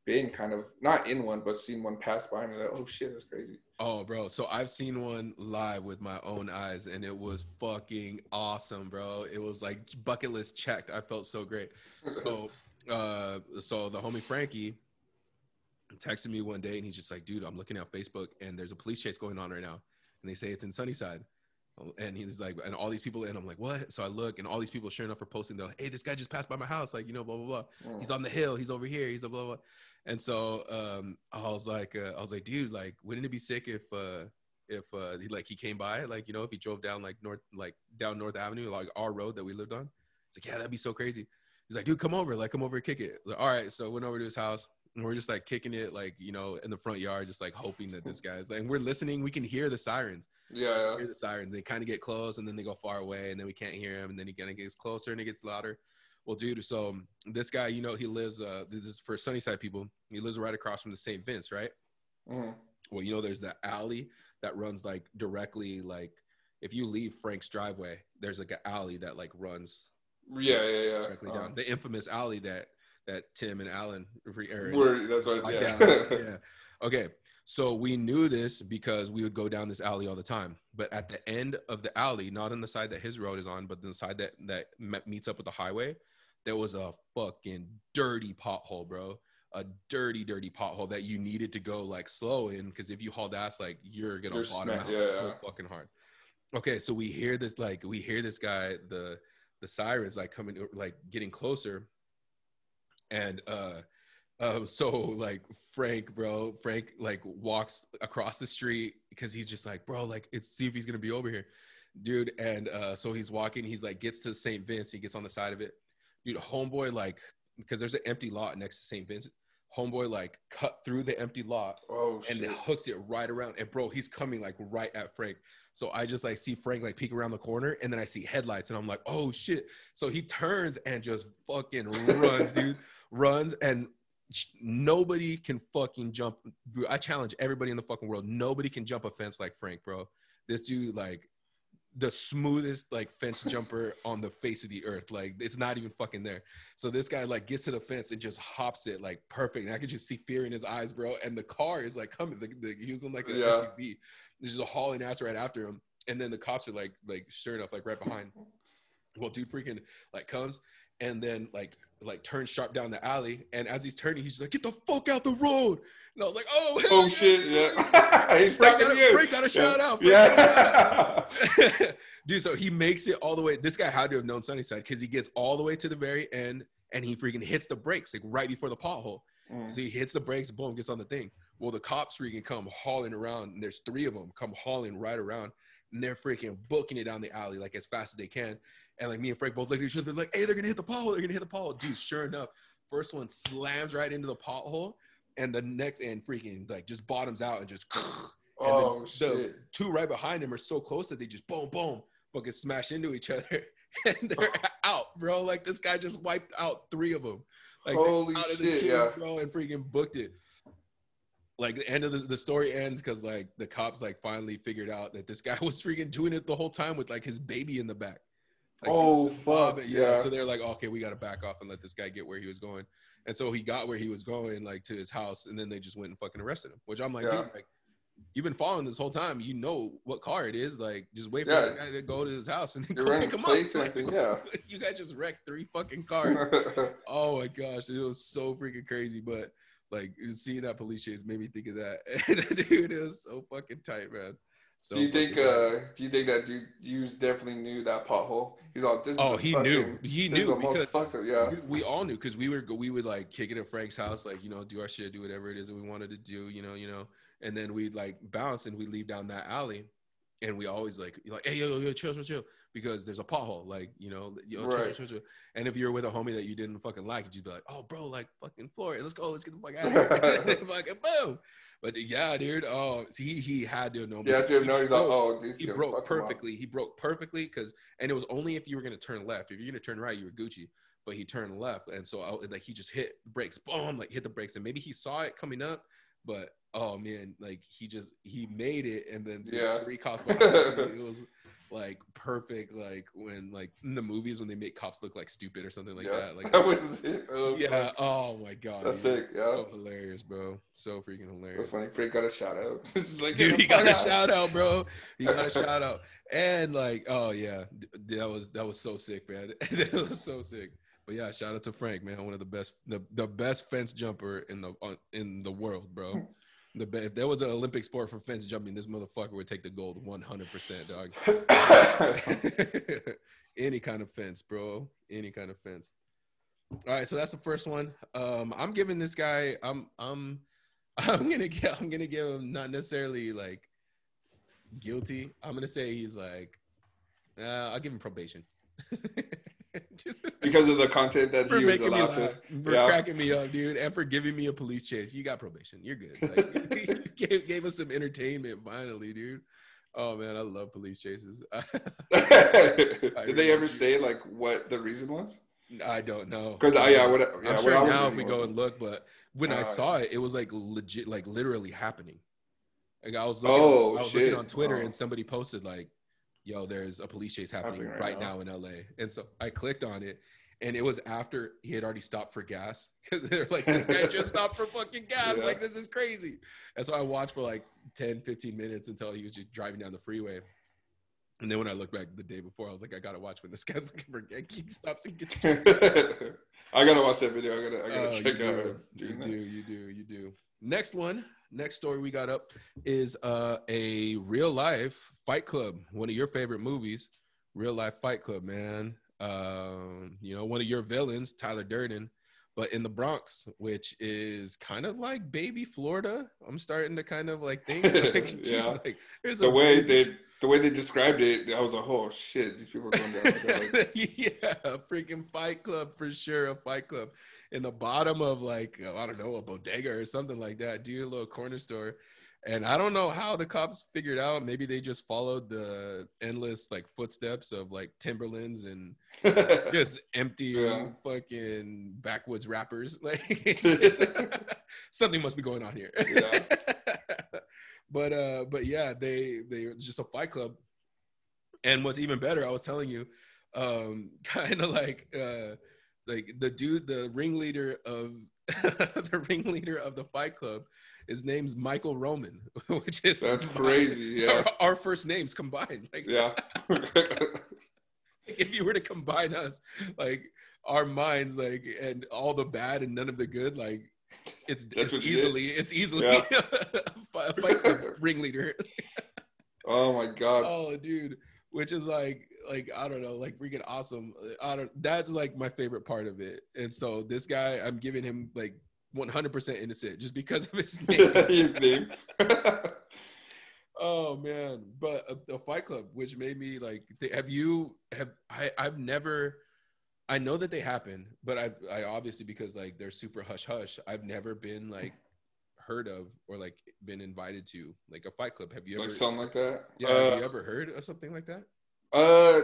been kind of not in one, but seen one pass by me. Like, oh shit, that's crazy. Oh, bro. So I've seen one live with my own eyes, and it was fucking awesome, bro. It was like bucket list checked. I felt so great. So, (laughs) uh, so the homie Frankie texted me one day, and he's just like, "Dude, I'm looking at Facebook, and there's a police chase going on right now, and they say it's in Sunnyside." And he's like, and all these people, and I'm like, what? So I look, and all these people, sure enough, are posting. They're like, hey, this guy just passed by my house, like, you know, blah blah blah. Mm. he's on the hill. He's over here. He's a blah blah. And so um i was like uh, i was like dude like wouldn't it be sick if uh if uh he like he came by like you know if he drove down like north like down north avenue like our road that we lived on? It's like yeah that'd be so crazy. He's like dude come over. Like come over and kick it. Like, all right. So went over to his house and we're just like kicking it like you know in the front yard just like hoping that this (laughs) guy's like we're listening we can hear the sirens yeah, hear the sirens. They kind of get close and then they go far away and then we can't hear him and then he kind of gets closer and it gets louder. Well, dude, so um, this guy, you know, he lives. Uh, this is for Sunnyside people. He lives right across from the St. Vince, right? yeah. Mhm. Well, you know, there's that alley that runs like directly, like if you leave Frank's driveway, there's like an alley that like runs yeah, yeah, yeah. directly Um, down. The infamous alley that that Tim and Alan re- er, or- Word, that's right. Yeah. (laughs) yeah. Okay. So we knew this because we would go down this alley all the time. But at the end of the alley, not on the side that his road is on, but the side that that meets up with the highway, there was a fucking dirty pothole, bro. A dirty, dirty pothole that you needed to go like slow in because if you hauled ass, like you're gonna You're bottom smack- out yeah, so yeah. fucking hard. Okay, so we hear this like we hear this guy the the sirens like coming like getting closer, and uh um, so like Frank, bro, Frank like walks across the street because he's just like, bro, like it's see if he's gonna be over here, dude. And uh, so he's walking, he's like gets to St. Vince, he gets on the side of it, dude. Homeboy like because there's an empty lot next to St. Vince. Homeboy like cut through the empty lot Oh and hooks it right around. And bro, he's coming like right at Frank. So I just like see Frank like peek around the corner, and then I see headlights, and I'm like, oh shit. So he turns and just fucking runs, (laughs) dude. Runs and nobody can fucking jump. I challenge everybody in the fucking world. Nobody can jump a fence like Frank, bro. This dude like the smoothest like fence (laughs) jumper on the face of the earth. Like it's not even fucking there. So this guy like gets to the fence and just hops it like perfect. And I could just see fear in his eyes, bro. And the car is like coming. The, the, he was in like a Yeah. SUV. There's just a hauling ass right after him. And then the cops are like, like sure enough, like right behind. (laughs) Well, dude freaking like comes and then like like turns sharp down the alley. And as he's turning, he's like, "Get the fuck out the road!" And I was like, "Oh, hell Oh yeah, shit! dude." Yeah, (laughs) he's Frank got, a. Frank got a shout out. Frank Yeah. shout (laughs) (laughs) out. Dude, so he makes it all the way. This guy had to have known Sunnyside because he gets all the way to the very end and he freaking hits the brakes like right before the pothole. Mm. So he hits the brakes, boom, gets on the thing. Well, the cops freaking come hauling around, and there's three of them come hauling right around, and they're freaking booking it down the alley like as fast as they can. And like me and Frank both look at each other like, hey, they're gonna hit the pole, they're gonna hit the pole. Dude, sure enough, first one slams right into the pothole, and the next and freaking like just bottoms out and just And Oh the- shit! two right behind him are so close that they just boom, boom, fucking smash into each other, (laughs) and they're oh. out, bro. Like this guy just wiped out three of them. Like Holy out of the shit! chase, Yeah. bro, and freaking booked it. Like the end of the, the story ends because like the cops like finally figured out that this guy (laughs) was freaking doing it the whole time with like his baby in the back. Like, Oh fuck! yeah. Yeah. So they're like, okay, we got to back off and let this guy get where he was going. And so he got where he was going, like to his house, and then they just went and fucking arrested him. Which I'm like, Yeah. dude, like you've been following this whole time. You know what car it is. Like, just wait for Yeah. the guy to go to his house and then You're go pick him up. everything. (laughs) Yeah. you guys just wrecked three fucking cars. (laughs) oh my gosh, it was so freaking crazy. But like seeing that police chase made me think of that. (laughs) And dude, it was so fucking tight, man. So do you think? uh Do you think that dude you definitely knew that pothole? He's all. This is Oh, he fucking, knew. He knew because up. Yeah. we, we all knew because we were we would like kick it at Frank's house, like you know, do our shit, do whatever it is that we wanted to do, you know, you know, and then we'd like bounce and we would leave down that alley, and we always like like hey yo yo, yo chill chill chill because there's a pothole, like you know, yo, chill, Right. chill, chill, chill. and if you're with a homie that you didn't fucking like, you'd be like, oh bro, like fucking Florida, let's go, let's get the fuck (laughs) out of here, (laughs) fucking boom. But yeah, dude, oh, see, he he had to know. Yeah. he no, he's like, oh, this he broke fuck him up. perfectly. He broke perfectly because, and it was only if you were gonna turn left. If you're gonna turn right, you were Gucci. But he turned left, and so I, like he just hit brakes, boom, like hit the brakes, and maybe he saw it coming up, but oh man, like he just he made it, and then Yeah. three cops (laughs) it was like perfect, like when like in the movies when they make cops look like stupid or something like yeah. that, like (laughs) that was it. Oh, yeah, fuck. oh my god, That's dude, sick, yeah. so hilarious, bro, so freaking That's hilarious. funny. Frank got a shout out. (laughs) Like, Dude, he got a out. shout out, bro. He got a (laughs) shout out, and like, oh yeah, that was that was so sick, man. that was so sick. But yeah, shout out to Frank, man. One of the best, the, the best fence jumper in the on, in the world, bro. The if there was an Olympic sport for fence jumping, this motherfucker would take the gold, one hundred percent, dog. (coughs) Any kind of fence, bro. Any kind of fence. All right, so that's the first one. Um, I'm giving this guy. I'm I'm (laughs) I'm gonna get. I'm gonna give him not necessarily like guilty. I'm gonna say he's like. Uh, I'll give him probation. (laughs) (laughs) Just because of the content that for he was allowed to. for Yeah. cracking me up, dude, and for giving me a police chase. You got probation. You're good. Like, you (laughs) (laughs) gave, gave us some entertainment finally, dude. Oh man, I love police chases. Did they ever say like what the reason was? I don't know. Because I yeah, what, yeah, I'm sure I now if we go and look, but when I Uh, saw it, it was like legit, like literally happening. Like I was looking, Oh, I was shit. looking on Twitter Oh. and somebody posted like, "Yo, there's a police chase happening, Happening right, right now. in LA." And so I clicked on it, and it was after he had already stopped for gas. (laughs) Because they're like, "This guy just (laughs) stopped for fucking gas! Yeah. Like this is crazy." And so I watched for like 10, 15 minutes until he was just driving down the freeway. And then when I looked back the day before, I was like, I gotta watch when this (laughs) guy's looking for gas. He stops and gets I gotta watch that video. I gotta I gotta Oh, check you out. do. You that. do, you do, you do. Next one, next story we got up is uh, a real life Fight Club, one of your favorite movies, real life Fight Club, man. Um, you know, one of your villains, Tyler Durden, but in the Bronx, which is kind of like baby Florida. I'm starting to kind of like think, (laughs) like, (laughs) Yeah. like, there's The a way crazy- they the way they described it, I was like, oh shit, these people are going down. (laughs) Yeah, a freaking fight club for sure. A fight club in the bottom of like I don't know a bodega or something like that. Do a little corner store, and I don't know how the cops figured out. Maybe they just followed the endless like footsteps of like Timberlands and (laughs) just empty Yeah. fucking backwoods wrappers. (laughs) Like (laughs) something must be going on here. Yeah. but uh, but yeah, they they it's just a fight club. And what's even better, I was telling you, um, kind of like uh, like the dude, the ringleader of the ringleader of the fight club. His name's Michael Roman, (laughs) which is That's crazy. Yeah. Our, our first names combined. Like Yeah. (laughs) if you were to combine us, like our minds like and all the bad and none of the good like it's it's what you did? easily it's easily Yeah. (laughs) fight the ringleader Oh my god. oh dude which is like like i don't know like freaking awesome i don't that's like my favorite part of it and so this guy i'm giving him like 100% innocent just because of his (laughs) name His name. (laughs) oh man but a, a fight club which made me like have you have i i've never i know that they happen but i i obviously because like they're super hush hush i've never been like heard of or like been invited to like a fight club have you like ever something like that. yeah Uh, have you ever heard of something like that Uh,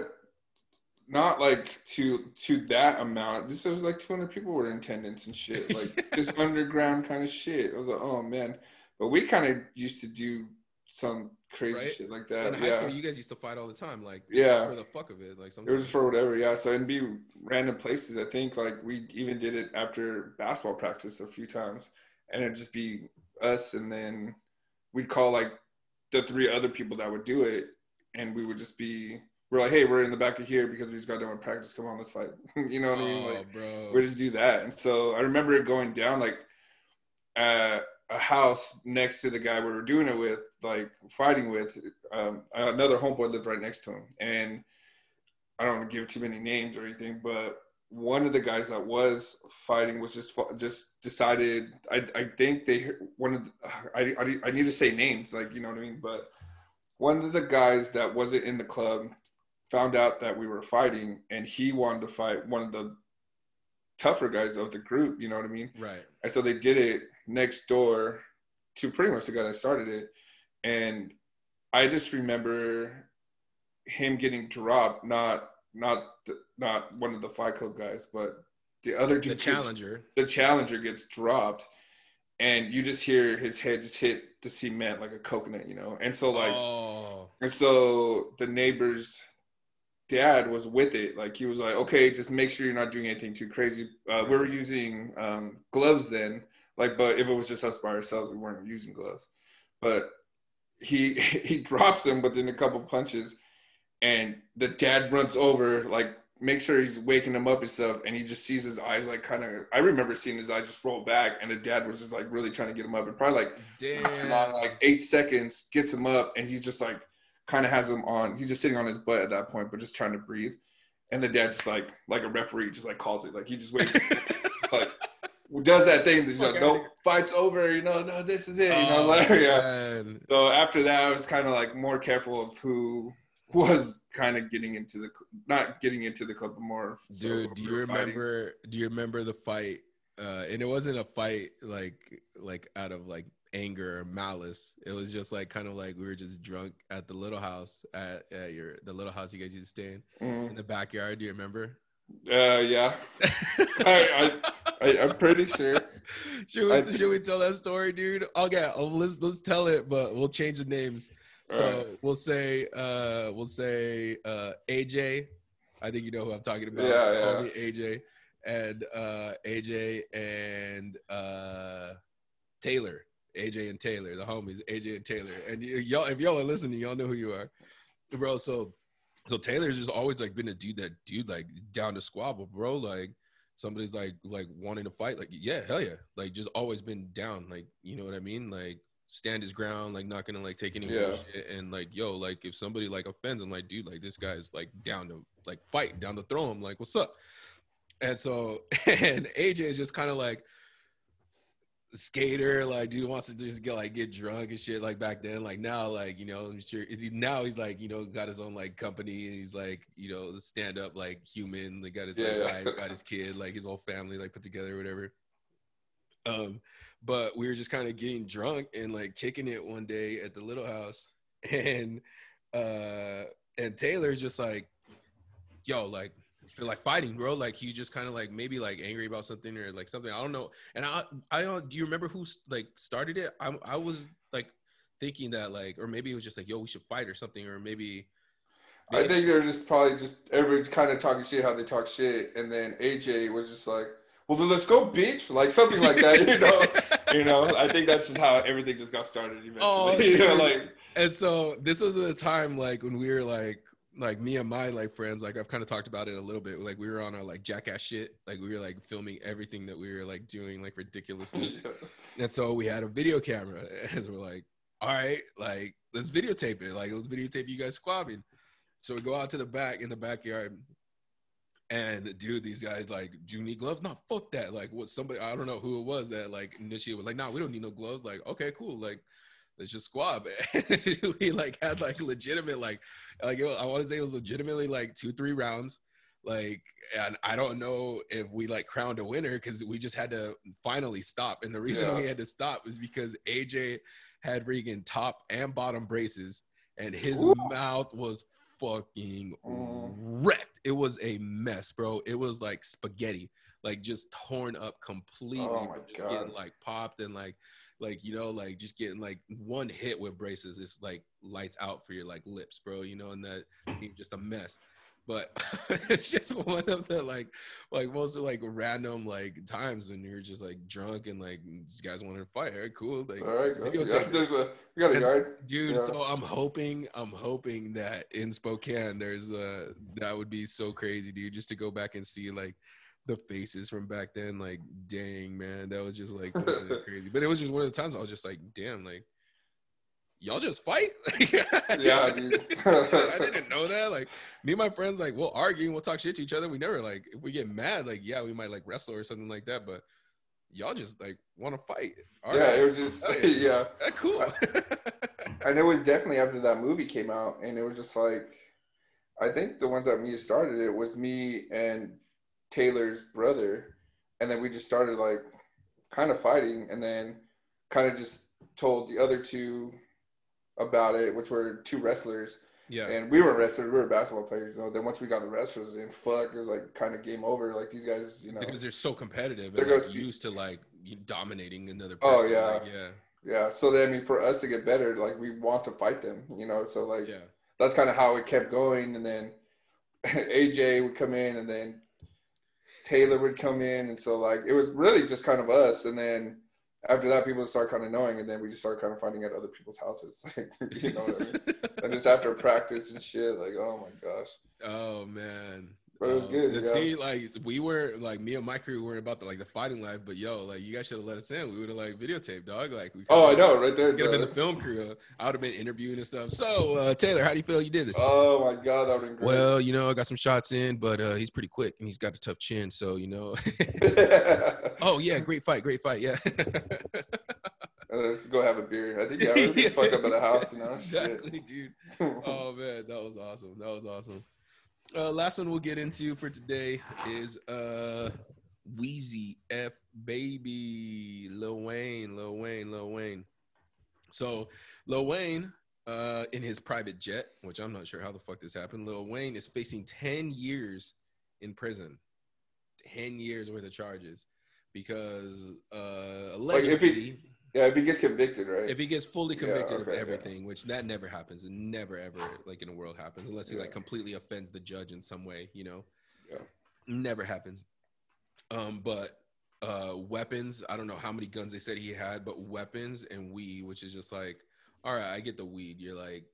not like to to that amount. This was like 200 people were in attendance and shit, (laughs) like just underground kind of shit. I was like, oh man. But we kind of used to do some crazy Right? shit like that. in high yeah, school you guys used to fight all the time like Yeah. for the fuck of it like something. it was for whatever. Yeah, so it'd be random places. I think like we even did it after basketball practice a few times, and it'd just be us, and then we'd call like the three other people that would do it, and we would just be. We're like, hey, we're in the back of here because we just got done with practice. Come on, let's fight. (laughs) you know what I mean? oh Like, bro we just do that. And so I remember it going down like uh, a house next to the guy we were doing it with, like fighting with. Um, another homeboy lived right next to him, and I don't want to give too many names or anything, but one of the guys that was fighting was just just decided. I I think they one of the, I, I I need to say names, like you know what I mean, but one of the guys that wasn't in the club found out that we were fighting and he wanted to fight one of the tougher guys of the group you know what i mean? Right. And so they did it next door to pretty much the guy that started it. And i just remember him getting dropped not not the, not one of the fight club guys but the other the dude gets- challenger. the challenger gets dropped and you just hear his head just hit the cement like a coconut you know? And so like oh. and so the neighbor's dad was with it. Like he was like, okay, just make sure you're not doing anything too crazy. Uh, we were using um, gloves then, like, but if it was just us by ourselves, we weren't using gloves. But he (laughs) he drops him within a couple punches, and the dad runs over, like, make sure he's waking him up and stuff. And he just sees his eyes like kind of. I remember seeing his eyes just roll back, and the dad was just like really trying to get him up, and probably like damn long, like eight seconds, gets him up, and he's just like kind of has him on. He's just sitting on his butt at that point, but just trying to breathe. And the dad just like like a referee, just like calls it. Like he just waits, (laughs) like does that thing. That's like, no, fight's over. You know, no, this is it. You know, Oh, like (laughs) yeah. man. So after that, I was kind of like more careful of who was kind of getting into the not getting into the club, but more. so dude do you were fighting. remember do you remember the fight uh and it wasn't a fight like like out of like anger or malice. It was just like kind of like we were just drunk at the little house at, at your the little house you guys used to stay in Mm. in the backyard do you remember? Uh, yeah, I, I, I'm pretty sure. (laughs) should, we, I- should we tell that story dude? Okay oh, let's let's tell it but we'll change the names. So Alright. we'll say uh we'll say uh aj i think you know who i'm talking about. Yeah, yeah. Homie aj and uh aj and uh taylor aj and taylor the homies aj and taylor. And y- y'all if y'all are listening y'all know who you are. Bro so so taylor's just always like been a dude that dude like down to squabble bro. Like somebody's like like wanting to fight like yeah hell yeah. Like just always been down like you know what i mean? Like stand his ground like not gonna like take any Yeah. bullshit and like yo like if somebody like offends him like dude like this guy's like down to like fight down to throw him like what's up? And so (laughs) and aj is just kind of like skater like dude wants to just get like get drunk and shit like back then like now like you know i'm sure now he's like you know got his own like company and he's like you know the stand up like human like got his Yeah, like wife got his kid like his whole family like put together or whatever. Um but we were just kind of getting drunk and like kicking it one day at the little house (laughs) and uh and taylor's just like yo like feel like fighting bro. Like he just kind of like maybe like angry about something or like something. I don't know. And i i don't do you remember who like started it? I, I was like thinking that like or maybe it was just like yo we should fight or something or maybe I think they're just probably just every kind of talking shit how they talk shit, and then AJ was just like, "Well, then let's go, bitch," like something like that, you know. (laughs) you know, I think that's just how everything just got started eventually. Oh, (laughs) you know, like and so this was the time like when we were like like me and my like friends, like I've kind of talked about it a little bit. Like we were on our like jackass shit. Like we were like filming everything that we were like doing, like ridiculousness. (laughs) and so we had a video camera, (laughs) as we're like, all right, like let's videotape it. Like let's videotape you guys squabbing. So we go out to the back in the backyard. And dude, these guys like, do you need gloves? No, fuck that. Like, what somebody I don't know who it was that like initiated was like, nah, we don't need no gloves. Like, okay, cool. Like, let's just squab. (laughs) we like had like legitimate like like was, I want to say it was legitimately like two three rounds. Like, and I don't know if we like crowned a winner because we just had to finally stop. And the reason yeah. we had to stop was because AJ had Regan top and bottom braces, and his Ooh. mouth was fucking mm. wrecked. It was a mess, bro. It was like spaghetti, like just torn up completely, oh just God. getting like popped and like like you know like just getting like one hit with braces is like lights out for your like lips bro you know and that just a mess. But (laughs) it's just one of the like like most of like random like times when you're just like drunk and like these guys want to fight. All right cool like all right yeah, there's a you got a yard? dude yeah. so i'm hoping i'm hoping that in spokane there's a that would be so crazy dude just to go back and see like the faces from back then, like, dang, man, that was just like (laughs) crazy. But it was just one of the times I was just like, damn, like, y'all just fight? (laughs) (laughs) yeah, dude. I didn't know that. Like, me and my friends, like, we'll argue and we'll talk shit to each other. We never like, if we get mad, like, yeah, we might like wrestle or something like that, but y'all just like want to fight. All yeah, right. it was just yeah, cool. and it was definitely after that movie came out, and it was just like, I think the ones that me started it was me and Taylor's brother, and then we just started like kind of fighting, and then kind of just told the other two about it, which were two wrestlers. Yeah. And we weren't wrestlers, we were basketball players. You know, then once we got the wrestlers in, fuck, it was like kind of game over. Like these guys, you know, because they're so competitive they're and like, used to like dominating another. Oh, person. Oh yeah, like, yeah, yeah. So then, I mean, for us to get better, like we want to fight them, you know. So like, yeah, that's kind of how it kept going. And then (laughs) AJ would come in, and then Taylor would come in, and so like it was really just kind of us. And then after that, people start kind of knowing, and then we just start kind of finding at other people's houses, (laughs) like you know I mean. and just after practice and shit, like oh my gosh. Oh man, but it was good. Um. See, like we were like me and my crew weren't about the like the fighting life, but yo, like you guys should have let us in. We would have like videotaped, dog. Like we. Oh, I know, right there. Could have been the film crew. I would have been interviewing and stuff. So uh, Taylor, how do you feel you did it? Oh my god, that would been great. Well, you know, I got some shots in, but uh, he's pretty quick and he's got a tough chin, so you know. (laughs) oh yeah, great fight, great fight, yeah. (laughs) let's go have a beer. I think yeah, we're yeah, fuck up at the house, you know. Exactly, Shit. dude. (laughs) Oh man, that was awesome. That was awesome. Uh, last one we'll get into for today is uh Weezy F Baby Lil Wayne, Lil Wayne, Lil Wayne. So Lil Wayne, uh, in his private jet, which I'm not sure how the fuck this happened, Lil Wayne is facing 10 years in prison. 10 years worth of charges because uh allegedly like if he, yeah, if he gets convicted, right? If he gets fully convicted yeah, okay, of everything, yeah. which that never happens, never ever like in the world happens, unless he yeah. like completely offends the judge in some way, you know. Yeah. Never happens. Um, but uh weapons, I don't know how many guns they said he had, but weapons and weed, which is just like, all right, I get the weed. You're like,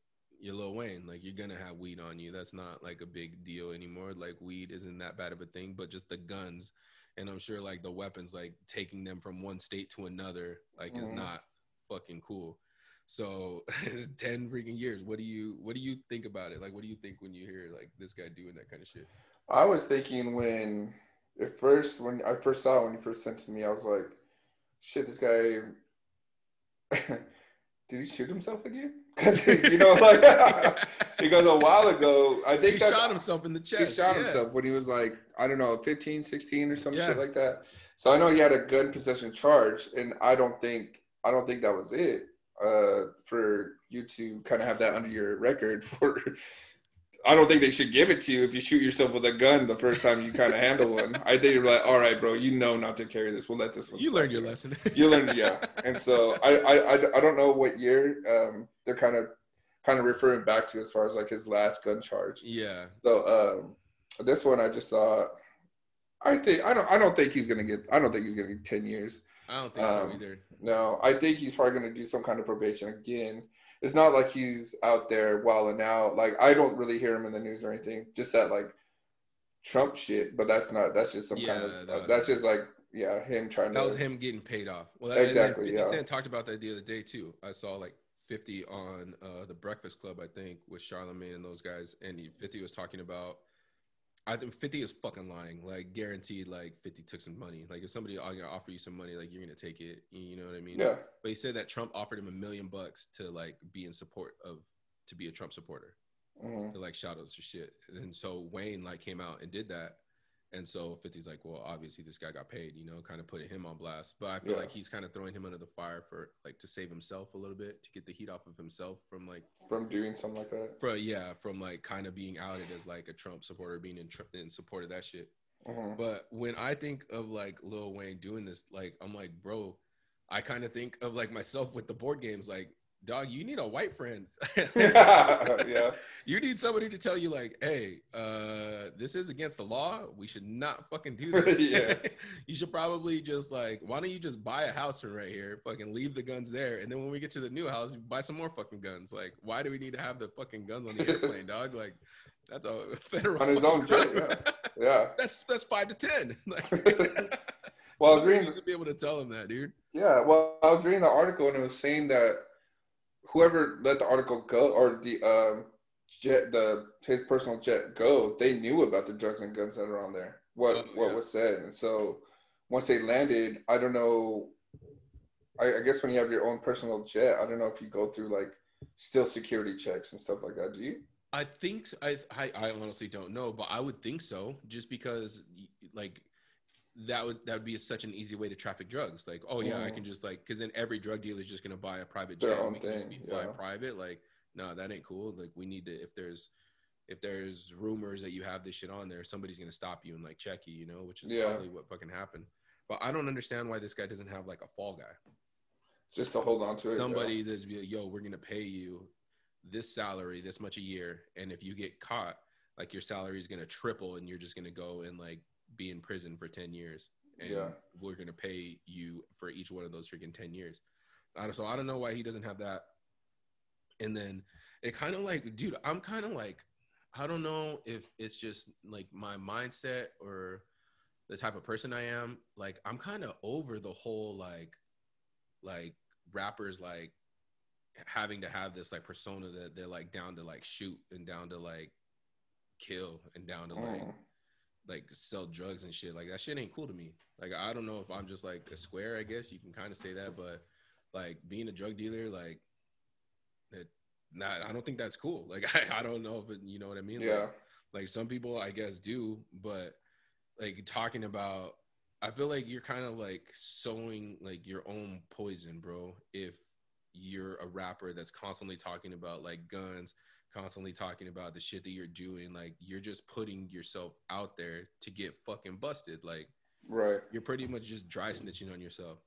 you're Lil Wayne, like you're gonna have weed on you. That's not like a big deal anymore. Like weed isn't that bad of a thing, but just the guns and I'm sure like the weapons, like taking them from one state to another, like mm-hmm. is not fucking cool. So (laughs) ten freaking years. What do you what do you think about it? Like, what do you think when you hear like this guy doing that kind of shit? I was thinking when at first when I first saw it, when he first sent it to me, I was like, shit, this guy (laughs) did he shoot himself again? Because you know, like (laughs) because a while ago, I think he shot himself in the chest. He shot yeah. himself when he was like, I don't know, 15, 16 or some yeah. shit like that. So I know he had a gun possession charge, and I don't think I don't think that was it. Uh, for you to kind of have that under your record (laughs) for I don't think they should give it to you if you shoot yourself with a gun the first time you kind of handle one. I think you're like, all right, bro, you know not to carry this. We'll let this one. You learned your lesson. (laughs) you learned, yeah. And so I, I, I, don't know what year um, they're kind of, kind of referring back to as far as like his last gun charge. Yeah. So um, this one, I just thought, I think I don't, I don't think he's gonna get, I don't think he's gonna get ten years. I don't think Um, so either. No, I think he's probably going to do some kind of probation again. It's not like he's out there wilding out. Like I don't really hear him in the news or anything. Just that like Trump shit, but that's not. That's just some kind of. that- that's just like yeah, him trying to That to. was him getting paid off. Well, and Exactly, yeah. Cent talked about that the other day too. I saw like 50 on uh, the Breakfast Club, I think, with Charlamagne and those guys, and he, 50 was talking about. I think 50 is fucking lying. Like guaranteed, like 50 took some money. Like if somebody are gonna offer you some money, like you're gonna take it. You know what I mean? Yeah, But he said that Trump offered him a million bucks to like be in support of to be a Trump supporter. mhm. to like shout outs or shit. And so Wayne like came out and did that. And so 50's like, well, obviously this guy got paid, you know, kind of putting him on blast. But I feel Yeah. like he's kind of throwing him under the fire for like to save himself a little bit, to get the heat off of himself from like, from doing something like that. for yeah, from like kind of being outed as like a Trump supporter, being in, in support of that shit. Mhm. But when I think of like Lil Wayne doing this, like I'm like, bro, I kind of think of like myself with the board games, like, dog, you need a white friend. (laughs) (laughs) yeah, You need somebody to tell you, like, hey, uh, this is against the law. We should not fucking do (laughs) this. Yeah. you should probably just like, why don't you just buy a house from right here, fucking leave the guns there, and then when we get to the new house, you buy some more fucking guns. Like, why do we need to have the fucking guns on the airplane, dog? Like, that's a federal On his own jet, crime. yeah. that's that's five to ten. Like, Well, I was reading- to be able to tell him that, dude. Yeah, well, I was reading the article and it was saying that whoever let the article go or the um jet the his personal jet go, they knew about the drugs and guns that are on there. What Oh, what yeah. was said, and so once they landed, I don't know. I, I guess when you have your own personal jet, I don't know if you go through like still security checks and stuff like that. Do you? I think I, I I honestly don't know, but I would think so, just because like that would that would be such an easy way to traffic drugs. Like, oh yeah, I Mm. can just like because then every drug dealer is just gonna buy a private Their jet. own we can just be fly yeah. private. Like, no, that ain't cool. Like, we need to if there's if there's rumors that you have this shit on there, somebody's gonna stop you and like check you, you know, which is Yeah. probably what fucking happened. But I don't understand why this guy doesn't have like a fall guy Just to hold on to it. somebody that's be like, yo, we're gonna pay you this salary this much a year, and if you get caught, like your salary is gonna triple, and you're just gonna go and like be in prison for ten years, and Yeah. we're gonna pay you for each one of those freaking ten years. I don't, so I don't know why he doesn't have that. And then it kind of like, dude, I'm kind of like, I don't know if it's just like my mindset or the type of person I am. Like, I'm kind of over the whole like, like rappers like having to have this like persona that they're like down to like shoot and down to like kill and down to like Mm. Like sell drugs and shit. Like that shit ain't cool to me. Like I don't know if I'm just like a square. I guess you can kind of say that, but like being a drug dealer, like that. Not, I don't think that's cool. (laughs) Like I, I don't know if it, you know what I mean. Like, Yeah. like some people i guess do but like talking about i feel like you're kind of like sowing like your own poison bro if you're a rapper that's constantly talking about like guns constantly talking about the shit that you're doing like you're just putting yourself out there to get fucking busted like Right. you're pretty much just dry snitching on yourself.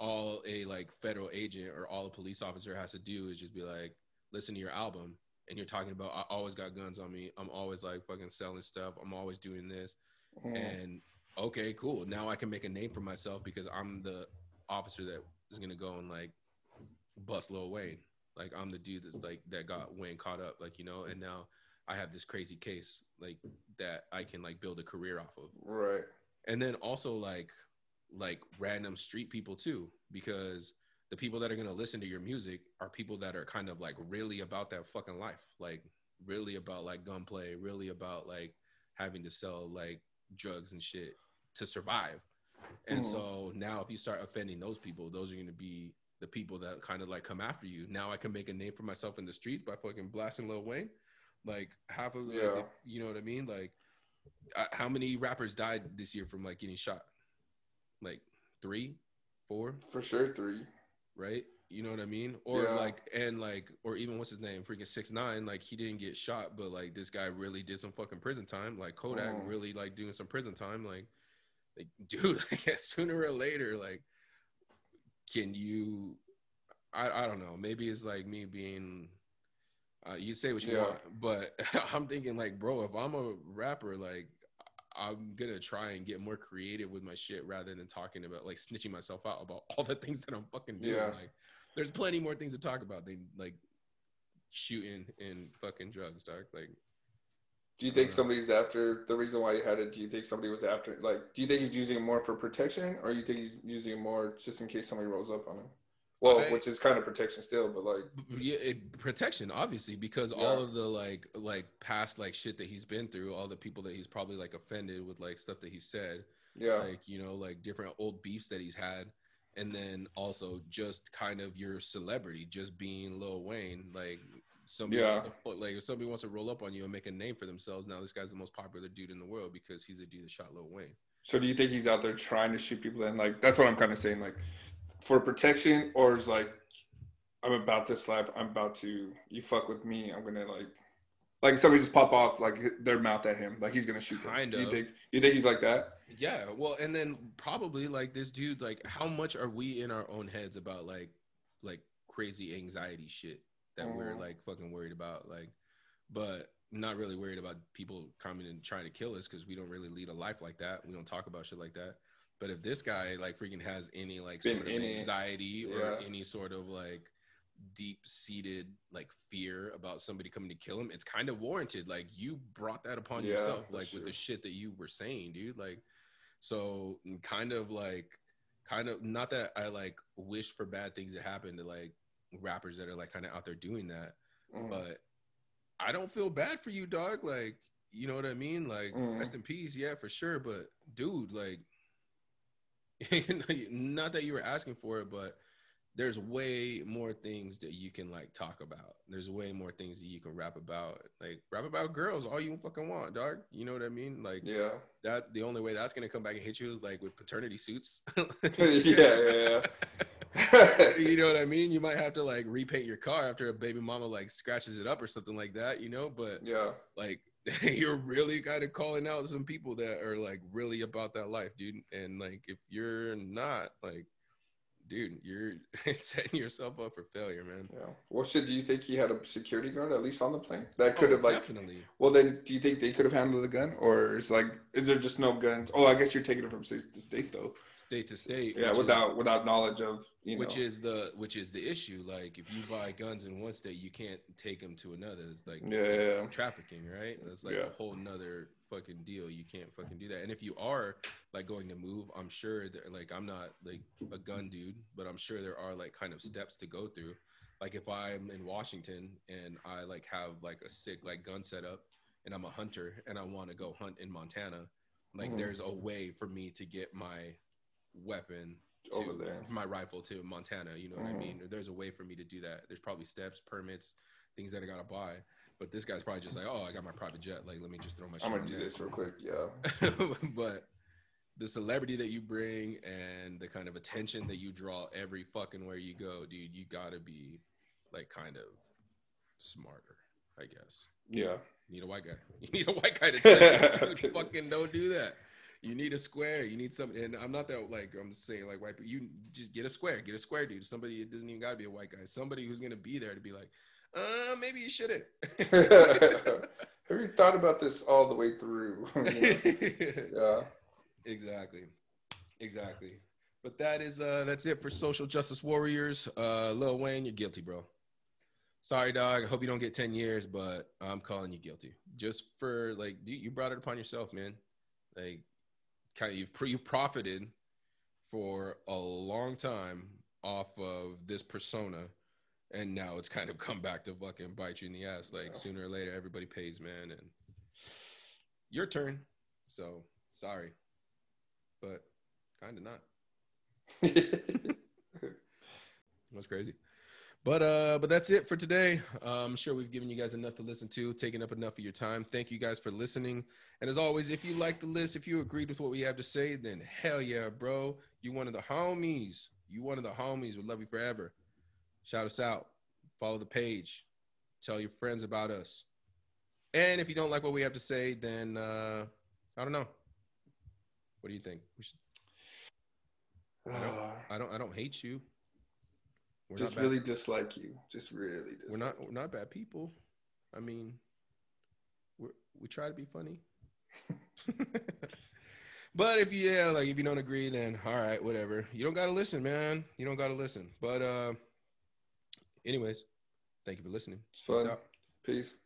All a like federal agent or all a police officer has to do is just be like, listen to your album, and you're talking about I always got guns on me. I'm always like fucking selling stuff. I'm always doing this. Mm. And okay, cool. Now I can make a name for myself because I'm the officer that is gonna go and like bust Lil Wayne. Like I'm the dude that's like that got Wayne caught up, like you know, and now I have this crazy case like that I can like build a career off of Right. and then also like like random street people too because the people that are going to listen to your music are people that are kind of like really about that fucking life like really about like gunplay really about like having to sell like drugs and shit to survive and Mhm. so now if you start offending those people those are going to be the people that kind of like come after you now i can make a name for myself in the streets by fucking blasting lil wayne like half of the Yeah. you know what i mean like uh, how many rappers died this year from like getting shot? Like three, four, For sure, three. right? You know what I mean? Or Yeah. like, and like, or even what's his name? Freaking six nine. Like he didn't get shot, but like this guy really did some fucking prison time. Like Kodak Mhm. really like doing some prison time. Like, like (laughs) dude, like, sooner or later, like, can you? I I don't know. Maybe it's like me being. Uh, you say what you Yeah. want, but (laughs) I'm thinking like, bro, if I'm a rapper, like, I'm gonna try and get more creative with my shit rather than talking about like snitching myself out about (laughs) all the things that I'm fucking doing. Yeah. Like, there's plenty more things to talk about than like shooting and fucking drugs, dog. Like, Do you think Uh, somebody's after the reason why he had it? Do you think somebody was after? Like, do you think he's using it more for protection, or you think he's using it more just in case somebody rolls up on him? Well, I- which is kind of protection still, but like, yeah, it, protection obviously because Yeah. all of the like like past like shit that he's been through, all the people that he's probably like offended with like stuff that he said. yeah, like you know like different old beefs that he's had and then also just kind of your celebrity just being Lil Wayne like somebody Yeah. wants to, like if somebody wants to roll up on you and make a name for themselves now this guy's the most popular dude in the world because he's a dude that shot Lil Wayne So do you think he's out there trying to shoot people? And like, that's what I'm kind of saying, like, for protection, or is like, I'm about to slap, I'm about to, you fuck with me, I'm gonna like, like somebody just pop off like their mouth at him, like he's gonna shoot them. Kind Do You think you think he's like that? yeah well and then probably like this dude like how much are we in our own heads about like like crazy anxiety shit that we're Mhm. like fucking worried about like but not really worried about people coming and trying to kill us because we don't really lead a life like that we don't talk about shit like that but if this guy like freaking has any like Been sort of anxiety or yeah. any sort of like deep seated like fear about somebody coming to kill him it's kind of warranted like you brought that upon Yeah, yourself like with true. the shit that you were saying dude like so kind of like kind of not that i like wish for bad things to happen to like rappers that are like kind of out there doing that Mhm. but I don't feel bad for you, dog. Like, you know what I mean? Like, Mhm. rest in peace, yeah, for sure. But dude, like, (laughs) not that you were asking for it, but there's way more things that you can like talk about. There's way more things that you can rap about. Like, rap about girls, all you fucking want, dog. You know what I mean? Like, yeah, that the only way that's gonna come back and hit you is like with paternity suits. (laughs) (laughs) yeah, yeah. (laughs) you know what I mean? You might have to like repaint your car after a baby mama like scratches it up or something like that, you know? But yeah. like (laughs) you're really kind of calling out some people that are like really about that life, dude. And like if you're not, like, dude, you're (laughs) setting yourself up for failure, man. Yeah. Well, shit. Do you think he had a security guard at least on the plane that oh, could Oh, have like? definitely. Well, then, do you think they could have handled the gun, or is like, is there just no guns? Oh, I guess you're taking it from state to state, though. State to state. Yeah, which is- without without knowledge of you know. which is the which is the issue. Like if you buy guns in one state, you can't take them to another. It's like Yeah, trafficking, right? That's like Yeah. a whole nother fucking deal. You can't fucking do that. And if you are like going to move, I'm sure that like I'm not like a gun dude, but I'm sure there are like kind of steps to go through. Like if I'm in Washington and I like have like a sick like gun setup and I'm a hunter and I want to go hunt in Montana, like Mhm. there's a way for me to get my weapon to Over there. my rifle to Montana. You know what I Mhm. mean? There's a way for me to do that. There's probably steps, permits, things that I gotta buy. But this guy's probably just like, oh, I got my private jet. Like, let me just throw my. Shit I'm gonna on do there." this real quick. Yeah. (laughs) but the celebrity that you bring and the kind of attention that you draw every fucking where you go, dude, you gotta be like kind of smarter, I guess. Yeah. You need a white guy. (laughs) You need a white guy to tell you, (laughs) dude, fucking don't do that. You need a square. You need something. And I'm not that like I'm saying like white. But you just get a square. Get a square, dude. Somebody it doesn't even got to be a white guy. Somebody who's gonna be there to be like, uh, maybe you shouldn't. (laughs) (laughs) Have you thought about this all the way through? (laughs) yeah. exactly, exactly. But that is uh that's it for social justice warriors. Uh, Lil Wayne, you're guilty, bro. Sorry, dog. I hope you don't get 10 years, but I'm calling you guilty. Just for like, you brought it upon yourself, man. Like, kind of, you've, pre- you profited for a long time off of this persona, and now it's kind of (laughs) come back to fucking bite you in the ass. Like, Yeah. sooner or later, everybody pays, man. And your turn. So, sorry. But kind of not. (laughs) That's crazy. But uh, but that's it for today. Uh, I'm sure we've given you guys enough to listen to, taking up enough of your time. Thank you guys for listening. And as always, if you like the list, if you agreed with what we have to say, then hell yeah, bro. You one of the homies. You one of the homies. We love you forever. Shout us out. Follow the page. Tell your friends about us. And if you don't like what we have to say, then uh, I don't know. What do you think? We should, Uh, I don't. I don't hate you. We're just really dislike you. Just really dislike we're not you. we're not bad people. I mean, we we try to be funny. (laughs) but if you yeah, like if you don't agree, then all right, whatever. You don't gotta listen, man. You don't gotta listen. But uh anyways, thank you for listening. It's fun. Peace.